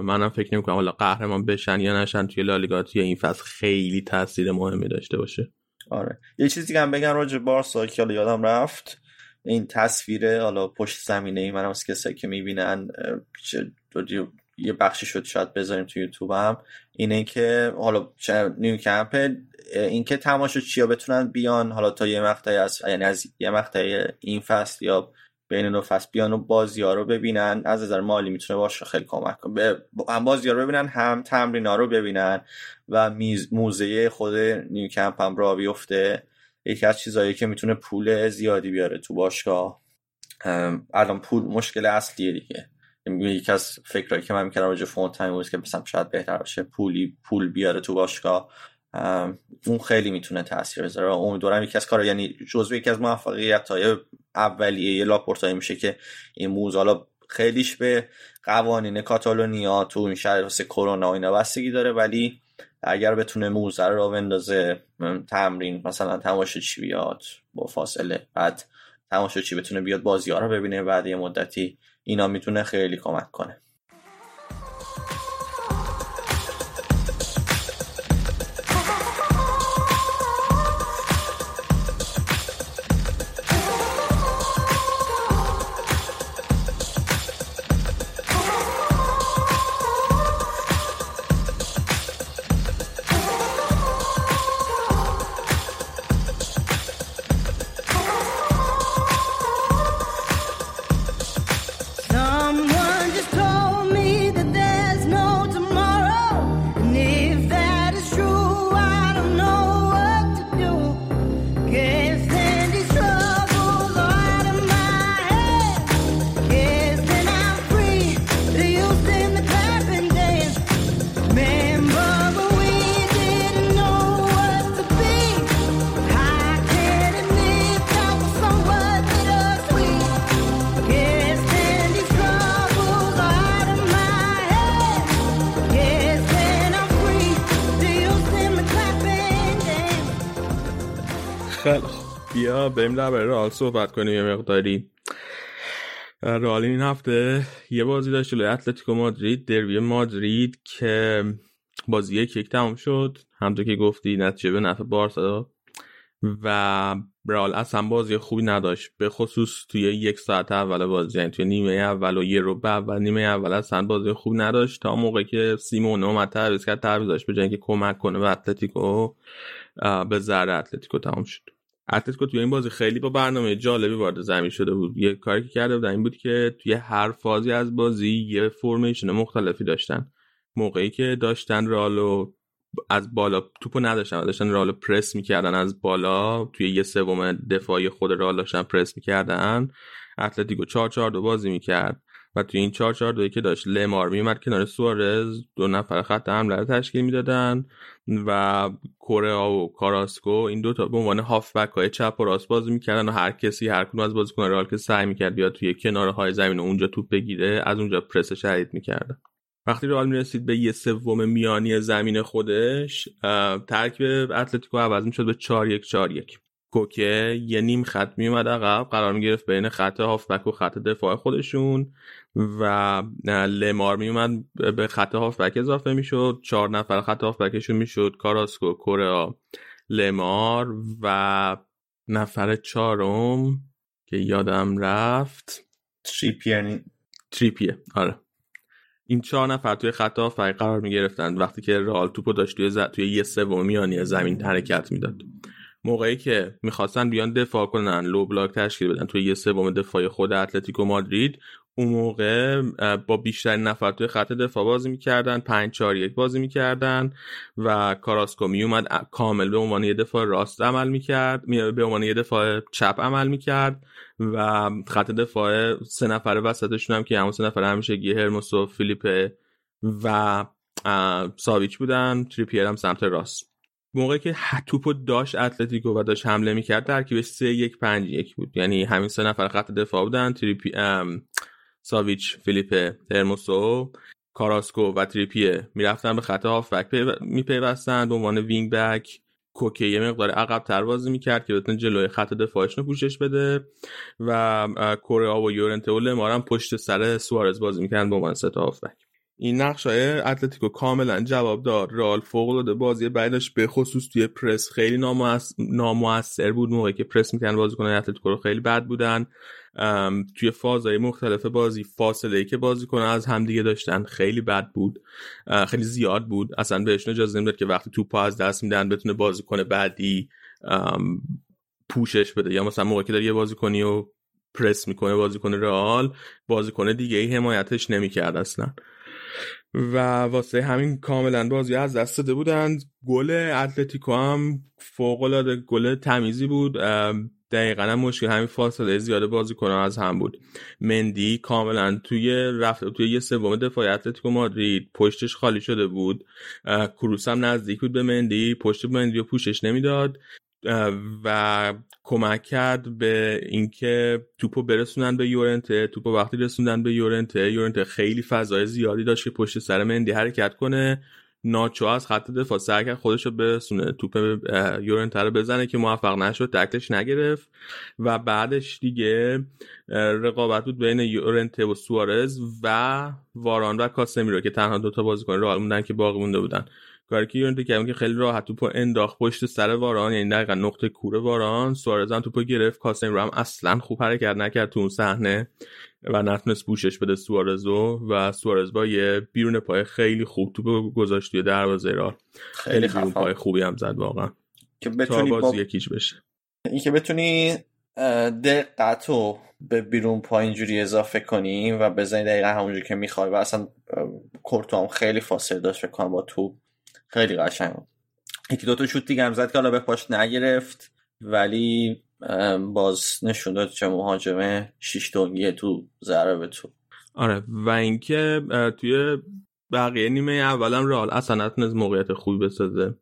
منم فکر نمی کنم حالا قهرمان بشن یا نشن توی لالیگا توی این فصل خیلی تاثیر مهمی داشته باشه. آره. یه چیزی که هم بگم راجع بارسا که حالا یادم رفت. این تصویر حالا پشت زمینه ای منم کسایی که می‌بینن یه بخشی شد شاید بذاریم تو یوتیوب هم. اینه که حالا نیو کمپ اینکه چیا بتونن بیان حالا تا یه مقطعی از یعنی از یه مقطعی این فصل یا بین دو فصل بیان و بازی ها رو ببینن. از نظر مالی می‌تونه باشه خیلی کمک کنه. هم بازی ها رو ببینن هم تمرین ها رو ببینن و موزه خود نیو کمپ هم را بیفته. یکی از چیزهایی که می‌تونه پول زیادی بیاره تو باشگاه. الان پول مشکل اصلیه دیگه. یکی از فکرهایی که من می‌کردم راجع فونتاین بود که مثلا شاید بهتر باشه پولی پول بیاره تو باشگاه. اون خیلی می‌تونه تاثیر بذاره. امیدوارم یکی از کارا یعنی جزو یکی از موفقیت های اولیه لاپورتایی میشه که این موز حالا خیلیش به قوانین کاتالونیا تو این شهر کرونا و اینا بستگی داره ولی اگر بتونه موزه رو بندازه تمرین مثلا تماشاچی بیاد؟ با فاصله. بعد تماشاچی بتونه بیاد بازی ها رو ببینه بعد یه مدتی اینا می‌تونه خیلی کمک کنه. صحبت کنیم یه مقداری. رئال این هفته یه بازی داشت جلوی اتلتیکو مادرید دروی مادرید که بازی یک یک تمام شد. همونطور که گفتی نتیجه به نفع بارسا و رئال اصلا بازی خوبی نداشت. به خصوص توی یک ساعت اول بازی یعنی توی نیمه اول و یه رو و نیمه اول اصلا بازی خوبی نداشت. تا موقعی که سیمون اومد تعویض کرد تعویض داشت به جای کمک کنه به اتلتیکو به ذره اتلتیکو تمام شد. اتلتیکو توی این بازی خیلی با برنامه جالبی وارد زمین شده بود. یه کاری که کرده بودن این بود که توی هر فازی از بازی یه فرمیشن مختلفی داشتن. موقعی که داشتن رالو از بالا توپو نداشتن داشتن رالو پرس می‌کردن از بالا توی یه سوم دفاعی خود رال داشتن پرس می‌کردن. اتلتیکو 4 4 دو بازی می‌کرد. و توی این 4 4 2 که داشت لمار میومد کنار سوارز دو نفر خط حمله رو تشکیل می‌دادن و کره و کاراسکو این دو تا به عنوان هافبک های چپ و راست بازی می‌کردن و هر کسی هر کدوم از بازیکن رئال که سعی می‌کرد بیاد توی کناره های زمین و اونجا توپ بگیره از اونجا پرس شدید می‌کردن وقتی رئال می‌رسید به یه سوم میانی زمین خودش ترکیب اتلتیکو عوض می‌شد به 4 1 4 1 کوکه یه نیم خط میومد عقب قرار می‌گرفت بین خط هافبک و خط دفاع خودشون و لمار میومد به خط هافبک اضافه می‌شد. چهار نفر خط هافبکشون می‌شد کاراسکو کورا لمار و نفر چهارم که یادم رفت تریپیر تریپیه آره. این چهار نفر توی خط هافبک قرار می‌گرفتن وقتی که رئال توپو داشت توی, ز... توی یه سوم میانی زمین حرکت می‌داد. موقعی که می‌خواستن بیان دفاع کنن لو بلاک تشکیل بدن توی یه سوم دفاعی خود اتلتیکو مادرید اون موقع با بیشترین نفر توی خط دفاع بازی می‌کردن 5 4 1 بازی می‌کردن و کاراسکو میومد کامل به عنوان یه دفاع راست عمل می‌کرد به عنوان یه دفاع چپ عمل می‌کرد و خط دفاع سه نفر وسطشون هم که همون سه نفر همیشگی هرموسو فیلیپه و ساویچ بودن تریپیر هم سمت راست. موقعی که توپو داشت اتلتیکو و داشت حمله می‌کرد ترکیبش 3 1 5 1 بود. یعنی همین سه نفر خط دفاع بودن تریپی ساویچ فیلیپه هرموسو کاراسکو و تریپیه می‌رفتن به خط هافبک میپیوستن به عنوان wing back. کوکه یه مقدار عقب تر بازی می‌کرد که بتونه جلوی خط دفاعشون رو پوشش بده. و کوره‌آ و یورنته و لمارم پشت سر سوارز بازی می‌کردن به عنوان سه تا هافبک. این نقشه اتلتیکو کاملا جواب داد. رئال فوق العاده بازی بد به خصوص توی پرس خیلی ناموثر بود موقعی که پرس می‌کنن بازیکن اتلتیکو رو خیلی بد بودن. توی فازهای مختلف بازی فاصله ای که بازیکن از همدیگه داشتن خیلی بد بود. خیلی زیاد بود. اصلا بهشون اجازه نمی‌داد که وقتی توپ از دست میدن بتونه بازیکن بعدی پوشش بده. یا مثلا موقعی که داری یه بازیکنی و پرس می‌کنه بازیکن رئال بازیکن دیگه ای حمایتش نمی‌کرد اصلا. و واسه همین کاملا بازی از دست داده بودند گل اتلتیکو هم فوق العاده گل تمیزی بود. دقیقا هم مشکل همین فاصله زیاده بازی کنه از هم بود. مندی کاملا توی رفت توی یه سوم دفاع اتلتیکو مادرید پشتش خالی شده بود. کروس هم نزدیک بود به مندی. پشت مندی رو پوشش نمی‌داد. و کمک کرد به اینکه توپو برسونن به یورنته. توپو وقتی رسوندن به یورنته یورنته خیلی فضای زیادی داشت که پشت سر مندی حرکت کنه. ناچو از خط دفاع سعی کرد خودش رو برسونه توپ یورنته رو بزنه که موفق نشد تکلش نگرفت. و بعدش دیگه رقابت بود بین یورنته و سوارز و واران و کاسمیرو که تنها دوتا بازیکن رئال موندن که باقی مونده بودن. کاری که یونتی که خیلی راحت توپو انداخت پشت سر واران یعنی دقیقا نقطه کوره واران. سوارز هم توپو گرفت کاسم رو هم اصلا خوب حرکت نکرد تو اون صحنه و نتونست بوشش بده سوارزو و سوارز با یه بیرون پای خیلی خوب توپو گذاشت توی دروازه را خیلی بیرون پای خوبی هم زد واقعا. که بتونی تا بازی یکیش بشه. این که بتونی دقت رو به بیرون پا اینجوری اضافه کنی و بزنی دقیقا همونجور که می‌خوای و اصلا کورتو هم خیلی فاصله داشت فکر کنم با تو خیلی قشنگ بود. یکی دوتا شوت دیگه هم زد که حالا به پاش نگرفت ولی باز نشون داد چه مهاجمه شیش دونگیه تو ضربه تو. آره و اینکه توی بقیه نیمه اولم رئال اصلا نتونست موقعیت خوبی بسازه.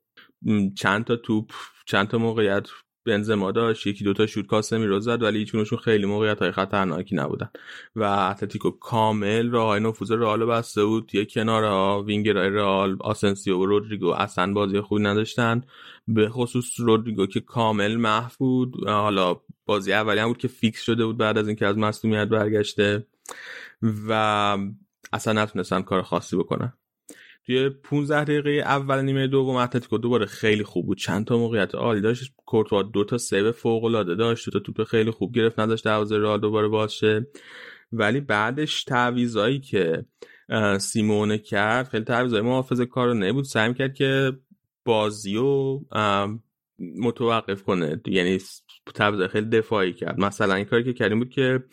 چند تا توپ چند تا موقعیت بنزما داشت یکی دوتا شوت کاسمیرو زد ولی هیچکدومشون خیلی موقعیت های خطرناکی نبودن. و اتلتیکو کامل راه نفوذ رئال بسته بود. یه کنار وینگر رئال آسنسیو و رودریگو اصلا بازی خوبی نداشتن. به خصوص رودریگو که کامل محو بود. حالا بازی اولی هم بود که فیکس شده بود بعد از اینکه از مصدومیت برگشته. و اصلا نتونستن کار خاصی بکنن. توی 15 دقیقه اول نیمه دوم اتلتیکو دوباره خیلی خوب بود. چند تا موقعیت عالی داشت. کورتوا دو تا سیو فوق العاده داشت. دو تا توپ خیلی خوب گرفت. نداشت دروازه رئال دوباره باز شه ولی بعدش تعویضایی که سیمونه کرد خیلی تعویضای محافظه کار نبود. سعی کرد که بازی رو متوقف کنه. یعنی تعویض خیلی دفاعی کرد. مثلا این کاری که کردیم بود که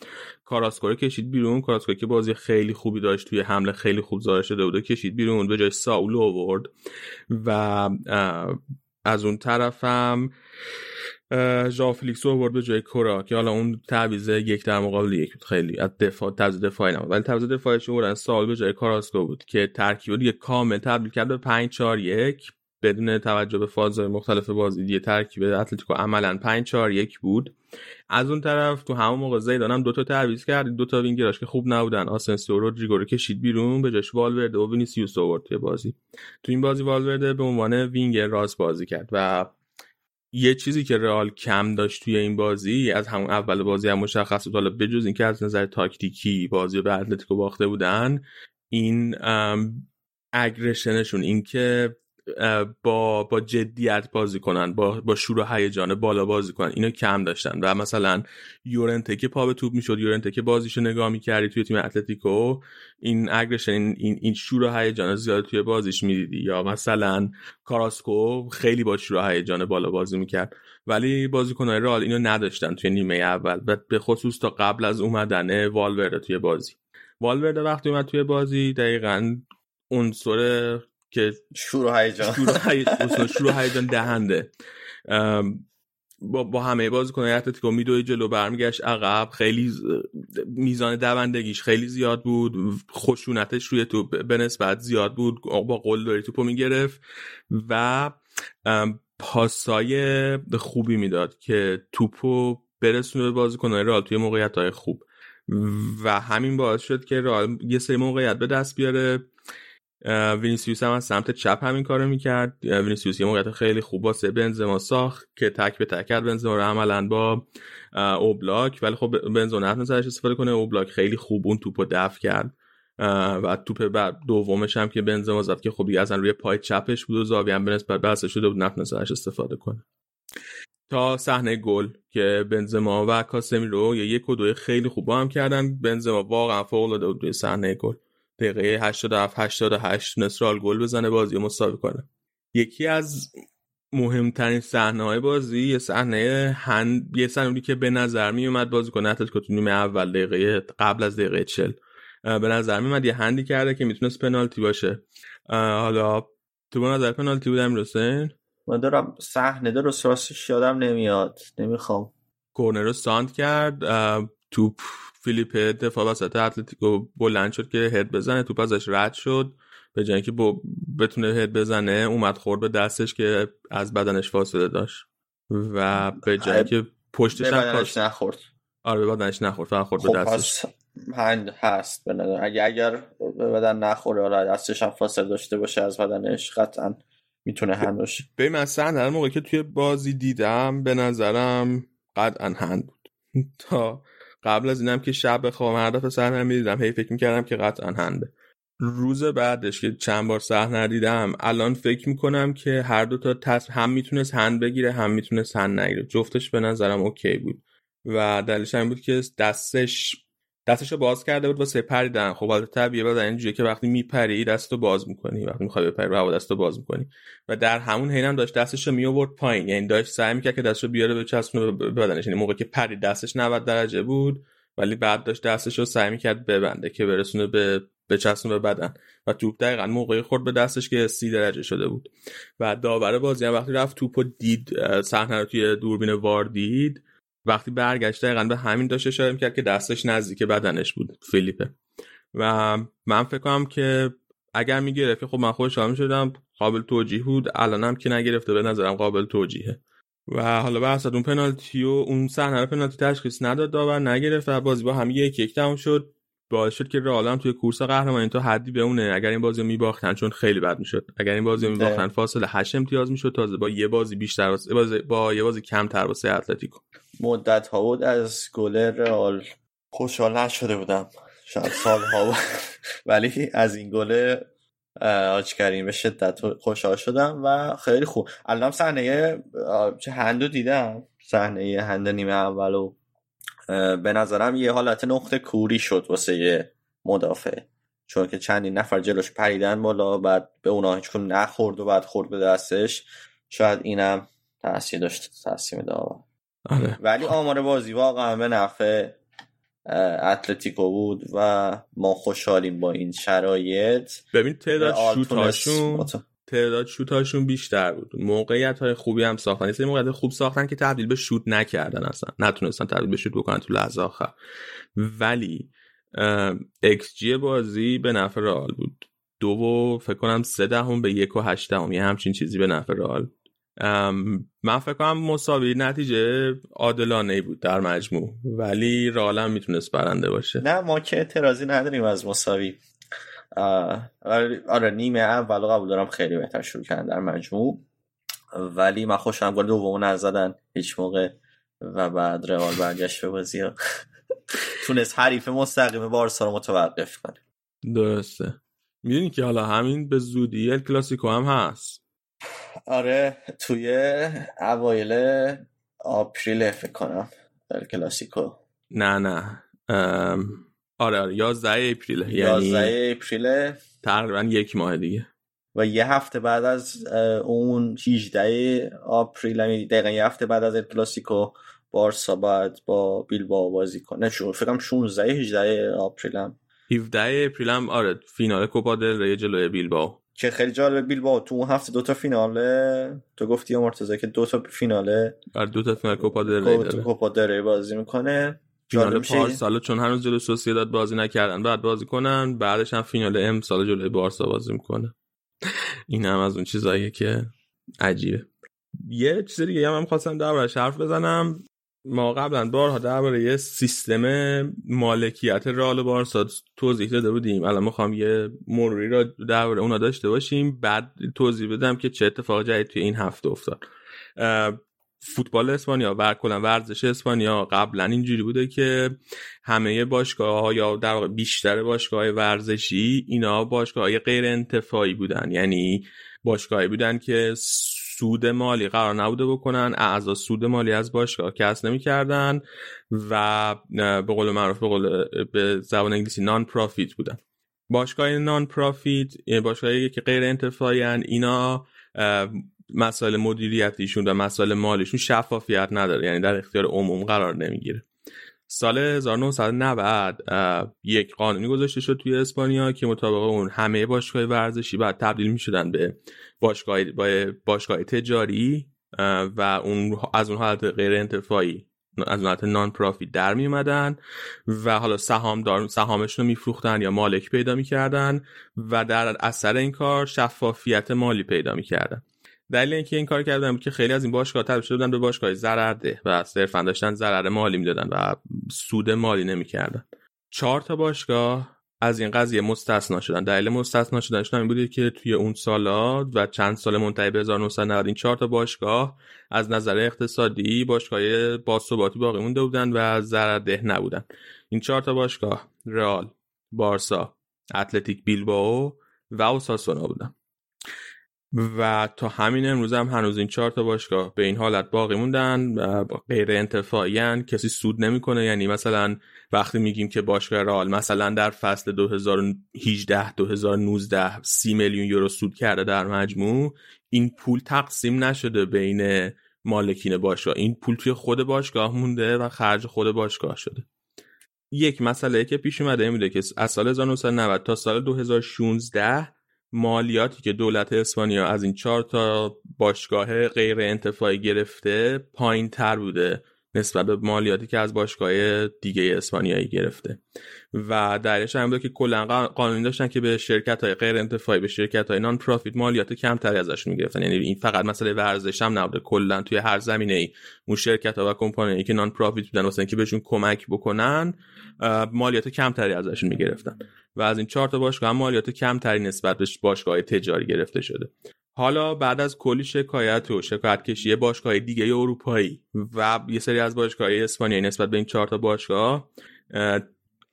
کاراسکو کشید بیرون. کاراسکو که بازی خیلی خوبی داشت توی حمله خیلی خوب ظاهر شده بود کشید بیرون به جای ساول آورد. و از اون طرفم ژائو فلیکس آورد به جای کورا که حالا اون تعویض یک در مقابل یک بود. خیلی از دفاع تعویض دفاعی نبود. ولی تعویض دفاعیش آوردن ساول به جای کاراسکو بود که ترکیب دیگه کامل تبدیل کرد به 5 4 1 بدون توجه به فازهای مختلف بازی ترکیب اتلتیکو عملا 5 4 1 بود. از اون طرف تو همون موقع زیدان هم دوتا تعویض کرد. دوتا وینگر اش که خوب نبودن. آسنسیو رودریگو رو کشید بیرون. به جاش والورده و وینیسیوس آورد توی بازی. تو این بازی والورده به عنوان وینگر راست بازی کرد و یه چیزی که رئال کم داشت توی این بازی از همون اول بازی هم مشخص بود. حالا بجز اینکه از نظر تاکتیکی بازی به اتلتیکو باخته بودن این اگرشن شون اینکه با با جدیت بازی کنن با با شور و هیجان بالا بازی کنن. اینو کم داشتن. و مثلا یورنته که پا به توپ می‌شد یورنته که بازیشو نگاه می‌کردی توی تیم اتلتیکو این اگریشن این این شور و هیجان زیاد توی بازیش می‌دیدی. یا مثلا کاراسکو خیلی با شور و هیجان بالا بازی می‌کرد. ولی بازیکنان رئال اینو نداشتن توی نیمه اول و به خصوص تا قبل از اومدن والورده توی بازی. والورده وقتی اومد توی بازی دقیقا عنصر که شور و هیجان. شور و هیجان دهنده. با, با همه بازیکنان اتلتیکو میدوی جلو برمیگشت عقب. خیلی میزان دوندگیش خیلی زیاد بود. خشونتش روی تو به نسبت زیاد بود. باقول داری توپو می‌گرفت و پاسای خوبی می‌داد که توپو برسونه به بازیکنان رئال توی موقعیت های خوب. و همین باعث شد که رئال یه سری موقعیت به دست بیاره. وینیسیوس هم از سمت چپ همین کارو می‌کرد. وینیسیوس یه موقعیت خیلی خوب واسه بنزما ساخت که تک به تک کرد بنزما رو عملا با اوبلاک. ولی خب بنزما نتونست استفاده کنه. اوبلاک خیلی خوب اون توپو دفع کرد. و توپ بعد دومش هم که بنزما زد که خب دیگه روی پای چپش بود و زاویه هم نسبت بسته شده بود نتونست استفاده کنه. تا صحنه گل که بنزما و کاسمیرو یک و دو خیلی خوب هم کردن. بنزما واقعا فوق العاده بود صحنه گل. دقیقه 87 88 نصرال گل بزنه بازی مساوی کنه. یکی از مهمترین صحنه های بازی یه صحنه هند یه صحنه که به نظر می اومد بازی کنه اتلتیکو تو نیمه اول دقیقه قبل از دقیقه 40 به نظر می اومد یه هندی کرده که می‌تونست پنالتی باشه. حالا تو به نظر پنالتی بودم رسین من دارم صحنه درست راستش یادم نمیاد. نمی‌خوام. کورنر رو ساند کرد. توپ فیلیپ دفاع وسط اتلتیکو بلند شد که هد بزنه توپ ازش رد شد. به جای اینکه بتونه هد بزنه اومد خورد به دستش که از بدنش فاصله داشت. و به جای که پشتش بدنش نخورد. آره به بدنش نخورد فقط خورد به خب دستش. هند هست به نظر اگه اگر به بدن نخوره آره دستش هم فاصله داشته باشه از بدنش قطعا می‌تونه هند باشه به من هر موقعی که توی بازی دیدم به نظرم قطعا هند بود. تا قبل از اینم که شب بخوام هر دفعه صحنه می‌دیدم هی فکر می‌کردم که قطعا هنده. روز بعدش که چند بار صحنه دیدم الان فکر می‌کنم که هر دو تا تص... هم می‌تونست هند بگیره هم می‌تونست هند نگیره. جفتش به نظرم اوکی بود. و دلیلش این بود که دستش دستشو باز کرده بود واسه پریدن. خب حالت طبیعیه بعد اینجوریه که وقتی میپری دستو باز می‌کنی. وقتی می‌خوای بپری رو هوا دستو باز می‌کنی. و در همون حینم داشت دستشو می آورد پایین. یعنی داشت سعی می‌کرد که دستشو بیاره به چسبونه بدنش. یعنی موقعی که پرید دستش 90 درجه بود ولی بعد داشت دستشو سعی می‌کرد ببنده که برسونه به چسبونه به بدن. و توپ دقیقا موقعی خورد به دستش که سی درجه شده بود. و داور بازی هم وقتی رفت توپو دید صحنه رو توی دوربین وار دید وقتی برگشت دقیقا به همین داشت اشاره می‌کرد که دستش نزدیک بدنش بود فیلیپه. و من فکر کنم که اگر می‌گرفت خب من خوشحال شدم قابل توجیه بود. الانم که نگرفته به نظرم قابل توجیهه. و حالا بحث اون پنالتی و اون صحنه رو پنالتی تشخیص نداد داور نگرفت و بازی با هم یک یک تموم شد. باعث شد که رئال هم توی کورس قهرمانی تا حدی بمونه. اگر این بازی رو میباختن چون خیلی بد می‌شد. اگر این بازی رو میباختن فاصله 8 امتیاز می‌شد. تازه با یه بازی بیشتر واسه بازی با یه بازی کمتر واسه اتلتیکو. مدت ها بود از گل رئال. خوشحال نشده بودم. شاید سال ها بود. ولی از این گل آج کریم به شدت خوشحال شدم و خیلی خوب. الان صحنه چه هندو دیدم؟ صحنه هند نیمه اولو به نظرم یه حالت نقطه کوری شد واسه یه مدافع. چون که چندین نفر جلوش پریدن بالا بعد به اونا هیچ نخورد و بعد خورد به دستش. شاید اینم تاثیر داشت. تاثیر میده آره. ولی آمار بازی واقعا به نفع اتلتیکو بود و ما خوشحالیم با این شرایط. ببین تعداد شوتاشون تعداد شوتاشون بیشتر بود. موقعیت های خوبی هم ساختن. یه موقعیت خوب ساختن که تبدیل به شوت نکردن اصلا. نتونستن تبدیل به شوت بکنن تو لحظه آخر. ولی ایکس جی بازی به نفع رئال بود. دو و فکر کنم سه دهم به یک و هشت دهم. یه همچین چیزی به نفع رئال. من فکر کنم مساوی نتیجه عادلانه بود در مجموع ولی رئال هم می‌تونست برنده باشه. نه ما که اعتراضی نداریم از مساوی. آره نیمه اول قبول دارم خیلی بهتر شروع کردن در مجموع. ولی من خوشم گل دومو نزدن هیچ موقع و بعد روال برگشت به بازی ها. تونست حریف مستقیم بارسا رو متوقف کنه. درسته. می‌دونی که حالا همین به زودی ال کلاسیکو هم هست. آره توی اوایل آپریل فکر کنم. ال کلاسیکو. نه نه. آره آره. 11 April یعنی 11 April. تقریبا یک ماه دیگه. و یه هفته بعد از اون 18 April یعنی دقیقا یه هفته بعد از کلاسیکو بارسا باید با بیلباو بازی کنه. شو فکرم 16 18 April هم 17 April هم آره فینال کوپا دل ری جلوی بیلباو که خیلی جالبه بیلباو تو اون هفته دوتا فیناله تو گفتی مرتضی که دوتا فیناله. آره دوتا فینال کوپا داره. کوپا دل ری بازی می‌کنه. فینال پارسال چون هنوز جلو سوسیداد بازی نکردن بعد بازی کنن بعدش هم فینال امسال جلوی بارسا بازی می‌کنه. این هم از اون چیزاییه که عجیبه. یه چیز دیگه هم, هم خواستم دربارش حرف بزنم. ما قبلا بارها درباره یه سیستم مالکیت رال بارسا توضیح داده بودیم. الان می‌خوام یه مروری را درباره اونا داشته باشیم. بعد توضیح بدم که چه اتفاق جدید توی این هفته افتاد. فوتبال اسپانیا و کلا ورزش اسپانیا قبلا اینجوری بوده که همه باشگاه ها یا در واقع بیشتر باشگاه ورزشی اینا باشگاه های غیر انتفاعی بودن. یعنی باشگاهی بودن که سود مالی قرار نبوده بکنن اعضا سود مالی از باشگاه کسب نمی‌کردن و به قول معروف به قول به زبان انگلیسی نان پروفیت بودن. باشگاه نان پروفیت باشگاهی که غیر انتفاعی اینا مسائل مدیریتیشون و مسائل مالیشون شفافیت نداره یعنی در اختیار عموم قرار نمی‌گیره. سال 1990 یک قانونی گذاشته شد توی اسپانیا که مطابق اون همه باشگاه ورزشی بعد تبدیل می شدن به باشگاه باشگاه تجاری و اون از اون حالت غیر انتفاعی از اون حالت نان پرافیت در می اومدن و حالا سهام سهامشون رو میفروختن یا مالک پیدا می‌کردن و در اثر این کار شفافیت مالی پیدا می‌کردن. دلیل اینکه این کار کردن بود که خیلی از این باشگاه تبدیل شدن به باشگاه ضررده و صرفا داشتن ضرر مالی می‌دادن و سود مالی نمی‌کردن. چهار تا باشگاه از این قضیه مستثنا شدن. دلیل مستثنا شدنشون این بوده که توی اون سالا و چند سال منتهی به 1990 این چهار تا باشگاه از نظر اقتصادی باشگاه باثباتی باقی مونده بودن و ضررده نبودن. این چهار تا باشگاه رئال بارسا اتلتیک بیلبائو و اوساسونا بودن. و تا همین امروز هم هنوز این چهار تا باشگاه به این حالت باقی موندن غیر انتفاعی کسی سود نمی‌کنه. یعنی مثلا وقتی میگیم که باشگاه رئال مثلا در فصل 2018 2019 30 میلیون یورو سود کرده در مجموع این پول تقسیم نشده بین مالکین باشگاه. این پول توی خود باشگاه مونده و خرج خود باشگاه شده. یک مسئله که پیش اومده این که از سال 1990 تا سال 2016 مالیاتی که دولت اسپانیا از این چهار تا باشگاه غیر انتفاعی گرفته پایین تر بوده نسبت به مالیاتی که از باشگاه دیگه اسپانیایی گرفته. و درش هم که کلا قانونی داشتن که به شرکت های غیر انتفاعی به شرکت های نان پروفیت مالیات کمتری ازشون می‌گرفتن. یعنی این فقط مسئله ورزش هم نبوده. کلا توی هر زمینه ای اون شرکت ها و کمپانی که نان پروفیت بودن واسه اینکه بهشون کمک بکنن مالیات کمتری ازشون می‌گرفتن. و از این چهار تا باشگاه هم مالیات کمتری نسبت به باشگاه تجاری گرفته شده. حالا بعد از کلی شکایت و شکایت کشی باشگاه دیگه اروپایی و یه سری از باشگاه اسپانیایی نسبت به این چهار تا باشگاه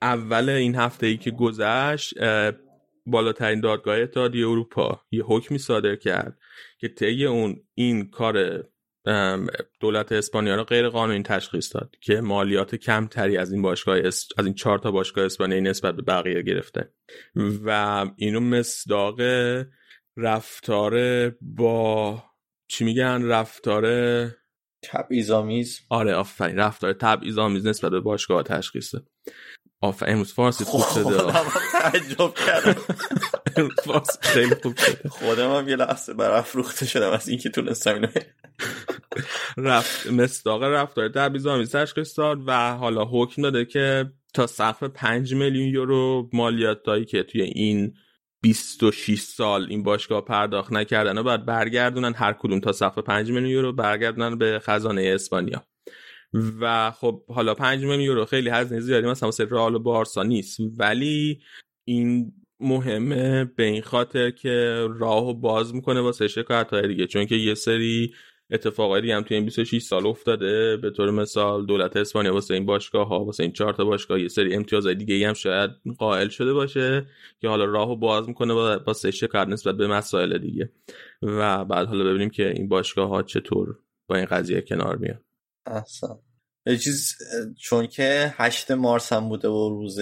اول این هفته ای که گذشت بالاترین دادگاه اتحادیه اروپا یه حکمی صادر کرد که طی اون این کار دولت اسپانیا رو غیر قانونی تشخیص داد که مالیات کمتری از این باشگاه از این چهار تا باشگاه اسپانیایی نسبت به بقیه گرفته. و اینو مصداق رفتار با چی میگن؟ رفتار تبعیض‌آمیز. آره آفرین رفتار تبعیض‌آمیز نسبت به باشگاه تشخیص داد. آفرین امروز فارسی خوب شده. تعجب کردم. فارسی خیلی خوب شده. خودم هم یه لحظه برافروخته شدم از اینکه تونستم اینو رفت مصداق رفتار تبعیض‌آمیز تشخیص داد و حالا حکم داده که تا سقف 5 میلیون یورو مالیاتایی که توی این 26 سال این باشگاه پرداخت نکردن و بعد برگردونن هر کدوم تا سقف 5 میلیون یورو برگردونن به خزانه اسپانیا. و خب حالا 5 میلیون یورو خیلی هزینه زیادی مثلا واسه رئال و بارسا نیست. ولی این مهمه به این خاطر که راهو باز می‌کنه واسه شکایت های دیگه. چون که یه سری اتفاقایی هم توی این 26 سال افتاده. به طور مثال دولت اسپانیا واسه این باشگاه ها واسه این چهار تا باشگاه یه سری امتیازهای دیگه هم شاید قائل شده باشه که حالا راهو باز می‌کنه واسه شکایت نسبت به مسائل دیگه. و بعد حالا ببینیم که این باشگاه ها چطور با این قضیه کنار میان. احسن. چیز چون که هشت مارس هم بوده و روز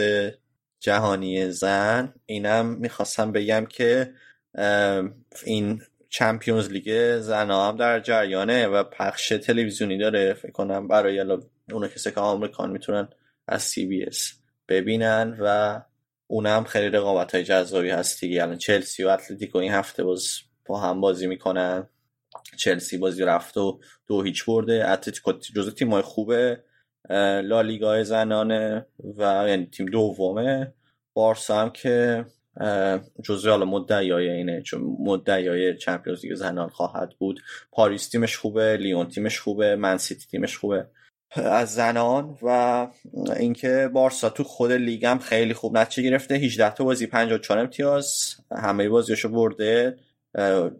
جهانی زن اینم می‌خواستم بگم که این چمپیونز لیگ زنا هم در جریانه و پخش تلویزیونی داره. فکر کنم برای اون کسی که آمریکان می‌تونن از CBS ببینن و اونم خیلی رقابت های جذابی هست دیگه. الان چلسی و اتلتیکو این هفته باز با هم بازی می‌کنن. چلسی بازی رفت و دو هیچ برده. اتلتیکو جزو تیم های خوبه لالیگا زنانه و یعنی تیم دومه. بارسا هم که جزء حالا مدعیای اینه چون مدعیای چمپیونز لیگ زنان خواهد بود. پاریس تیمش خوبه لیون تیمش خوبه منسیتی تیمش خوبه. از زنان و اینکه بارسا تو خود لیگ هم خیلی خوب نتیجه گرفته. 18 تا بازی 54 امتیاز. همه بازیاشو برده.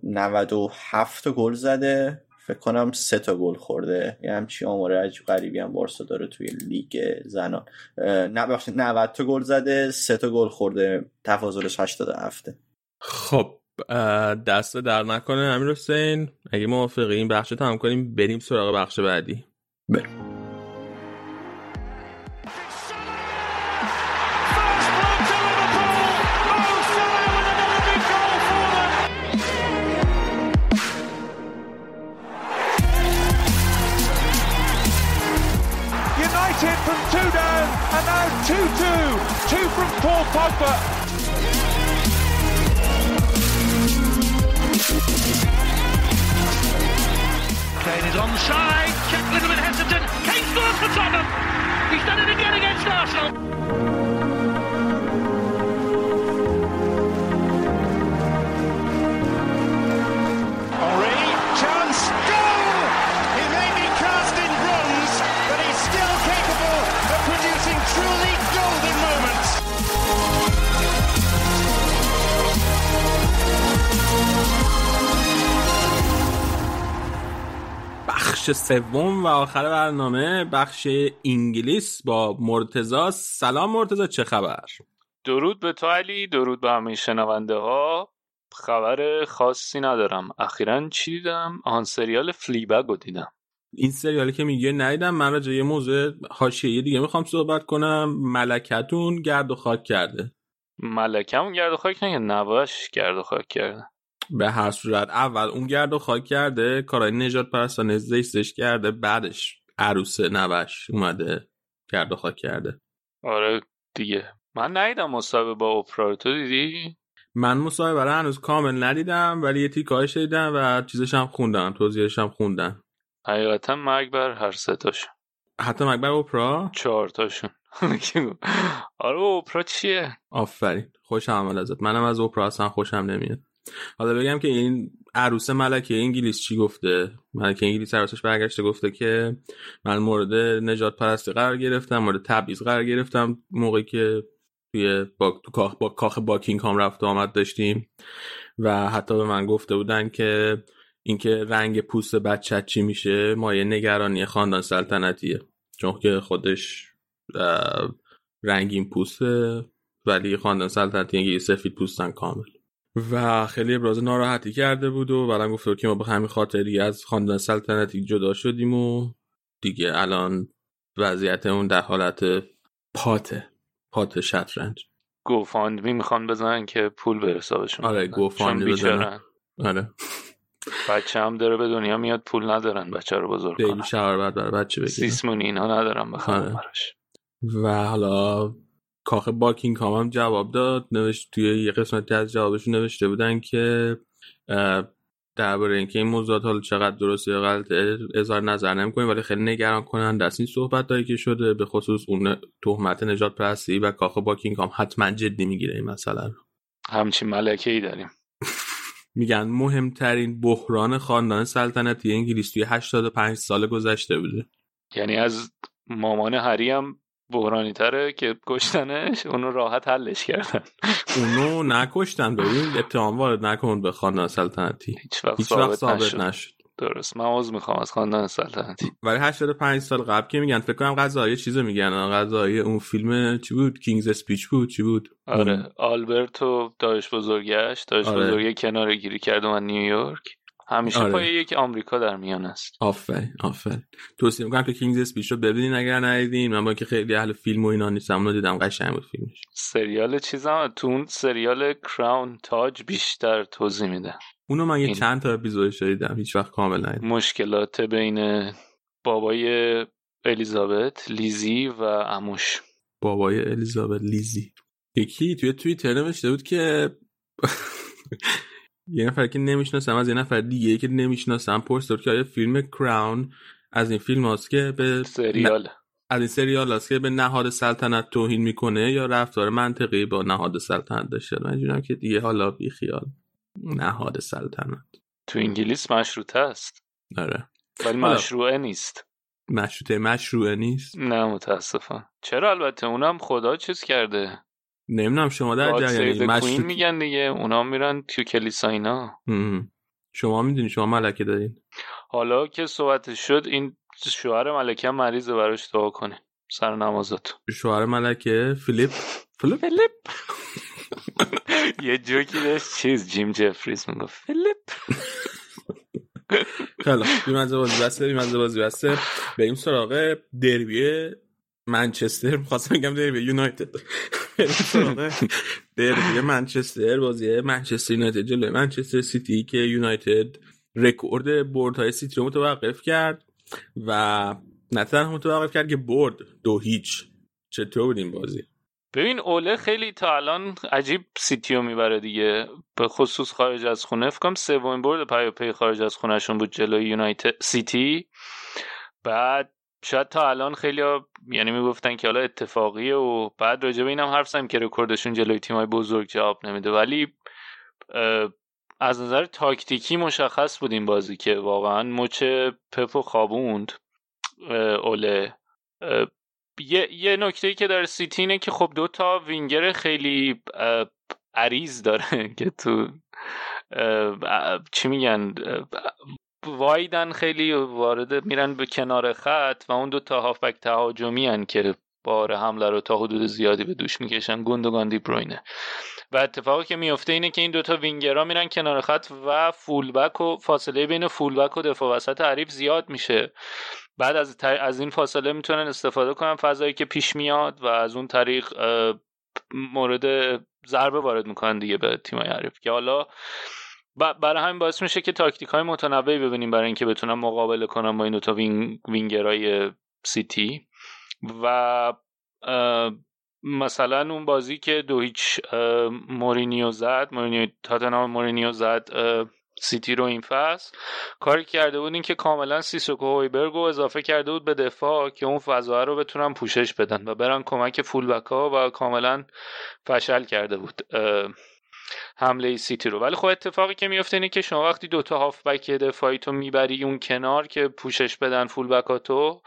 97 گل زده. فکر کنم سه تا گل خورده. یه همچی آماره عجیب غریبی هم بارسا داره توی لیگ زنان. 90 تا گل زده سه تا گل خورده. تفاضلش 87 خب دست در نکنه امیر حسین. اگه موافقی این بخش تمام کنیم. بریم سراغ بخش بعدی. بریم. Paul Pogba. Kane is onside. Check a little bit hesitant. Kane scores for Tottenham. He's done it again against Arsenal. بخش سوم و آخر برنامه بخش انگلیس با مرتزا سلام مرتزا چه خبر؟ درود به تو علی درود به همه شنونده ها خبر خاصی ندارم. اخیرا چی دیدم؟ آن سریال فلیبگو دیدم. این سریالی که میگه ندیدم من راجع یه موضوع حاشیه دیگه می‌خوام صحبت کنم. ملکتون گرد و خاک کرده. ملکمون گرد و خاک نه نواش گرد و خاک کرده. به هر صورت. اول اون گرد و خاک کرده کارای نجات پرستانه زیستش کرده بعدش عروس نوش اومده گرد و خاک کرده. آره دیگه. من ندیدم مصاحبه با اوپرا تو دیدی؟ من مصاحبه رو هنوز کامل ندیدم ولی یه تیکایش دیدم و چیزش هم خوندم توضیحش هم خوندم حقیقتا مرگ بر هر ستاش حتی مکبر اوپرا؟ چهار تاشون. آره اوپرا چیه؟ آفرین. خوش عمل ازت. منم از اوپرا اصلا خوشم نمیاد. حالا بگم که این عروس ملکه انگلیس چی گفته؟ ملکه انگلیس عروسش برگشته گفته که من مورد نجات پرستی قرار گرفتم مورد تبعیض قرار گرفتم. موقعی که توی با, تو کاخ با کاخ باکینگ هم رفت و آمد داشتیم و حتی به من گفته بودن که اینکه رنگ پوست بچه چی میشه مایه نگرانی خاندان سلطنتیه. چون که خودش رنگین پوسته ولی خاندان سلطنتی سفید پوستن کامل. و خیلی ابراز ناراحتی کرده بود و بعدم گفته بود که ما به همین خاطری از خاندان سلطنتی جدا شدیم و دیگه الان وضعیتمون در حالت پاته پات شطرنج. گوفاند می می‌خوان بزنن که پول به حسابشون آره گوفاند بزنن. آره. بچه هم داره به دنیا میاد پول ندارن بچه رو بزرگ بیبی شهر بعد برای بچه بگیرن. سیسمون اینها ندارن بخوام آره. و حالا کاخ باکینگ هم جواب داد. نوشت توی یه قسمتی از جوابشون نوشته بودن که درباره اینکه این موضوعات حالا چقدر درسته یا غلطه اظهار نظر نمی‌کنیم ولی خیلی نگران کنن دست این صحبت داری که شده به خصوص اون تهمت نجات پرستی و کاخ باکینگ هم حتما جدی می‌گیره این مسئله رو. همچین ملکه ای داریم. میگن مهمترین بحران خاندان سلطنتی انگلیس توی 85 سال گذشته بوده. یعنی از مامان هری هم بحرانی تره که کشتنش اونو راحت حلش کردن. اونو نکشتن. ببین اتهام وارد نکن به خاندان سلطنتی. هیچ وقت, وقت ثابت, نشد. درست. من عوض می‌خوام از خاندان سلطنتی. ولی 85 سال قبل که میگن فکر کنم قضایی چیزو میگن. قضایی اون فیلم چی بود؟ کینگز اسپیچ بود؟ چی بود؟ آره. آلبرتو دایش بزرگش دایش آره. بزرگی کنار گیری کرد من نیویورک. همیشه آره. پای یک آمریکا در میان است. آفرین آفرین. توصیه می‌کنم که کینگز اسپیچ رو ببینین اگر ندیدین. من با که خیلی اهل فیلم و اینا نیستم اونو دیدم قشنگ بود فیلمش. سریال چیزا تو اون سریال کراون تاج بیشتر توضیح میده. اونو من یه چند تا اپیزودش دیدم هیچ وقت کامل ندیدم. مشکلات بین بابای الیزابت لیزی و اموش. بابای الیزابت لیزی. یکی توی توییتر نوشته بود که یه نفر که نمی‌شناسم از یه نفر دیگه که نمی‌شناسم پرسید که آیا فیلم کراون از این فیلم هاست که به سریال. از این سریال هاست که به نهاد سلطنت توهین می‌کنه یا رفتار منطقی با نهاد سلطنت داشته؟ من که دیگه حالا بی خیال. نهاد سلطنت. تو انگلیس مشروطه است. آره. ولی مشروعه نیست. مشروطه مشروعه نیست؟ نه متاسفم. چرا؟ البته اونم خدا چیز کرده. نمی‌دونم شما در جریانی مشروط... میگن دیگه. اونا میرن تو کلیسا اینا. شما می‌دونی شما ملکه دارین. حالا که صحبت شد این شوهر ملکه مریضه براش دعا کنه. سر نمازات. شوهر ملکه فیلیپ. فیلیپ؟ فیلیپ. یه جوکی داشت. چیز جیم جفریز می‌گفت. فیلیپ. خیلی بی‌مزه بازی بسته بی‌مزه بازی بسته. بریم سراغ دربی منچستر. می‌خواستم بگم دربی یونایتد. دربی منچستر بازی منچستر یونایتد جلوی منچستر سیتی که یونایتد رکورد برد های سیتی رو متوقف کرد و نه تنها متوقف کرد که برد دو هیچ. چطور بود این بازی؟ ببین اوله خیلی تا الان عجیب سیتیو می‌بره دیگه. به خصوص خارج از خونه. فکر کنم سومین برد پیاپی خارج از خونهشون بود جلوی یونایتد سیتی. بعد شاید تا الان خیلی یعنی می‌گفتن که حالا اتفاقیه و بعد راجع به اینم حرف که رکوردشون جلوی تیمای بزرگ جواب نمیده. ولی از نظر تاکتیکی مشخص بود این بازی که واقعا مچ پپو خوابوند اوله. یه, یه نکته که در سیتی اینه که خب دو تا وینگر خیلی عریض داره که تو چی میگن وایدن خیلی وارد میرن به کنار خط و اون دو تا هافبک تهاجمی هن که بار حمله رو تا حدود زیادی به دوش می‌کشن گوندوگان دی بروینه. و اتفاقی که میفته اینه که این دوتا وینگرها میرن کنار خط و فولبک و فاصله بین فولبک و دفاع وسط حریف زیاد میشه. بعد از, از این فاصله می‌تونن استفاده کنن فضایی که پیش میاد و از اون طریق مورد ضربه وارد می‌کنن دیگه به تیمای حریف. که حالا برای همین باعث میشه که تاکتیک های متنوعی ببینیم برای اینکه بتونن مقابله کنن با این دوتا وینگ وینگرای سیتی. و مثلا اون بازی که دو هیچ مورینیو زد مورینیو تاتنام مورینیو زد سیتی رو این فصل. کاری کرده بود این که کاملا سیسوکو هویبرگ رو اضافه کرده بود به دفاع که اون فضا رو بتونن پوشش بدن و برن کمک فولبک ها و کاملا فشل کرده بود. حمله سیتی رو. ولی خب اتفاقی که میفته اینه که شما وقتی دوتا هافبک دفاعی تو می‌بری اون کنار که پوشش بدن فولبکاتو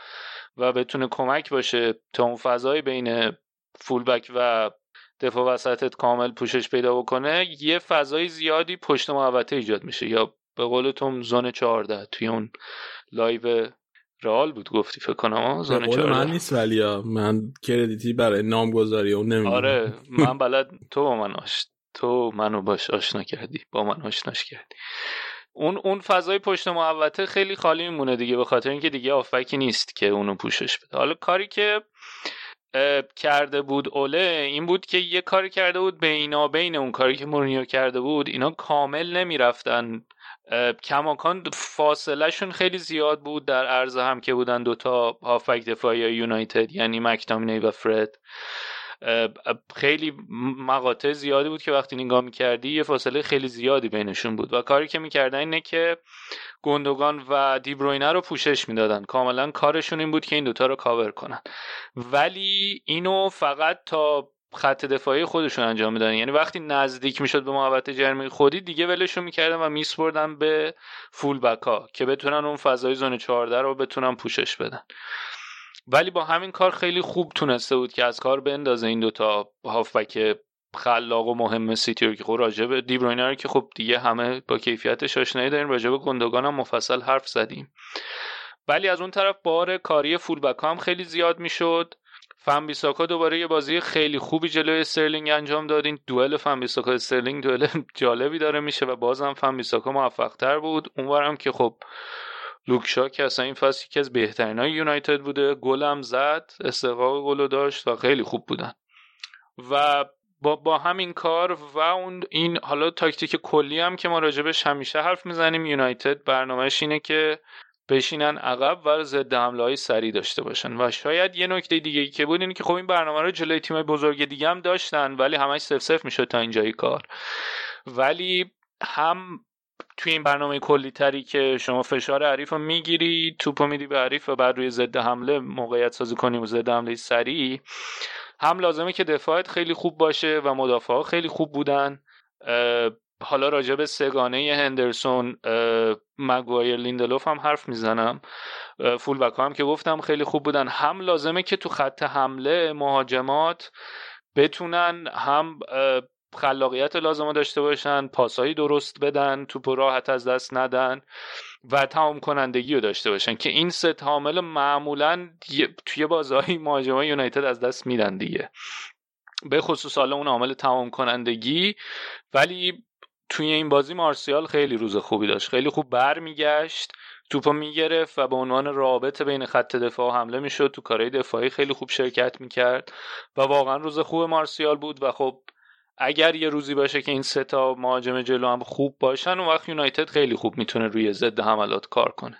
و بتونه کمک باشه تا اون فضای بین فولبک و دفاع وسطت کامل پوشش پیدا بکنه یه فضای زیادی پشت محوطه ایجاد میشه. یا به قول تو zone 14 توی اون live رئال بود گفتی فکر کنم zone 14 من نیست ولی من کردیتی برای نامگذاری اون نمی‌دونم. آره من بلد تو با من آشت تو منو باش آشنا کردی با من آشناش کردی. اون اون فضای پشت محوطه خیلی خالی میمونه دیگه به خاطر اینکه دیگه آفکی نیست که اونو پوشش بده. حالا کاری که کرده بود اوله این بود که یه کاری کرده بود بینا بین اون کاری که مورینیو کرده بود اینا کامل نمی‌رفتن. کماکان فاصلهشون خیلی زیاد بود در عرض هم که بودن دوتا هافک دفاعی یونایتد یعنی مکتامینی و فرد. خیلی مقاطع زیادی بود که وقتی نگاه می‌کردی یه فاصله خیلی زیادی بینشون بود. و کاری که می‌کردن اینه که گندگان و دیبروینه رو پوشش می‌دادن. کاملا کارشون این بود که این دوتا رو کاور کنن. ولی اینو فقط تا خط دفاعی خودشون انجام می‌دادن. یعنی وقتی نزدیک می‌شد به محوطه جرمی خودی دیگه ولشون می‌کردن و میسپردن به فول بکا که بتونن اون فضای زون 14 رو بتونن پوشش بدن. ولی با همین کار خیلی خوب تونسته بود که از کار بندازه این دوتا هافبک خلاق و مهم سیتی رو که خب راجب دیبروینه که خب دیگه همه با کیفیتش آشنایی داریم راجب گوندوگان هم مفصل حرف زدیم. ولی از اون طرف بار کاری فولبک هم خیلی زیاد می‌شد. فن بیساکا دوباره یه بازی خیلی خوبی جلوی استرلینگ انجام داد. این دوئل فن بیساکا استرلینگ دوئل جالبی داره میشه و بازم فن بیساکا موفق تر بود. اونورم که خب لوکشا که اصلا این فصل یکی از بهترین های یونایتد بوده. گلم زد استحقاق گل داشت و خیلی خوب بودن. و با, با همین کار و اون این حالا تاکتیک کلی هم که ما راجبش همیشه حرف می‌زنیم یونایتد برنامهش اینه که بشینن عقب و ضد حمله های سریع داشته باشن. و شاید یه نکته دیگه که بود اینه که خب این برنامه رو جلوی تیم بزرگ دیگه هم داشتن ولی همش سف سف می‌شد تا اینجای کار. ولی هم توی این برنامه کلی تری که شما فشار عریف رو می‌گیری توپ میدی به عریف و بعد روی ضد حمله موقعیت سازی کنیم و ضد حمله سریع. هم لازمه که دفاعت خیلی خوب باشه و مدافع خیلی خوب بودن. حالا راجع به سگانه هندرسون مگوایر لیندلوف هم حرف می‌زنم. فول بک هم که گفتم خیلی خوب بودن. هم لازمه که تو خط حمله مهاجمات بتونن هم خلاقیت لازم داشته باشن پاسایی درست بدن توپ راحت از دست ندن و تمام کنندگی رو داشته باشن که این سه عامل معمولا توی بازهای مهاجمای یونایتد از دست میدن دیگه. به خصوص حالا اون عامل تمام کنندگی ولی توی این بازی مارسیال خیلی روز خوبی داشت. خیلی خوب برمیگشت توپو می‌گرفت و به عنوان رابط بین خط دفاع و حمله می‌شد. تو کارهای دفاعی خیلی خوب شرکت می‌کرد و واقعا روز خوب مارسیال بود و خب اگر یه روزی باشه که این سه تا مهاجم جلو هم خوب باشن اون وقت یونایتد خیلی خوب می‌تونه روی ضد حملات کار کنه.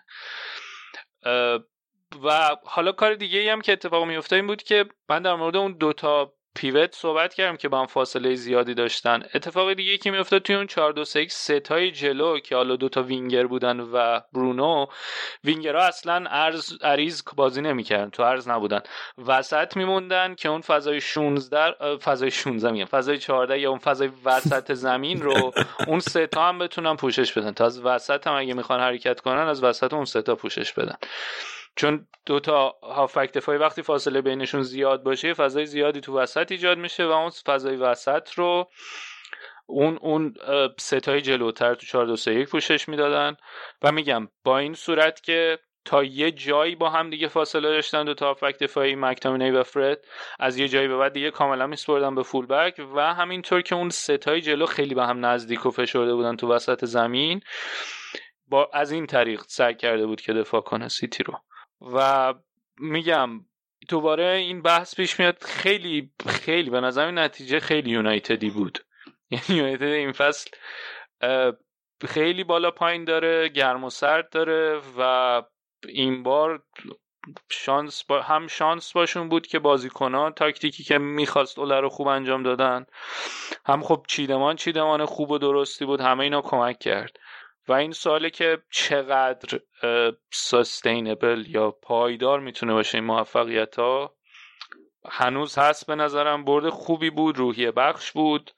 و حالا کار دیگه ای هم که اتفاق میفته این بود که من در مورد اون دوتا پیوت صحبت کردم که با هم فاصله زیادی داشتن. اتفاق دیگه که میافتاد توی اون 4 2 3 ستای جلو که حالا دوتا وینگر بودن و برونو وینگرها اصلا ارز عریض بازی نمی‌کردن تو ارز نبودن. وسط میموندن که اون فضای 16 فضای 16 میگم فضای 14 یا اون فضای وسط زمین رو اون ستا هم بتونن پوشش بدن. تا از وسط هم اگه می‌خوان حرکت کنن از وسط اون ستا پوشش بدن. چون دو تا هافک دفاعی وقتی فاصله بینشون زیاد باشه فضای زیادی تو وسط ایجاد میشه و اون فضای وسط رو اون اون ستای جلوتر تو 4 2 3 1 پوشش می‌دادن. و میگم با این صورت که تا یه جایی با هم دیگه فاصله داشتن دو تا هافک دفاعی مکتامینی و فرد از یه جایی به بعد دیگه کاملا میسپردن به فول بک و همینطور که اون ستای جلو خیلی به هم نزدیک و فشرده بودن تو وسط زمین با از این طریق سعی کرده بود که دفاع کنه سیتی رو. و میگم دوباره این بحث پیش میاد خیلی خیلی به نظر این نتیجه خیلی یونایتدی بود. یعنی یونایتد این فصل خیلی بالا پایین داره گرم و سرد داره و این بار شانس با هم شانس باشون بود که بازیکنان تاکتیکی که می‌خواست اوله رو خوب انجام دادن هم خب چیدمان چیدمان خوب و درستی بود همه اینا کمک کرد. و این سواله که چقدر سستینبل یا پایدار می‌تونه باشه این موفقیت ها هنوز هست به نظرم. برد خوبی بود روحیه بخش بود.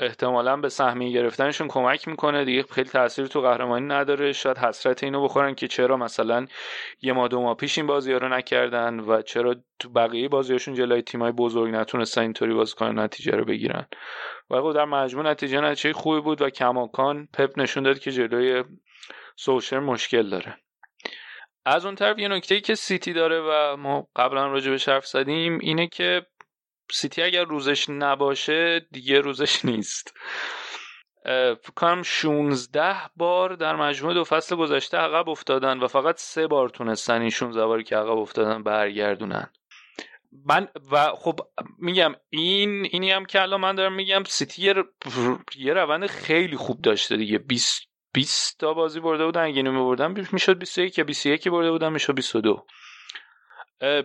احتمالا به سهمیه گرفتنشون کمک می‌کنه دیگه. خیلی تاثیر تو قهرمانی نداره. شاید حسرت اینو بخورن که چرا مثلا یه ما دو ماه پیش این بازی رو نکردن و چرا تو بقیه بازیاشون جلوی تیمای بزرگ نتونستن اینطوری بازی کنن نتیجه رو بگیرن. و در مجموع نتیجه نتیجه خوبی بود و کماکان پپ نشون داد که جلوی سوشر مشکل داره. از اون طرف یه نکته که سیتی داره و ما قبلا راجع به حرف زدیم اینه که سیتی اگر روزش نباشه دیگه روزش نیست. کنم 16 بار در مجموع دو فصل گذشته عقب افتادن و فقط سه بار تونستن این 16 باری که عقب افتادن برگردونن. من و خب میگم این اینی هم که الان من دارم میگم سیتی یه, یه روند خیلی خوب داشته دیگه. 20 20 تا بازی برده بودن اگه اینو میبردن می‌شد 21 یا 21 برده بودن می‌شد 22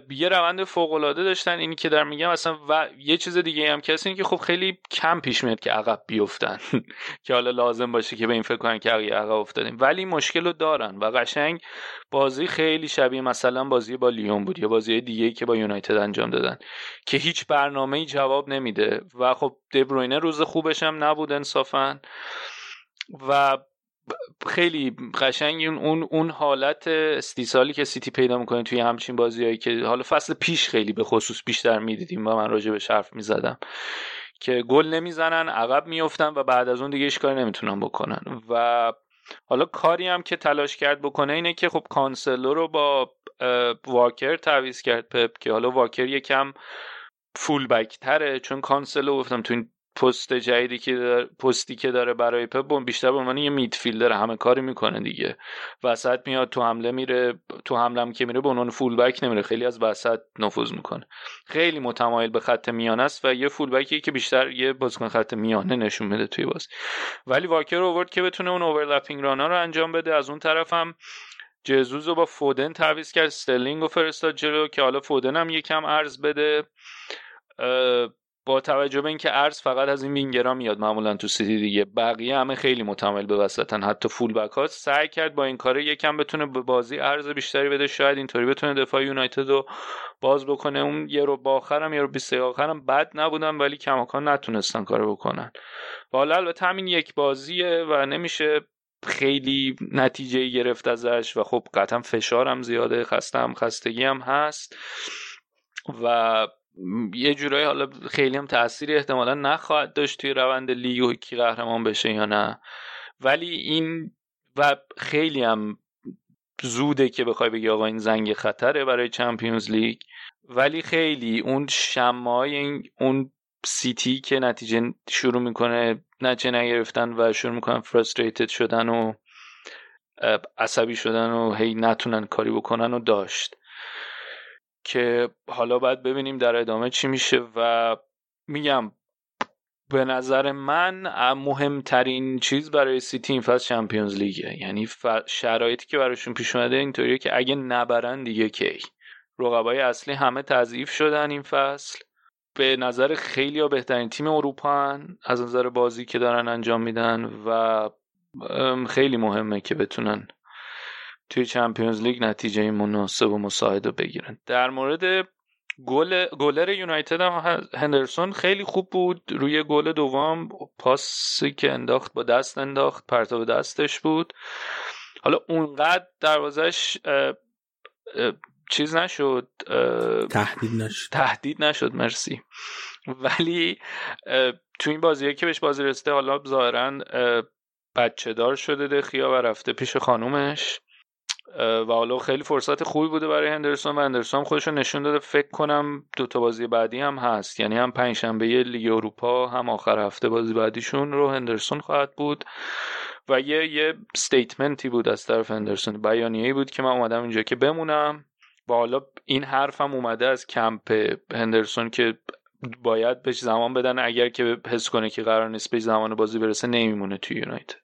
یه روند فوق العاده داشتن. اینی که در میگم اصلا و یه چیز دیگه هم اینه که خب خیلی کم پیش میاد که عقب بیفتن. که حالا لازم باشه که به این فکر کنن که عقب افتادیم. ولی مشکل رو دارن و قشنگ بازی خیلی شبیه مثلا بازی با لیون بود یا بازی دیگه که با یونایتد انجام دادن که هیچ برنامه جواب نمیده. و خب دبروینه روز خوبش هم نبود انصافا. و خیلی قشنگ اون اون حالت استیصالی که سیتی پیدا می‌کنه توی همچین بازیهایی که حالا فصل پیش خیلی به خصوص بیشتر می‌دیدیم و من راجع به حرف می‌زدم که گل نمی‌زنن عقب میفتن و بعد از اون دیگه کاری نمی‌تونن بکنن. و حالا کاری هم که تلاش کرد بکنه اینه که خب کانسلو رو با واکر تعویض کرد پپ که حالا واکر یکم فول بک تره. چون کانسلو گفتم تو این پست جدیدی که داره پستی که داره برای پپ بیشتر به عنوان یه midfielder همه کاری می‌کنه دیگه. وسط میاد تو حمله میره تو حمله که میره به عنوان فول بک نمیره خیلی از وسط نفوذ می‌کنه. خیلی متمایل به خط میانه است و یه فول بکی که بیشتر یه بازیکن خط میانه نشون میده توی باز ولی واکر اوورد که بتونه اون overlapping run ا رو انجام بده. از اون طرف هم جزوز رو با فودن تعویض کرد استرلینگ و فرستاد جلو که حالا فودن هم یکم عرض بده. با توجه به اینکه عرض فقط از این وینگرا میاد معمولا تو سیتی دیگه بقیه همه خیلی متمایل به وسطن. حتی فول بک ها سعی کرد با این کار یکم بتونه به بازی عرض بیشتری بده شاید اینطوری بتونه دفاع یونایتد رو باز بکنه. اون یه رو با آخرم یه رو 20 آخرم بد نبودن ولی کماکان نتونستن کارو بکنن. حالا البته همین یک بازیه و نمیشه خیلی نتیجه گرفت ازش و خب قطعا فشارم زیاده خستم خستگی هم هست. و یه جورایی حالا خیلی هم تأثیری احتمالا نخواهد داشت توی روند لیگ و کی قهرمان بشه یا نه. ولی این و خیلی هم زوده که بخوای بگی آقا این زنگ خطره برای Champions League. ولی خیلی اون شمای اون سیتی که نتیجه شروع می‌کنه نتیجه نگرفتن و شروع می‌کنن frustrated شدن و عصبی شدن و هی نتونن کاری بکنن و داشت. که حالا باید ببینیم در ادامه چی میشه و میگم به نظر من مهمترین چیز برای سیتی این فصل Champions League ه. یعنی شرایطی که براشون پیش اومده اینطوریه که اگه نبرن دیگه کی؟ رقبای اصلی همه تضعیف شدن این فصل. به نظر خیلی ها بهترین تیم اروپا از نظر بازی که دارن انجام میدن و خیلی مهمه که بتونن توی چمپیونز لیگ نتیجه مناسب و مساعد رو بگیرن. در مورد گل گلر یونایتد هم هندرسون خیلی خوب بود. روی گل دوم پاسی که انداخت با دست انداخت پرتاب دستش بود. حالا اونقدر دروازش چیز نشد تهدید نشد. تهدید نشد مرسی. ولی تو این بازیه که بهش بازی رسیده حالا ظاهرا بچه دار شده دخیا و رفته پیش خانومش. و حالا خیلی فرصت خوبی بوده برای هندرسون و هندرسون خودش رو نشون داده. فکر کنم دو تا بازی بعدی هم هست. یعنی هم پنجشنبه لیگ اروپا هم آخر هفته بازی بعدیشون رو هندرسون خواهد بود. و یه یه استیتمنتی بود از طرف هندرسون بیانیه‌ای بود که من اومدم اینجا که بمونم. و حالا این حرفم اومده از کمپ هندرسون که باید بهش زمان بدن. اگر که حس کنه که قرار نیست بهش زمان بازی برسه نمیمونه توی یونایتد.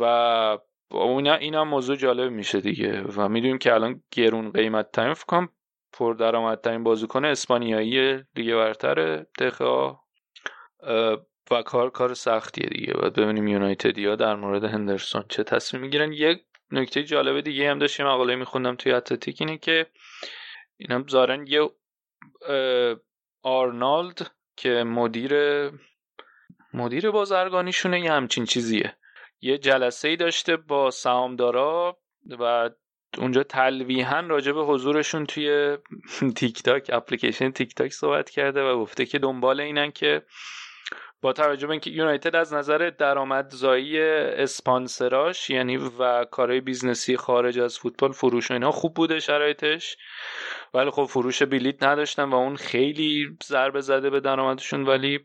و اون این هم موضوع جالب میشه دیگه. و می‌دونیم که الان گرون قیمت ترین فکرم پر درآمد ترین بازیکن اسپانیایی دیگه برتر دخا. و کار کار سختیه دیگه. باید ببینیم یونایتدیا در مورد هندرسون چه تصمیم می‌گیرن. یک نکته جالب دیگه هم داشت یه مقاله میخوندم توی اتلتیک اینه که اینا زارن یه آرنالد که مدیر مدیر بازرگانیشونه یه همچین چیزیه. یه جلسه ای داشته با سهامدارا و اونجا تلویحا راجع به حضورشون توی تیک تاک اپلیکیشن تیک تاک صحبت کرده و گفته که دنبال اینن که با توجه به اینکه یونایتد از نظر درآمدزایی اسپانسراش یعنی و کارهای business ی خارج از فوتبال فروش و اینا خوب بوده شرایطش ولی خب فروش بلیت نداشتن و اون خیلی ضربه زده به درآمدشون ولی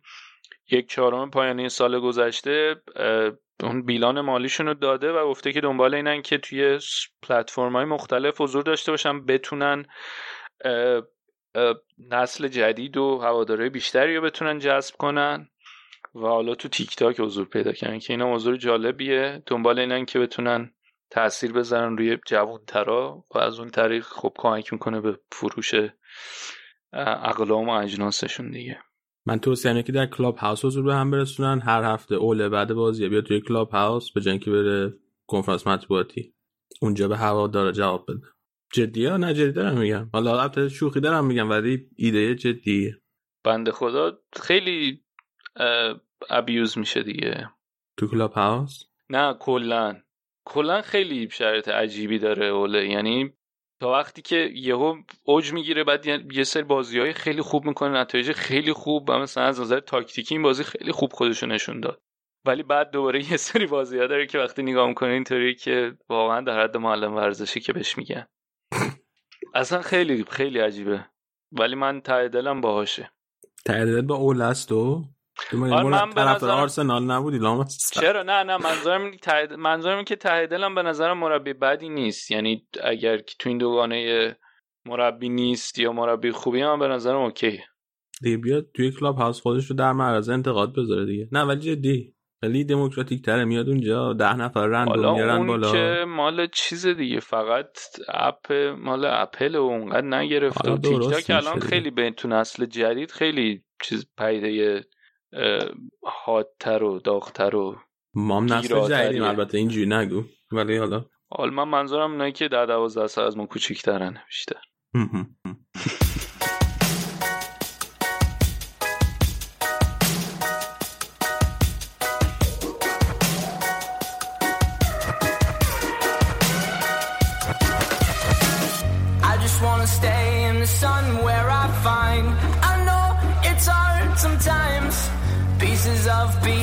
یک چهارم پایانی سال گذشته اون بیلان مالیشون رو داده و گفته که دنبال اینن که توی پلتفرم های مختلف حضور داشته باشن بتونن نسل جدید و هوادارای بیشتری رو بتونن جذب کنن. و حالا تو تیک تاک حضور پیدا کردن که اینا موضوع جالبیه. دنبال اینن که بتونن تاثیر بذارن روی جوانترا و از اون طریق خب کمک می‌کنه به فروش اقلام و اجناسشون دیگه. من توصیه که در کلاب هاوس حضور به هم برسونن هر هفته اوله بعد بازی بیاد توی کلاب هاوس به جنگی بره کنفرانس مطبوعاتی. اونجا به هوادارا جواب بده. جدیه نه؟ جدی دارم میگم. حالا البته شوخی دارم میگم ولی ایده جدیه. بنده خدا خیلی ابیوز میشه دیگه. تو کلاب هاوس نه کلا. کلا خیلی شرایط عجیبی داره اوله. یعنی تا وقتی که یهو اوج می‌گیره بعد یه سری بازی های خیلی خوب می‌کنه نتایج خیلی خوب و مثلا از نظر تاکتیکی این بازی خیلی خوب خودشو نشون داد. ولی بعد دوباره یه سری بازی ها داره که وقتی نگاه می‌کنه اینطوری که واقعا در حد معلم ورزشی که بهش میگن. اصلا خیلی خیلی عجیبه. ولی من ته دلم باهاشه. ته با اول است و آره من به نظر آرسنال نبودی چرا؟ نه نه منظورم تحید... منظورم که ته دلم به نظرم مربی بدی نیست. یعنی اگر تو این دوگانه مربی نیست یا مربی خوبی هم به نظرم اوکی. دیگه بیاد توی کلاب هاوس خودش رو در معرض انتقاد بذاره دیگه. نه ولی جدی. خیلی دموکراتیک تره میاد اونجا ده نفر رندوم میارن بالا. که مال چیز دیگه فقط اپ مال اپل و اونقدر نگرفته و تیک تاک الان خیلی به تو نسل جدید خیلی چیز پیده حادتر و داغتر و مام نسل جدیدیم البته اینجوری نگو. ولی حالا. حالا من منظورم اینه که در دوازده سال از ما کوچیکترن بیشتر.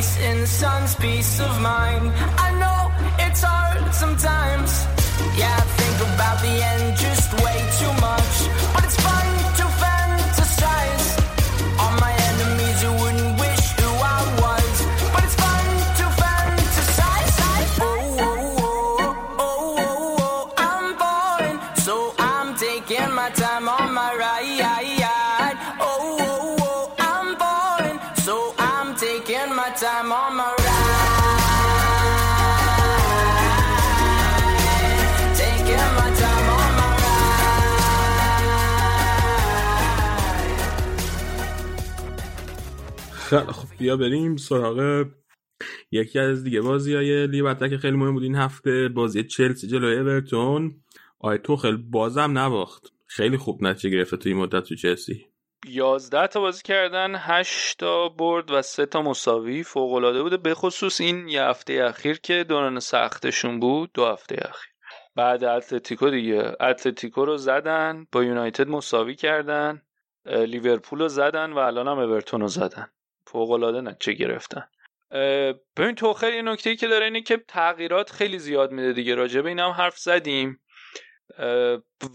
Peace in the sun's peace of mind. I know it's hard sometimes. Yeah, I think about the end خیلی خب بیا بریم سراغ یکی از دیگه بازی های لیبرتا که خیلی مهم بود این هفته بازی چلسی جلوی اورتون. آی خیلی بازم نباخت. خیلی خوب نتیجه گرفته توی مدت تو چلسی. 11 تا بازی کردن 8 تا برد و 3 تا مساوی. فوق العاده بوده به خصوص این یه هفته اخیر که دوران سختشون بود دو هفته اخیر. بعد اتلتیکو دیگه. اتلتیکو رو زدن با یونایتد مساوی کردن لیورپول رو زدن و الان هم اورتون رو زدن. فوق العاده نتیجه گرفتن. ببین تو خیلی نکته ای که داره اینه که تغییرات خیلی زیاد میده دیگه. راجع به این هم حرف زدیم.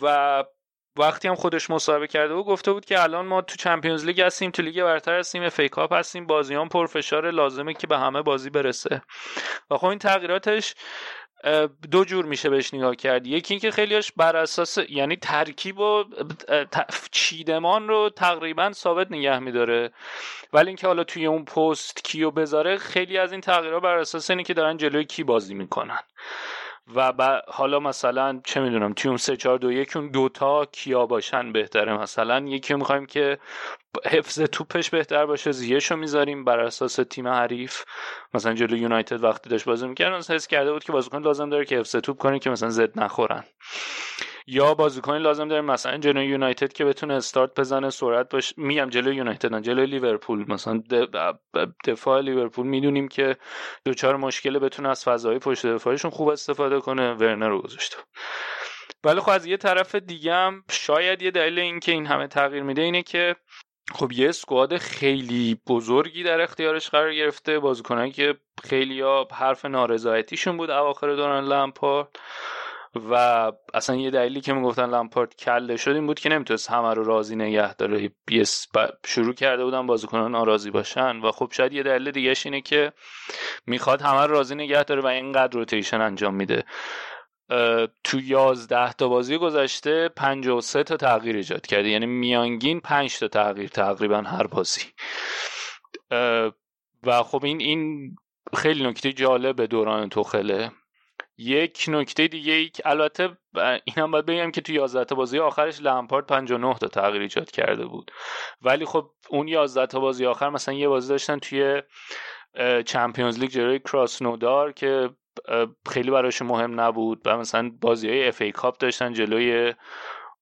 و وقتی هم خودش مصاحبه کرده بود گفته بود که الان ما تو Champions League هستیم تو لیگ برتر هستیم FA Cup هستیم بازیای پرفشار لازمه که به همه بازی برسه. و خب این تغییراتش دو جور میشه بهش نگاه کرد یکی اینکه خیلیش بر اساس یعنی ترکیب و چیدمان رو تقریبا ثابت نگه میداره. ولی اینکه حالا توی اون پست کیو بذاره خیلی از این تغییرات بر اساس اینه که دارن جلوی کی بازی می‌کنن. و حالا مثلا چه می‌دونم توی اون 3 4 2 1 اون دوتا کیا باشن بهتره. مثلا یکی می‌خوایم که حفظ توپش بهتر باشه زیشو می‌ذاریم بر اساس تیم حریف. مثلا جلو یونایتد وقتی داشت بازی می‌کرد حس کرده بود که بازیکن لازم داره که حفظ توپ کنه که مثلا زد نخورن. یا بازیکن لازم داره مثلا جلو یونایتد که بتونه استارت بزنه سرعت باشه میگم جلو یونایتد نه جلو لیورپول. مثلا دفاع لیورپول می‌دونیم که دوچار مشکل بتونه از فضای پشت دفاعشون خوب استفاده کنه. ورنر رو گذاشته ولی خب از یه طرف دیگه هم شاید یه دلیل این که این همه تغییر میده اینه که خب یه سکواد خیلی بزرگی در اختیارش قرار گرفته. بازیکنایی که خیلی ها حرف نارضایتیشون بود اواخر دوران لمپارد و اصلا یه دلیلی که می‌گفتن لمپارد کله شد این بود که نمی‌تونست همه رو راضی نگه داره. شروع کرده بودن بازیکنان ناراضی باشن و خب شاید یه دلیل دیگهش اینه که می‌خواد همه رو راضی نگه داره و اینقدر روتیشن انجام میده. تو یازده تا بازی گذشته 53 تا تغییر ایجاد کرده. یعنی میانگین 5 تا تغییر تقریبا هر بازی. و خب این این خیلی نکته جالب دوران توخله. یک نکته دیگه ای که البته اینم باید بگم که تو 11 تا بازی آخرش لمپارد 59 تا تغییر ایجاد کرده بود. ولی خب اون 11 تا بازی آخر مثلا یه بازی داشتن توی Champions League جلوی کراسنودار که خیلی براش مهم نبود و مثلا بازی های FA Cup داشتن جلوی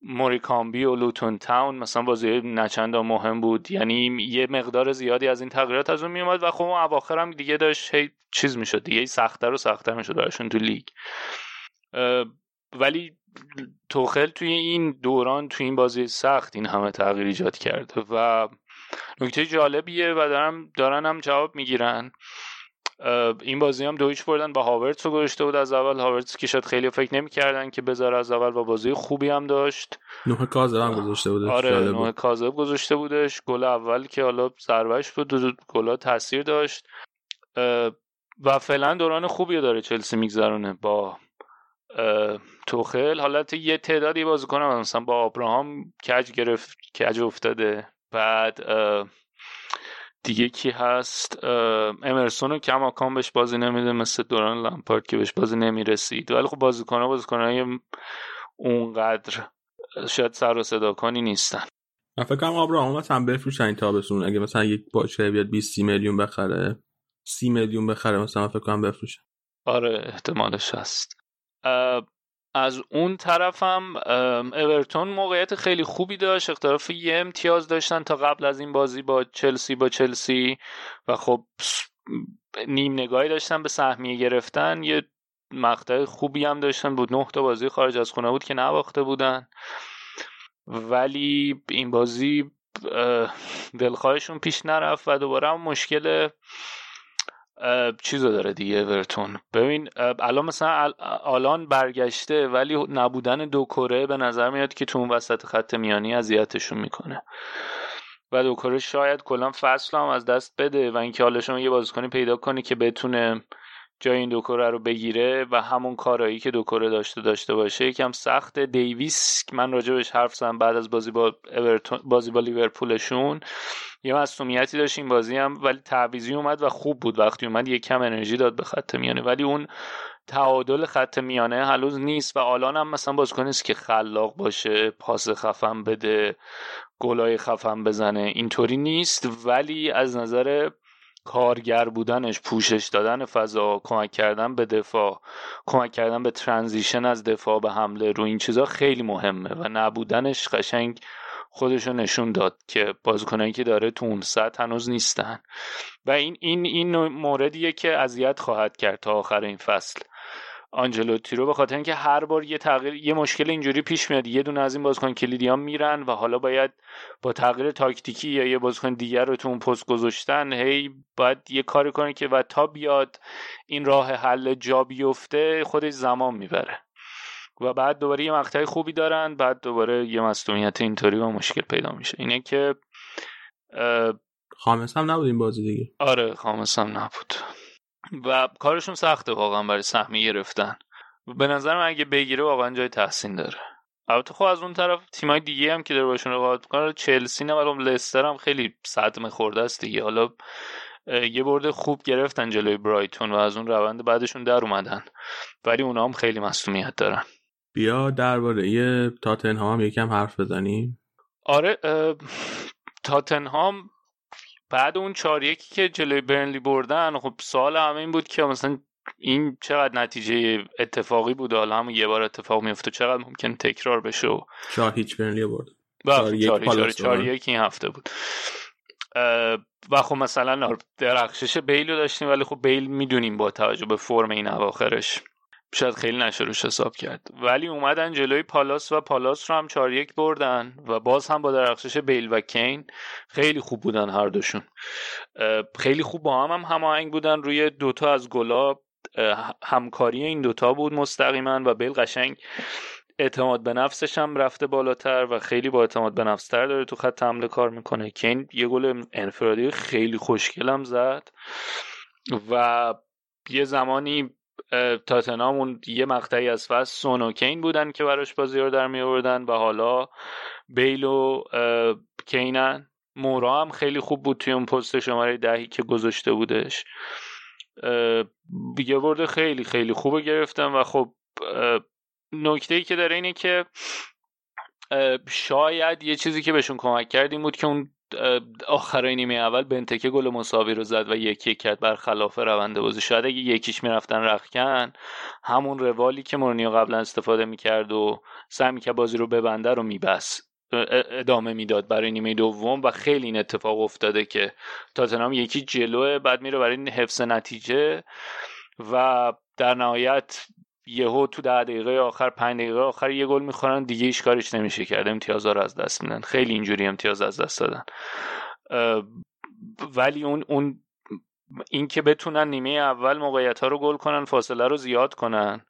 موریکامبی و لوتون تاون مثلا بازی نه چندان مهم بود. یعنی یه مقدار زیادی از این تغییرات از اون میومد و خب اون اواخر هم دیگه داشت هی چیز می‌شد دیگه سختتر و سختتر می‌شد براشون تو لیگ. ولی توخل توی این دوران توی این بازی سخت این همه تغییر ایجاد کرده و نکته جالبیه و دارم دارن هم جواب می‌گیرن. این بازی هم دویچ بردن با هاورتس رو گذاشته بود از اول. هاورتس که شاید خیلی فکر نمی‌کردن که بذاره از اول و بازی خوبی هم داشت. نوح کاذب هم گذاشته بودش آره نوح کاذب گذاشته بودش. گل اول که حالا ضربهش بود دو, دو گلا تاثیر داشت. و فعلا دوران خوبی داره چلسی میگذرونه با توخل. حالت یه تعدادی بازیکن مثلا با ابراهام کج گرفت کج افتاده. بعد دیگه کی هست؟ امرسون و کماکان بهش بازی نمیده مثل دوران لامپارد که بهش بازی نمی‌رسید. ولی خب بازیکن ها بازیکن های اونقدر شاید سر و صدا کنی نیستن. من فکر کنم آبراهام مثلا بفروشن این تابستون اگه مثلا یک باشه بیاد 20 میلیون بخره 30 میلیون بخره مثلا فکر کنم بفروشن. آره احتمالش هست. از اون طرفم اورتون موقعیت خیلی خوبی داشت. اختلاف یه امتیاز داشتن تا قبل از این بازی با چلسی با چلسی. و خب نیم نگاهی داشتن به سهمیه گرفتن. یه مقطع خوبی هم داشتن. بود نه تا بازی خارج از خونه بود که نباخته بودن. ولی این بازی دلخواهشون پیش نرفت و دوباره هم مشکل چیزو داره دیگه اورتون. ببین الان مثلا آلان برگشته ولی نبودن دو کره به نظر میاد که تو اون وسط خط میانی اذیتشون می‌کنه. و دو کره شاید کلا فصل هم از دست بده و اینکه حالا شما یه بازیکنی پیدا کنی که بتونه جای این دو کره رو بگیره و همون کارایی که دو کره داشته داشته باشه یکم سخت دیویس من راجبش حرف زدم بعد از بازی با بازی با لیورپولشون یه مسئولیتی داشت این بازی هم ولی تعویزی اومد و خوب بود. وقتی اومد یه کم انرژی داد به خط میانه. ولی اون تعادل خط میانه هنوز نیست و آلان هم مثلا بازیکن نیست که خلاق باشه پاس خفن بده گلای خفن بزنه. اینطوری نیست. ولی از نظر کارگر بودنش پوشش دادن فضا کمک کردن به دفاع کمک کردن به ترانزیشن از دفاع به حمله رو این چیزا خیلی مهمه و نبودنش قشنگ خودشو نشون داد که بازیکنایی که داره تو اون سطح هنوز نیستن. و این این این موردیه که اذیت خواهد کرد تا آخر این فصل. آنجلوتی رو به خاطر اینکه هر بار یه تغییر یه مشکل اینجوری پیش میاد. یه دونه از این بازیکن کلیدی ها میرن و حالا باید با تغییر تاکتیکی یا یه بازیکن دیگر رو تو اون پست گذاشتن هی باید یه کاری کنه که و تا بیاد این راه حل جا بیفته خودش زمان می‌بره. و بعد دوباره یه مقطع خوبی دارن بعد دوباره یه مصدومیت اینطوری و مشکل پیدا میشه. اینه که خامس هم نبود این بازی دیگه. آره خامس هم نبود. و کارشون سخته واقعا برای سهمی گرفتن. به نظر من اگه بگیره واقعا جای تحسین داره. البته خب از اون طرف تیمای دیگه هم که داره باشون رقابت می‌کنه چلسی نه ولی لستر هم خیلی صدمه خورده است دیگه. حالا یه برده خوب گرفتن جلوی برایتون و از اون روند بعدشون در اومدن. ولی اونا هم خیلی مسئولیت دارن. بیا درباره تاتنهام یکم حرف بزنیم. آره تاتنهام بعد اون چهار یکی که جلوی برنلی بردن خب سوال همه این بود که مثلا این چقدر نتیجه اتفاقی بود؟ حالا هم یه بار اتفاق میفته چقدر ممکن تکرار بشه؟ و چهار هیچ برنلی برد. چهار چهار یک این هفته بود. و خب مثلا درخشش بیل رو داشتیم ولی خب بیل می‌دونیم با توجه به فرم این اواخرش. شاید خیلی نشه روش حساب کرد. ولی اومدن جلوی پالاس و پالاس رو هم 4 یک بردن و باز هم با درخشش بیل و کین خیلی خوب بودن هر دوشون. خیلی خوب با هم هم هماهنگ بودن. روی دوتا از گلا همکاری این دوتا بود مستقیما و بیل قشنگ اعتماد به نفسش هم رفته بالاتر و خیلی با اعتماد به نفستر داره تو خط حمله کار می‌کنه. کین یه گل انفرادی خیلی خوشگلم زد و یه زمانی تاتنام اون یه مقطعی از فصل سون و کین بودن که براش بازی رو در می آوردن و حالا بیل و کینن. مورا هم خیلی خوب بود توی اون پست شماره دهی که گذاشته بودش. یه برده خیلی خیلی خوب گرفتم و خب نکته ای که داره اینه که شاید یه چیزی که بهشون کمک کردیم بود که اون آخرای نیمه اول بنتکه گل مساوی رو زد و یکی یک کرد برخلاف روند بازی. شاید اگه یکیش می‌رفتن رخکن همون روالی که مورنیو قبلا استفاده می‌کرد و سعی که بازی رو ببنده رو میبس ادامه می‌داد برای نیمه دوم و خیلی این اتفاق افتاده که تاتنهام یکی جلوه بعد میره برای حفظ نتیجه و در نهایت یهو تو ده دقیقه آخر پنج دقیقه آخر یه گل می‌خورن دیگه هیچ کارش نمیشه کرد. امتیازها رو از دست میدن. خیلی اینجوری امتیاز از دست دادن. ولی اون اون این که بتونن نیمه اول موقعیت ها رو گل کنن فاصله رو زیاد کنن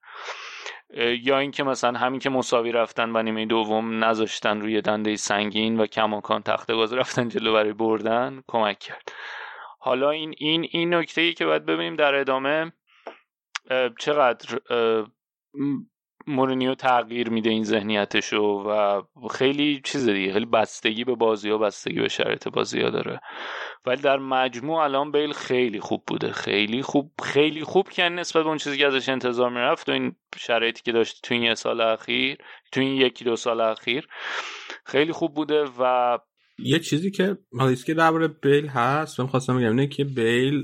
یا اینکه مثلا همین که مساوی رفتن و نیمه دوم نذاشتن روی دنده سنگین و کماکان تخت گاز رفتن جلو برای بردن کمک کرد. حالا این این این نکته ای که باید ببینیم در ادامه چقدر مورینیو تغییر میده این ذهنیتشو و خیلی چیز دیگه خیلی بستگی به بازی ها بستگی به شرایط بازی ها داره. ولی در مجموع الان بیل خیلی خوب بوده خیلی خوب خیلی خوب که نسبت به اون چیزی که ازش انتظار می‌رفت و این شرایطی که داشت تو این سال اخیر تو این یکی دو سال اخیر خیلی خوب بوده و یه چیزی که حالا که درباره بیل هست من خواستم بگم اینه که بیل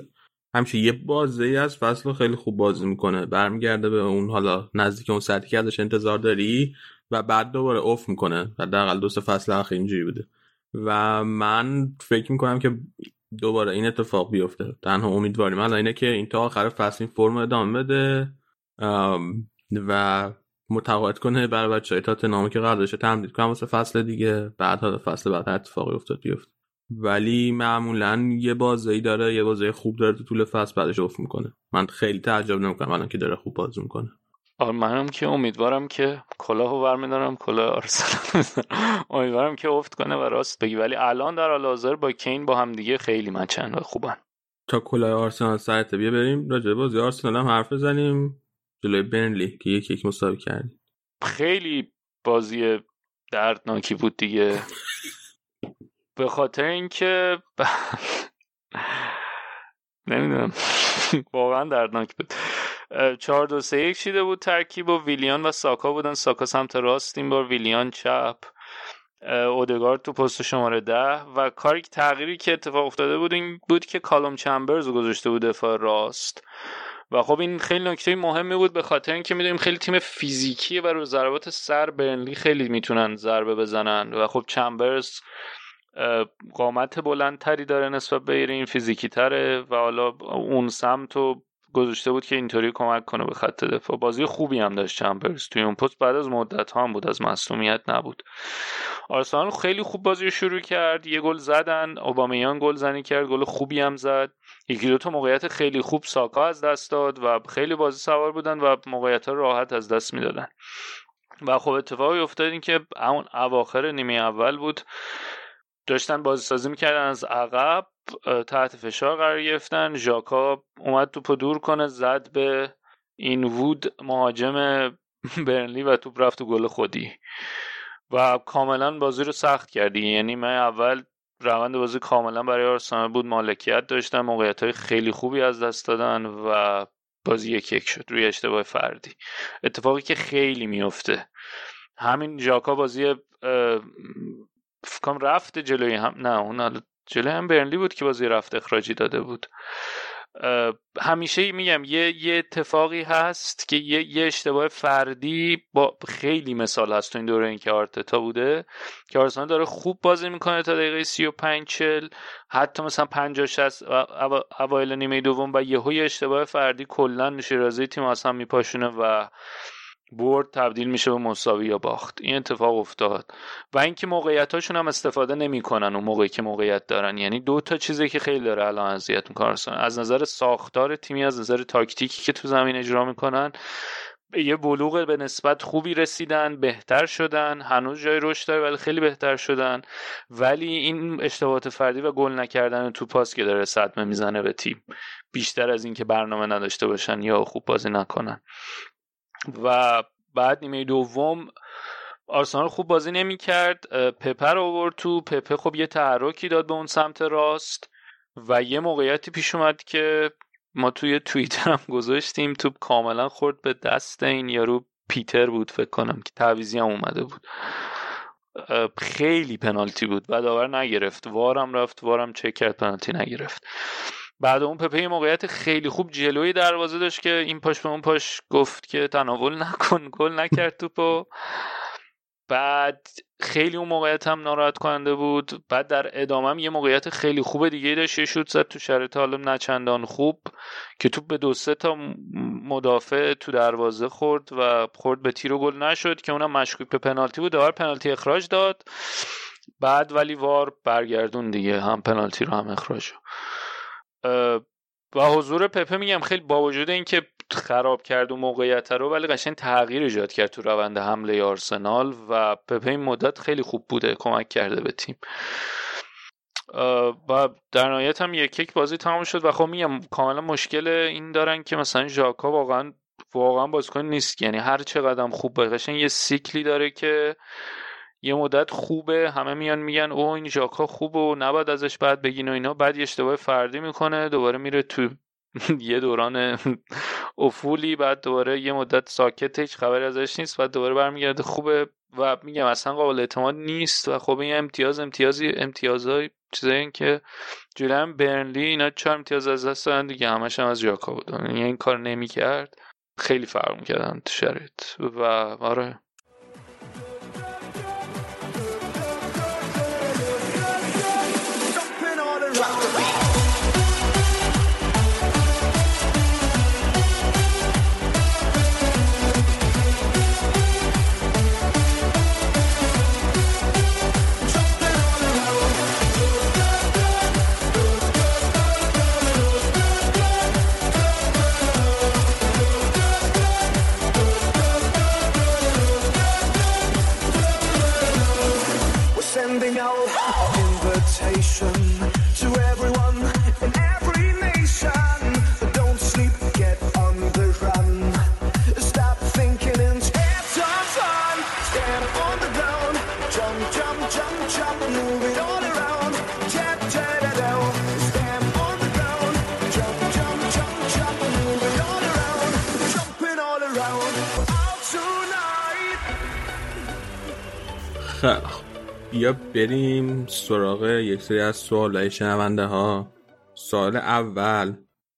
همیشه یه بازه ای از فصل خیلی خوب بازی می‌کنه. برمیگرده به اون حالا نزدیک اون سطحی که ازش انتظار داری و بعد دوباره اوف می‌کنه. حداقل دو سه فصل اخیر اینجوری بوده. و من فکر می‌کنم که دوباره این اتفاق بیفته. تنها امیدواریم حالا اینه که این تا آخر فصل این فرم ادامه بده و متقاعد کنه برای بچه های تا که قرار داشته تمدید کنم واسه فصل دیگه. بعد حالا فصل بعد اتفاقی افتاد بیفته. ولی معمولا یه بازی داره یه بازی خوب داره تو طول فصل بعدش افت می‌کنه. من خیلی تعجب نمی‌کنم الان که داره خوب بازی می‌کنه. آره منم که امیدوارم که کلاهو برمیدارم کلاه آرسنال امیدوارم که افت کنه و راست بگی. ولی الان در حال حاضر با کین با هم دیگه خیلی مچن و خوبن. تا کلاه آرسنال سرت بیا بریم. راجع بازی آرسنال هم حرف بزنیم. جلوی برنلی که یک یک مساوی کردیم. خیلی بازی دردناکی بود دیگه. به خاطر اینکه نمی‌دونم. واقعا دردناک بود. چهار دو سه یک شیده بود ترکیب و ویلیان و ساکا بودن. ساکا سمت راست این بار ویلیان چپ. اودگارد تو پست شماره ده. و کاری تغییری که اتفاق افتاده بود این بود که کالوم چمبرز رو گذاشته بود دفاع راست. و خب این خیلی نکته مهمی بود به خاطر اینکه می‌دونیم خیلی تیم فیزیکیه و رو ضربات سر برنلی خیلی می‌تونن ضربه بزنن. و خب چمبرز قامت بلندتری داره نسبت به این فیزیکی تره و حالا اون سمت رو گذاشته بود که اینطوری کمک کنه به خط دفاع. بازی خوبی هم داشت چمبرز توی اون پست بعد از مدت هم بود از مصومیت نبود. آرسنال خیلی خوب بازی شروع کرد یه گل زدن اوبامیان گل زنی کرد گل خوبی هم زد. یکی دو تا موقعیت خیلی خوب ساکا از دست داد و خیلی بازی سوار بودن و موقعیت ها راحت از دست می‌دادن. و خب اتفاقی افتاد این که اون اواخر نیمه اول بود. داشتن بازی سازی می‌کردن از عقب تحت فشار قرار گرفتن. ژاکا اومد توپو دور کنه زد به این وود مهاجم برنلی و توپ رفت تو گل خودی. و کاملا بازی رو سخت کردی. یعنی من اول روند بازی کاملا برای آرسنال بود. مالکیت داشتن موقعیت های خیلی خوبی از دست دادن و بازی یک یک شد روی اشتباه فردی. اتفاقی که خیلی میفته همین ژاکا بازی فکرم رفت جلوی هم نه اون جلوی هم برنلی بود که بازی رفت اخراجی داده بود. همیشه میگم یه یه اتفاقی هست که یه, یه اشتباه فردی با خیلی مثال هست تو این دوره این که آرتتا بوده که آرسنال داره خوب بازی می‌کنه تا دقیقه 35 40 حتی مثلا 50 60 اوایل نیمه دوم و یهو یه اشتباه فردی کلا شیرازی تیم اصلا میپاشونه و برد تبدیل میشه به مساوی یا باخت. این اتفاق افتاد. و اینکه موقعیتاشون هم استفاده نمی‌کنن اون موقعی که موقعیت دارن. یعنی دو تا چیزی که خیلی داره الان اذیت می‌کنه. از نظر ساختار تیمی از نظر تاکتیکی که تو زمین اجرا می‌کنن یه بلوغ به نسبت خوبی رسیدن بهتر شدن. هنوز جای رشد داره ولی خیلی بهتر شدن. ولی این اشتباهات فردی و گل نکردن تو پاس که داره صدمه می‌زنه به تیم. بیشتر از اینکه برنامه نداشته باشن یا خوب بازی نکنن. و بعد نیمه دوم آرسنال خوب بازی نمی کرد پپر آورد تو. پپه خب یه تحرکی داد به اون سمت راست و یه موقعیتی پیش اومد که ما توی توییتر هم گذاشتیم. توپ کاملا خورد به دست این یارو پیتر بود فکر کنم که تعویزی هم اومده بود. خیلی پنالتی بود. و داور نگرفت. وارم رفت وارم چک کرد پنالتی نگرفت. بعد اون پپه موقعیت خیلی خوب جلوی دروازه داشت که این پاش به اون پاش گفت که تناول نکن گل نکرد توپو. بعد خیلی اون موقعیت هم ناراحت کننده بود. بعد در ادامه یه موقعیت خیلی خوب دیگه داشت. یه شوت زد تو شرایط حالا نچندان خوب که توپ به دو سه تا مدافع تو دروازه خورد و خورد به تیر و گل نشد که اونم مشکوک به پنالتی بود. داور پنالتی اخراج داد. بعد ولی وار برگردون دیگه. هم پنالتی رو هم اخراج و حضور پپه میگم خیلی با وجود اینکه خراب کرد و موقعیت رو ولی قشنگ تغییر ایجاد کرد تو روند حمله آرسنال و پپه این مدت خیلی خوب بوده کمک کرده به تیم. و در نهایت هم یک یک بازی تمام شد و خب میگم کاملا مشکل این دارن که مثلا ژاکا واقعا واقعا بازیکن نیست. یعنی هر چه قدم خوب باشه یه سیکلی داره که یه مدت خوبه همه میان میگن او این ژاکا خوبه و نباید ازش بعد بگین و اینا. بعد یه اشتباه فردی می‌کنه دوباره میره تو یه دوران افولی بعد دوباره یه مدت ساکت هیچ خبری ازش نیست بعد دوباره برمیگرده خوبه. و میگم اصلا قابل اعتماد نیست و خب این امتیاز امتیازی امتیازهای چیزایی که جولن برنلی اینا چهار امتیاز از دست دادن دیگه همش هم از ژاکا بود. یعنی این کار نمی‌کرد. خیلی فرق می‌کردن تو شرایط. و آره. بیا بریم سراغ یک سری از سوال شنونده ها. سوال اول.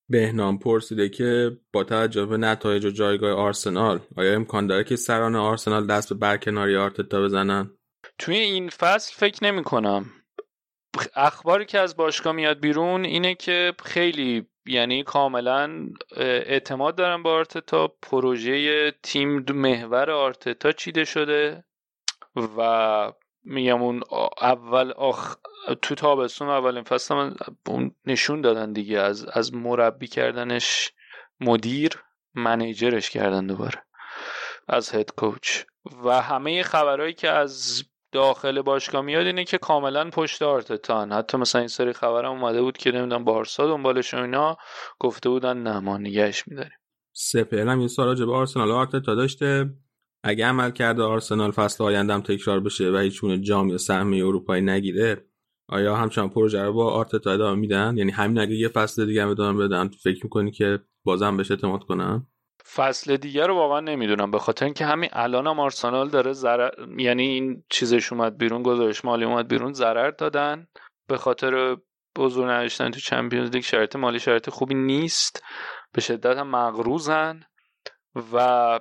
بهنام پرسیده که با توجه به نتایج و جایگاه آرسنال آیا امکان داره که سران آرسنال دست به برکناری آرتتا بزنن؟ توی این فصل فکر نمی کنم. اخباری که از باشگاه میاد بیرون اینه که خیلی یعنی کاملا اعتماد دارن به آرتتا. پروژه تیم محور آرتتا چیده شده؟ و میگم اون اول آخ تو تابستون اولین فصل من اون نشون دادن دیگه. از از مربی کردنش مدیر منیجرش کردن دوباره از هد کوچ و همه خبرهایی که از داخل باشگاه میاد اینه که کاملا پشت آرتتان. حتی مثلا این سری خبرم اومده بود که نمی‌دونم بارسا دنبالش اینا گفته بودن نه ما نگهش میداریم. سپر هم یه سال راجع به آرسنال. آرتتا داشته. اگه عمل کرده آرسنال فصل آیندهم تکرار بشه و هیچ جام یا سهمیه اروپایی نگیره آیا همچنان پروژه رو با آرتتا ادامه میدن؟ یعنی همین اگه یه فصل دیگه هم ادامه بدن فکر می‌کنی که بازم بهش اعتماد کنن؟ فصل دیگه رو واقعا نمی‌دونم به خاطر اینکه همین الان هم آرسنال داره ضرر یعنی این چیزش اومد بیرون گزارش مالی اومد بیرون ضرر دادن. به خاطر بزرگ نداشتن تو چمپیونز لیگ شرط مالی شرط خوبی نیست. به شدت هم مغروزن و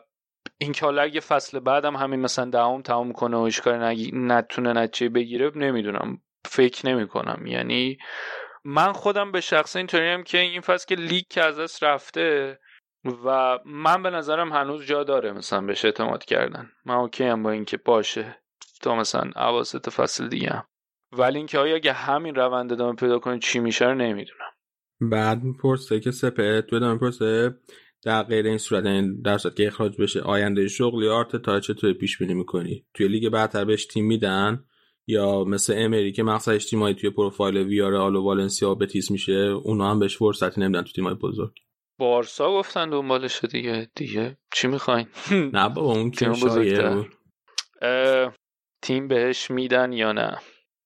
اینکه حالا اگه فصل بعدم همین مثلا دهم تمام کنه و اشکال نتونه نتیجه بگیره نمی‌دونم. فکر نمی کنم یعنی من خودم به شخص اینطوریم که این فصل که لیگ که از دست رفته و من به نظرم هنوز جا داره مثلا بهش اعتماد کردن. من اوکی هم با اینکه باشه. تا مثلا عواسط فصل دیگه هم. ولی اینکه آیا اگه همین روند ادامه پیدا کنه چی میشه رو نمی‌دونم. بعد می‌پرسه که سپه تو ادامه می‌پرسه در غیر این صورت این در صورت که اخراج بشه آینده شغل یا آرت تا چطور پیش بینی می‌کنی؟ توی لیگ برتر بهش تیم میدن؟ یا مثل امری که مقصد اجتماعی توی پروفایل ویار آلو والنسیا و بتیس میشه اونا هم بهش فرصتی نمیدن تو تیمای بزرگ. بارسا گفتن دنبالش دیگه. دیگه چی می‌خواین؟ نه بابا اون که تیم بهش میدن یا نه؟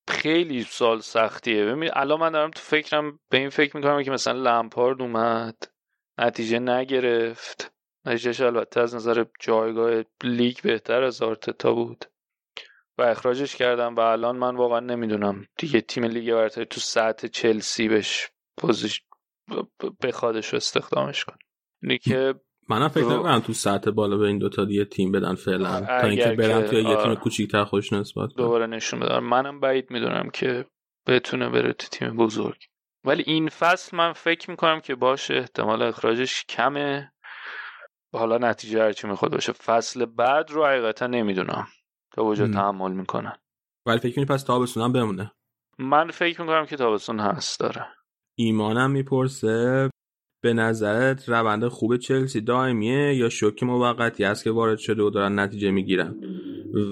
خیلی سال سختیه. ببین الان من دارم تو فکرم به این فکر می‌کنم که مثلا لمپارد اومد. نتیجه نگرفت. نتیجهش البته از نظر جایگاه لیگ بهتر از آرتتا بود. و اخراجش کردم و الان من واقعا نمی‌دونم. دیگه تیم لیگ برتر تو سطح چلسی بهش پوزیش بخوادش استخدامش کن اینی که منم فکر نمی‌کنم تو سطح بالا به این دوتا دیگه تیم بدن فعلا. تا اینکه برن توی یه تیم کوچیک‌تر خوش نسبت دوباره نشون بدن منم بعید می‌دونم که بتونه بره تو تیم بزرگ. ولی این فصل من فکر می‌کنم که باشه احتمال اخراجش کمه. حالا نتیجه هرچی می‌خواد باشه. فصل بعد رو حقیقتا نمی‌دونم. تا وجود تحمل می‌کنن. ولی فکر می‌کنی پس تابستون هم بمونه؟ من فکر می‌کنم که تابستون هست داره. ایمانم می‌پرسه به نظرت روند خوب چلسی دائمیه یا شوک موقتی است که وارد شده و دارن نتیجه می‌گیرن؟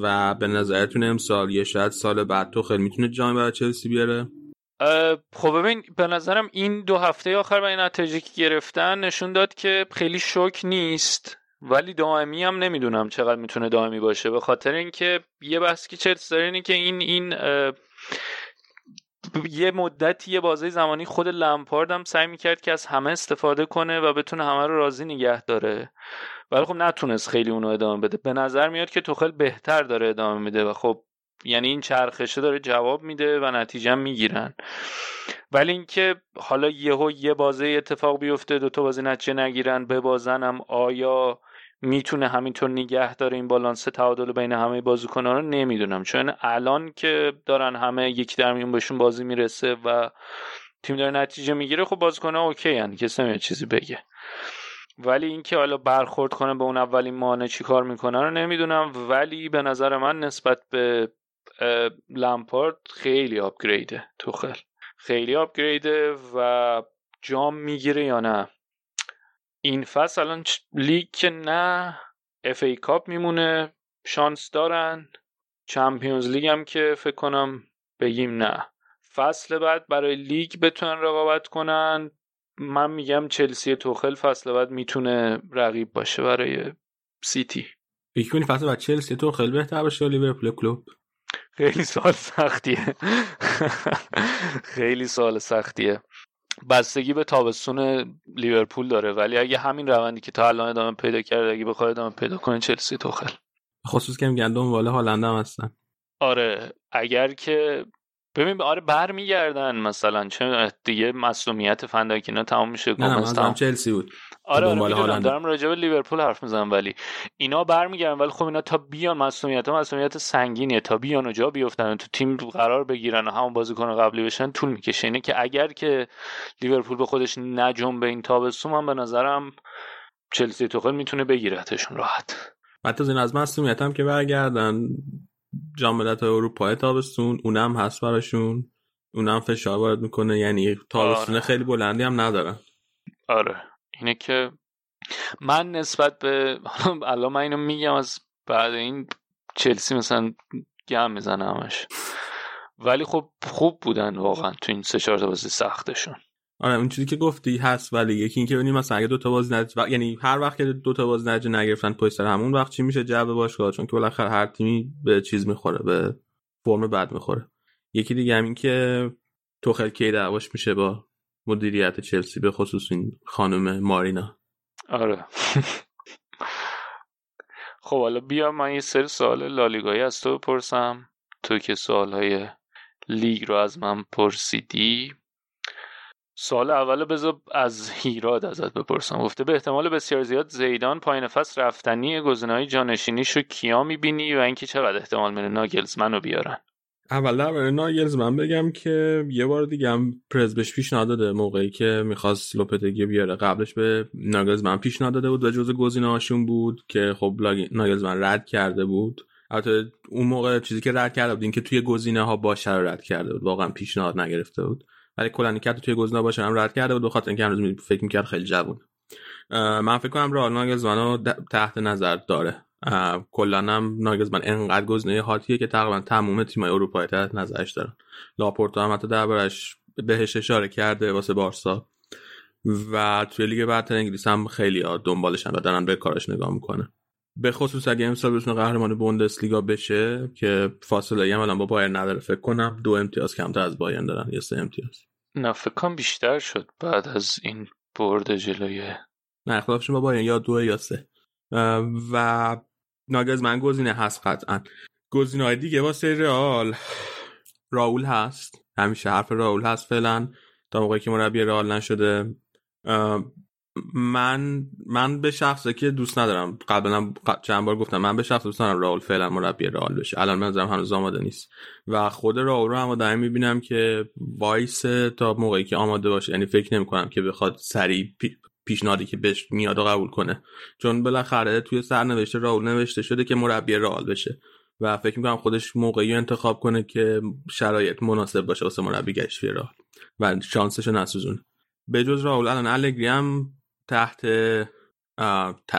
و به نظرتون امسال یا شاید سال بعد تو خیلی می‌تونه جام برای چلسی بیاره؟ خب ببین به نظرم این دو هفته آخر و این نتیجه که گرفتن نشون داد که خیلی شوک نیست. ولی دائمی هم نمی‌دونم چقدر می‌تونه دائمی باشه. به خاطر اینکه یه بحث که چلسی داره اینه که این این یه مدتی یه بازه زمانی خود لمپارد هم سعی می‌کرد که از همه استفاده کنه و بتونه همه رو راضی نگه داره. ولی خب نتونست خیلی اونو ادامه بده. به نظر میاد که توخل بهتر داره ادامه میده و خب یعنی این چرخشه داره جواب میده و نتیجه می‌گیرن. ولی اینکه حالا یهو یه بازه اتفاق بیفته دو تا بازی نتیجه نگیرن ببازن هم آیا می‌تونه همینطور نگه داره این بالانس تعادل بین همه بازیکن‌ها رو؟ نمی‌دونم. چون الان که دارن همه یکی در میون بهشون بازی می‌رسه و تیم داره نتیجه می‌گیره خب بازیکن‌ها اوکی ان کسی نمیاد چیزی بگه. ولی اینکه حالا برخورد کنه به اون اولین مانع چی کار می‌کنه رو نمی‌دونم. ولی به نظر من نسبت به لمپارد خیلی upgrade ه توخل خیلی upgrade ه و جام می‌گیره یا نه؟ این فصل الان لیگ که نه FA Cup میمونه شانس دارن. Champions League هم که فکر کنم بگیم نه. فصل بعد برای لیگ بتونن رقابت کنن. من میگم چلسی توخل فصل بعد می‌تونه رقیب باشه برای سیتی. فکر کنی فصل بعد چلسی توخل بهتر باشه لیورپول کلوب؟ خیلی سال سختیه. خیلی سال سختیه. بستگی به تابستون لیورپول داره ولی اگه همین روندی که تا الان ادامه پیدا کرده اگه بخواد ادامه پیدا کنه چلسی توخل. خصوص که میگن دنبال هالنده هم هستن. آره اگر که ببین آره برمیگردن مثلا. چه دیگه مسئولیت فنداکینا تمام میشه نه نه چلسی بود. آره آره دارم راجع به لیورپول حرف می‌زنم ولی اینا برمیگردن. ولی خب اینا تا بیان مسئولیت مسئولیت سنگینیه. تا بیان و جا بیفتن تو تیم قرار بگیرن و همون بازیکن قبلی بشن طول می‌کشه. اینه که اگر که لیورپول به خودش نجم به این تابستون من به نظرم چلسی توخل می‌تونه بگیرتشون راحت. بعد از این از مسئولیت هم که برگردن. جام ملت‌های اروپا تابستون اونم هست براشون. اونم فشار وارد می‌کنه. یعنی تابستون آره. خیلی بلندی هم ندارن. آره. اینه که من نسبت به الان من اینو میگم از بعد این چلسی مثلا گم می‌زنه همش. ولی خب خوب بودن واقعا تو این سه چهار بازی سختشون. آره اون چیزی که گفتی هست ولی یکی اینکه ببینیم مثلا اگه دو تا بازی نج... و... یعنی هر وقت که دو تا بازی نج نگرفتن پشت سر همون وقت چی میشه؟ جعبه باشگاه چون که بالاخره هر تیمی به چیز می‌خوره به فرم بد می‌خوره. یکی دیگه هم این که توخل کی دعواش میشه با مدیریت چلسی به خصوص این خانم مارینا. آره. خب حالا بیا من یه سری سوال لالیگایی از تو بپرسم. تو که سوالهای لیگ رو از من پرسیدی سال اول بذار از هیراد ازت بپرسم. گفته به احتمال بسیار زیاد زیدان پایین فصل رفتنی گزینه‌های جانشینیش رو کیا می‌بینی و اینکه چقدر احتمال میره ناگلزمن رو بیارن؟ اول در ناگلز من بگم که یه بار دیگه هم پرز بهش پیش نداده موقعی که می‌خواست لوپتگی بیاره. قبلش به ناگلز من پیش نداده بود و جز گزینه هاشون بود که خب ناگلز من رد کرده بود. البته اون موقع چیزی که رد کرده بود این که توی گزینه ها باشه رد کرده بود. واقعا پیشنهاد نگرفته بود. ولی کلا کرد توی گزینه باشه هم رد کرده بود به خاطر اینکه امروز فکر می‌کرد خیلی جوون. من فکر کنم رئال ناگلزمنو تحت نظر داره. کلا هم ناگزمن انقدر گزینه هاتیه که تقریبا تمام تیمای اروپایی تحت نظرش دارن لاپورتا هم حتی دربارش بهش اشاره کرده واسه بارسا. و توی لیگ برتر انگلیس هم خیلی دنبالشن و دارن به کارش نگاه می‌کنه به خصوص اگه امسال بتونه قهرمان بوندسلیگا بشه که فاصله هم الان با بایر نداره فکر کنم دو امتیاز کمتر از بایرن دارن یا سه امتیاز. نه فکر کنم بیشتر شد بعد از این برد جلوی. نه اختلافشون با بایرن یا دو یا سه. و من گزینه هست قطعا. گزینه های دیگه واسه رئال. راول هست. همیشه حرف راول هست فعلا. تا موقعی که مربی رئال نشده. من من به شخصه که دوست ندارم قبلا چند بار گفتم من به شخص دوست ندارم راول فعلا مربی رئال بشه. الان منظرم هنوز آماده نیست. و خود راول رو هم دارم می‌بینم که وایس تا موقعی که آماده باشه یعنی فکر نمی کنم که بخواد سریع پیشنهادی که بهش میاد و قبول کنه. چون بالاخره توی سرنوشته راول نوشته شده که مربی رئال بشه. و فکر می‌کنم خودش موقعی انتخاب کنه که شرایط مناسب باشه واسه مربی گشت رئال. و شانسشو نسوزونه. به جز راول الان الگری هم تحت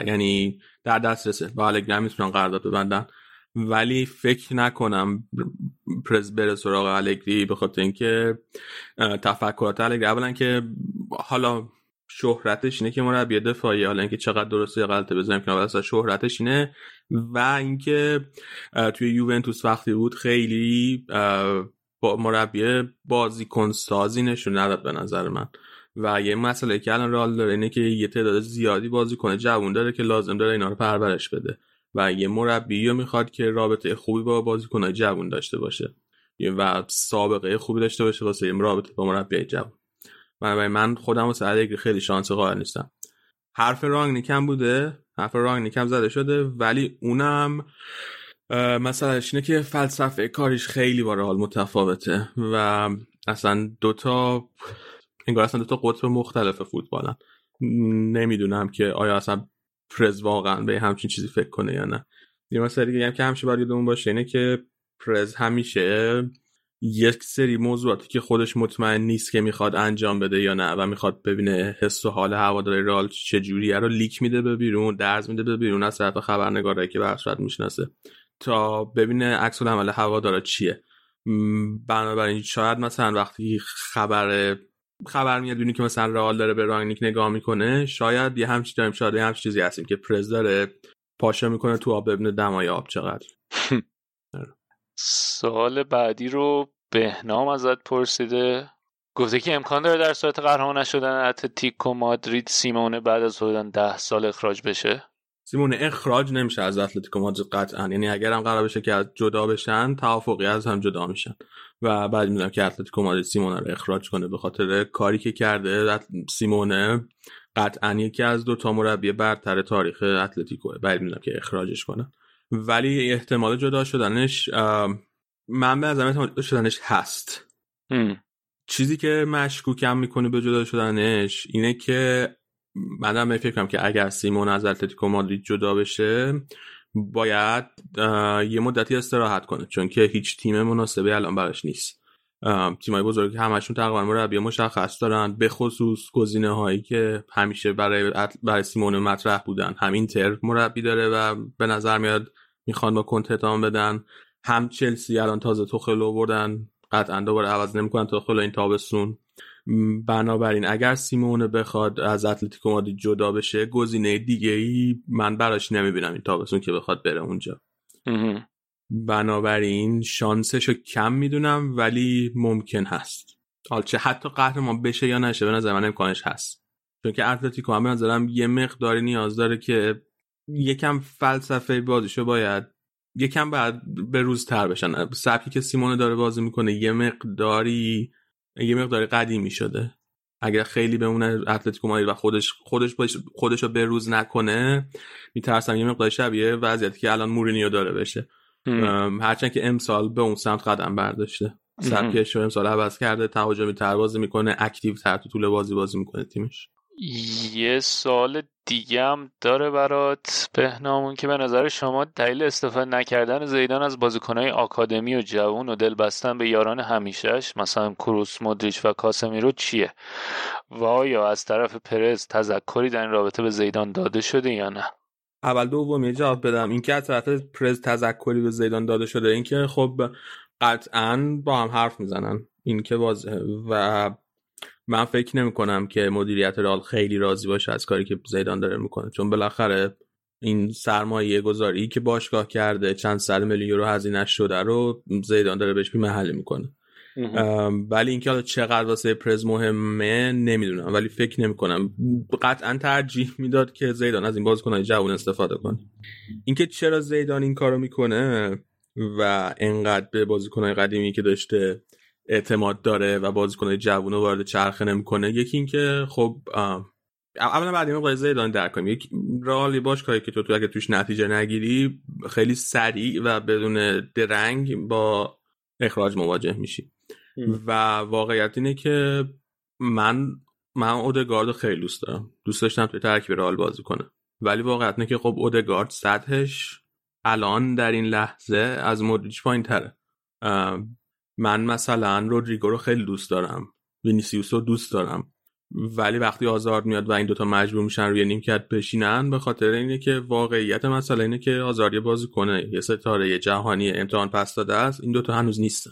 یعنی در دسترسه. با الگری هم می‌تونن قرارداد ببندن. ولی فکر نکنم پرز بره سراغ الگری به خاطر اینکه تفکرات الگری اولا که حالا شهرتش اینه که مربی دفاعی حالا اینکه چقدر درسته یا غلطه بزنیم که اصلا شهرتش اینه. و اینکه توی یوونتوس وقتی بود خیلی با مربی بازیکن سازی نشون نداد به نظر من. و یه مسئله که الان رال داره اینه که یه تعداد زیادی بازیکن جوون داره که لازم داره اینا رو پرورش بده و یه مربی می‌خواد که رابطه خوبی با بازیکن جوون داشته باشه. و سابقه خوبی داشته باشه واسه رابطه با مربی جوون بنابراین من خودم واسه خیلی شانس قائل نیستم. حرف رانگ نیکم بوده. حرف رانگ نیکم زده شده ولی اونم مثلا اینه که فلسفه کاریش خیلی با حال متفاوته و اصلا دوتا انگار اصلا دوتا قطب مختلف فوتبالن. نمی‌دونم که آیا اصلا پرز واقعا به همچین چیزی فکر کنه یا نه. یه مثلا دیگه هم که همیشه باید یادمون باشه اینه که پرز همیشه یک سری موضوعاتی که خودش مطمئن نیست که می‌خواد انجام بده یا نه و می‌خواد ببینه حس و حال هواداری رئال چجوریه رو لیک میده به بیرون درز میده به بیرون از طرف خبرنگارایی که به می‌شناسه تا ببینه عکس العمل هوادارا چیه. بنابراین شاید مثلا وقتی خبر خبر میاد ببینی که مثلا رئال داره به رانگنیک نگاه می‌کنه شاید یه همچین داریم شاید یه همچین چیزی هستیم که پرز داره پاشا می‌کنه تو آب ببینه دمای آب چقدر؟ سوال بعدی رو بهنام ازت پرسیده. گفته که امکان داره در صورت قهرمان نشدن اتلتیکو مادرید سیمونه بعد از حدود ده سال اخراج بشه؟ سیمونه اخراج نمیشه از اتلتیکو مادرید قطعا. یعنی اگر هم قرار بشه که از جدا بشن توافقی از هم جدا میشن. و بعد می‌دونم که اتلتیکو مادرید سیمونه رو اخراج کنه به خاطر کاری که کرده. سیمونه قطعا یکی از دو تا مربی برتر تاریخ اتلتیکو بعد می‌دونم که اخراجش کنن ولی احتمال جدا شدنش من به نظرم احتمال شدنش هست. چیزی که مشکوکم می‌کنه به جدا شدنش اینه که من فکر کنم که اگر سیمون از اتلتیکو مادرید جدا بشه باید یه مدتی استراحت کنه چون که هیچ تیم مناسبی الان براش نیست. تیمای بزرگی همشون تقریبا مربی مشخص دارن به خصوص گزینه هایی که همیشه برای برای سیمون مطرح بودن. همین تر مربی داره و به نظر میاد می‌خوان با کنت بدن. هم چلسی الان تازه توخل بردن. قطعا دوباره عوض نمی‌کنن توخل این تابستون. بنابراین اگر سیمون بخواد از اتلتیکو مادرید جدا بشه گزینه دیگه ای من براش نمی‌بینم این تابستون که بخواد بره اونجا. بنابراین شانسش رو کم می‌دونم ولی ممکن هست. حال چه حتی قهرمان بشه یا نشه به نظر من امکانش هست. چون که اتلتیکو هم به نظرم یه مقداری نیاز داره که یکم فلسفه بازیشو باید یکم بعد به روز تر بشن. سبکی که سیمونه داره بازی می‌کنه یه مقداری یه مقداری قدیمی شده. اگر خیلی بمونه اتلتیکو مادرید و خودش خودش خودش رو به روز نکنه میترسم یه مقدار شبیه وضعیتی که الان مورینیو داره بشه. هرچند که امسال به اون سمت قدم برداشته. سبکش رو امسال عوض کرده تهاجمی تر بازی می‌کنه اکتیو تر تو طول بازی بازی می‌کنه تیمش. یه سال دیگه هم داره برات بهنامون که به نظر شما دلیل استفاده نکردن زیدان از بازیکنهای آکادمی و جوون و دل بستن به یاران همیشهش مثلا کروس مدریچ و کاسمیرو چیه؟ و آیا از طرف پرز تذکری در این رابطه به زیدان داده شده یا نه؟ اول دوم جواب بدم. اینکه از طرف پرز تذکری به زیدان داده شده اینکه خب قطعا با هم حرف می‌زنن. این که و من فکر نمی کنم که مدیریت رال خیلی راضی باشه از کاری که زیدان داره می‌کنه چون بالاخره این سرمایه گذاری که باشگاه کرده چند صد میلیون یورو هزینه شده رو زیدان داره بهش محلی می‌کنه. ولی اینکه حالا چقدر واسه پرز مهمه نمی‌دونم ولی فکر نمی کنم قطعا ترجیح می‌داد که زیدان از این بازیکنهای جوان استفاده کنه. اینکه چرا زیدان این کارو می‌کنه و انقدر به بازیکنهای قدیمی که داشته اعتماد داره و بازیکن جوون رو وارد چرخه نمی‌کنه. یکی اینکه خب اولا بعد این زیدان در کنیم. یک رالی باش کاری که تو تو اگه توش نتیجه نگیری خیلی سریع و بدون درنگ با اخراج مواجه میشی. و واقعیت اینه که من من اودگارد خیلی دوست دارم. دوست داشتم توی ترکیب رال بازی کنه. ولی واقعیت اینه که خب اودگارد سطحش الان در این لحظه از مودریچ پایین تره من مثلا رودریگو رو خیلی دوست دارم. وینیسیوس رو دوست دارم. ولی وقتی آزار میاد و این دوتا مجبور میشن روی نیمکت بشینن به خاطر اینه که واقعیت مسئله اینه که آزار بازی کنه یه ستاره جهانی امتحان پس داده است این دوتا هنوز نیستن.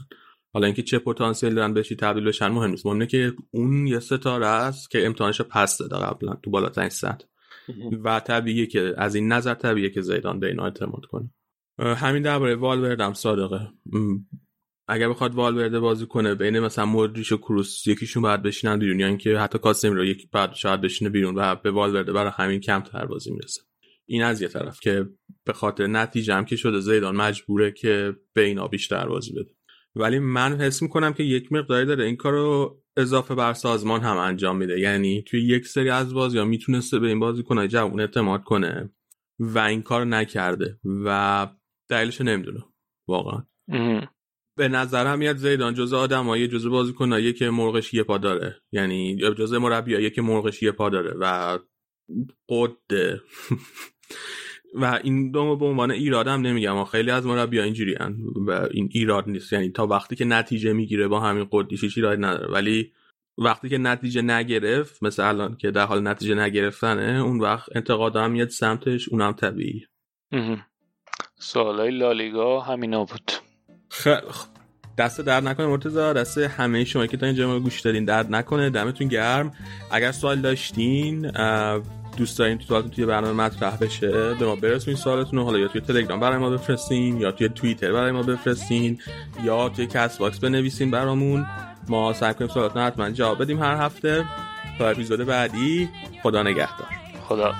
حالا اینکه چه پتانسیل دارن بشی تبدیل بشن مهم نیست. مهمه که اون یه ستاره است که امتحانش پس داده قبلا تو بالاترین سطح. و طبیعیه که از این نظر طبیعیه که زیدان به اینا اعتماد کنه. همین درباره والورد صادقه. اگر بخواد والورده بازی کنه بین مثلا مودریچ و کروس یکیشون باید بشینن بیرون یا اینکه حتی کاسمی رو یک بعد شاید بشینه بیرون و به والورده برای همین کم تر بازی می‌رسه. این از یه طرف که به خاطر نتیجه که شده زیدان مجبوره که به اینا بیشتر بازی بده. ولی من حس می‌کنم که یک مقداری داره این کارو اضافه بر سازمان هم انجام میده. یعنی توی یک سری از بازی ها می‌تونسته به این بازی کنه جوون اعتماد کنه و این کار نکرده و دلیلش نمی‌دونه. واقعا. به نظرم میاد زیدان جز آدمایی جز بازیکنایی که مرغش یه پا داره. یعنی جز مربیایی که مرغش یه پا داره و قده. و این دوم به عنوان ایراد هم نمیگم. خیلی از مربی اینجوری و این ایراد نیست. یعنی تا وقتی که نتیجه می‌گیره با همین قدیش ایراد نداره. ولی وقتی که نتیجه نگرفت مثل الان که در حال نتیجه نگرفتنه اون وقت انتقاد هم میاد سمتش اونم طبیعی. سوالای لالیگا همینا بود. خیلی دست درد نکنه مرتزا دست همه شما که تا اینجا ما گوش دادین درد نکنه. دمتون گرم. اگر سوال داشتین دوست دارین تو توی برنامه مطرح بشه به ما برسونین سوالتون حالا یا توی تلگرام برای ما بفرستین یا توی توییتر برای ما بفرستین یا توی کست باکس بنویسین برامون. ما سعی کنیم سوالاتون حتما جواب بدیم هر هفته. تا اپیزود بعدی خدا نگهدار. خدا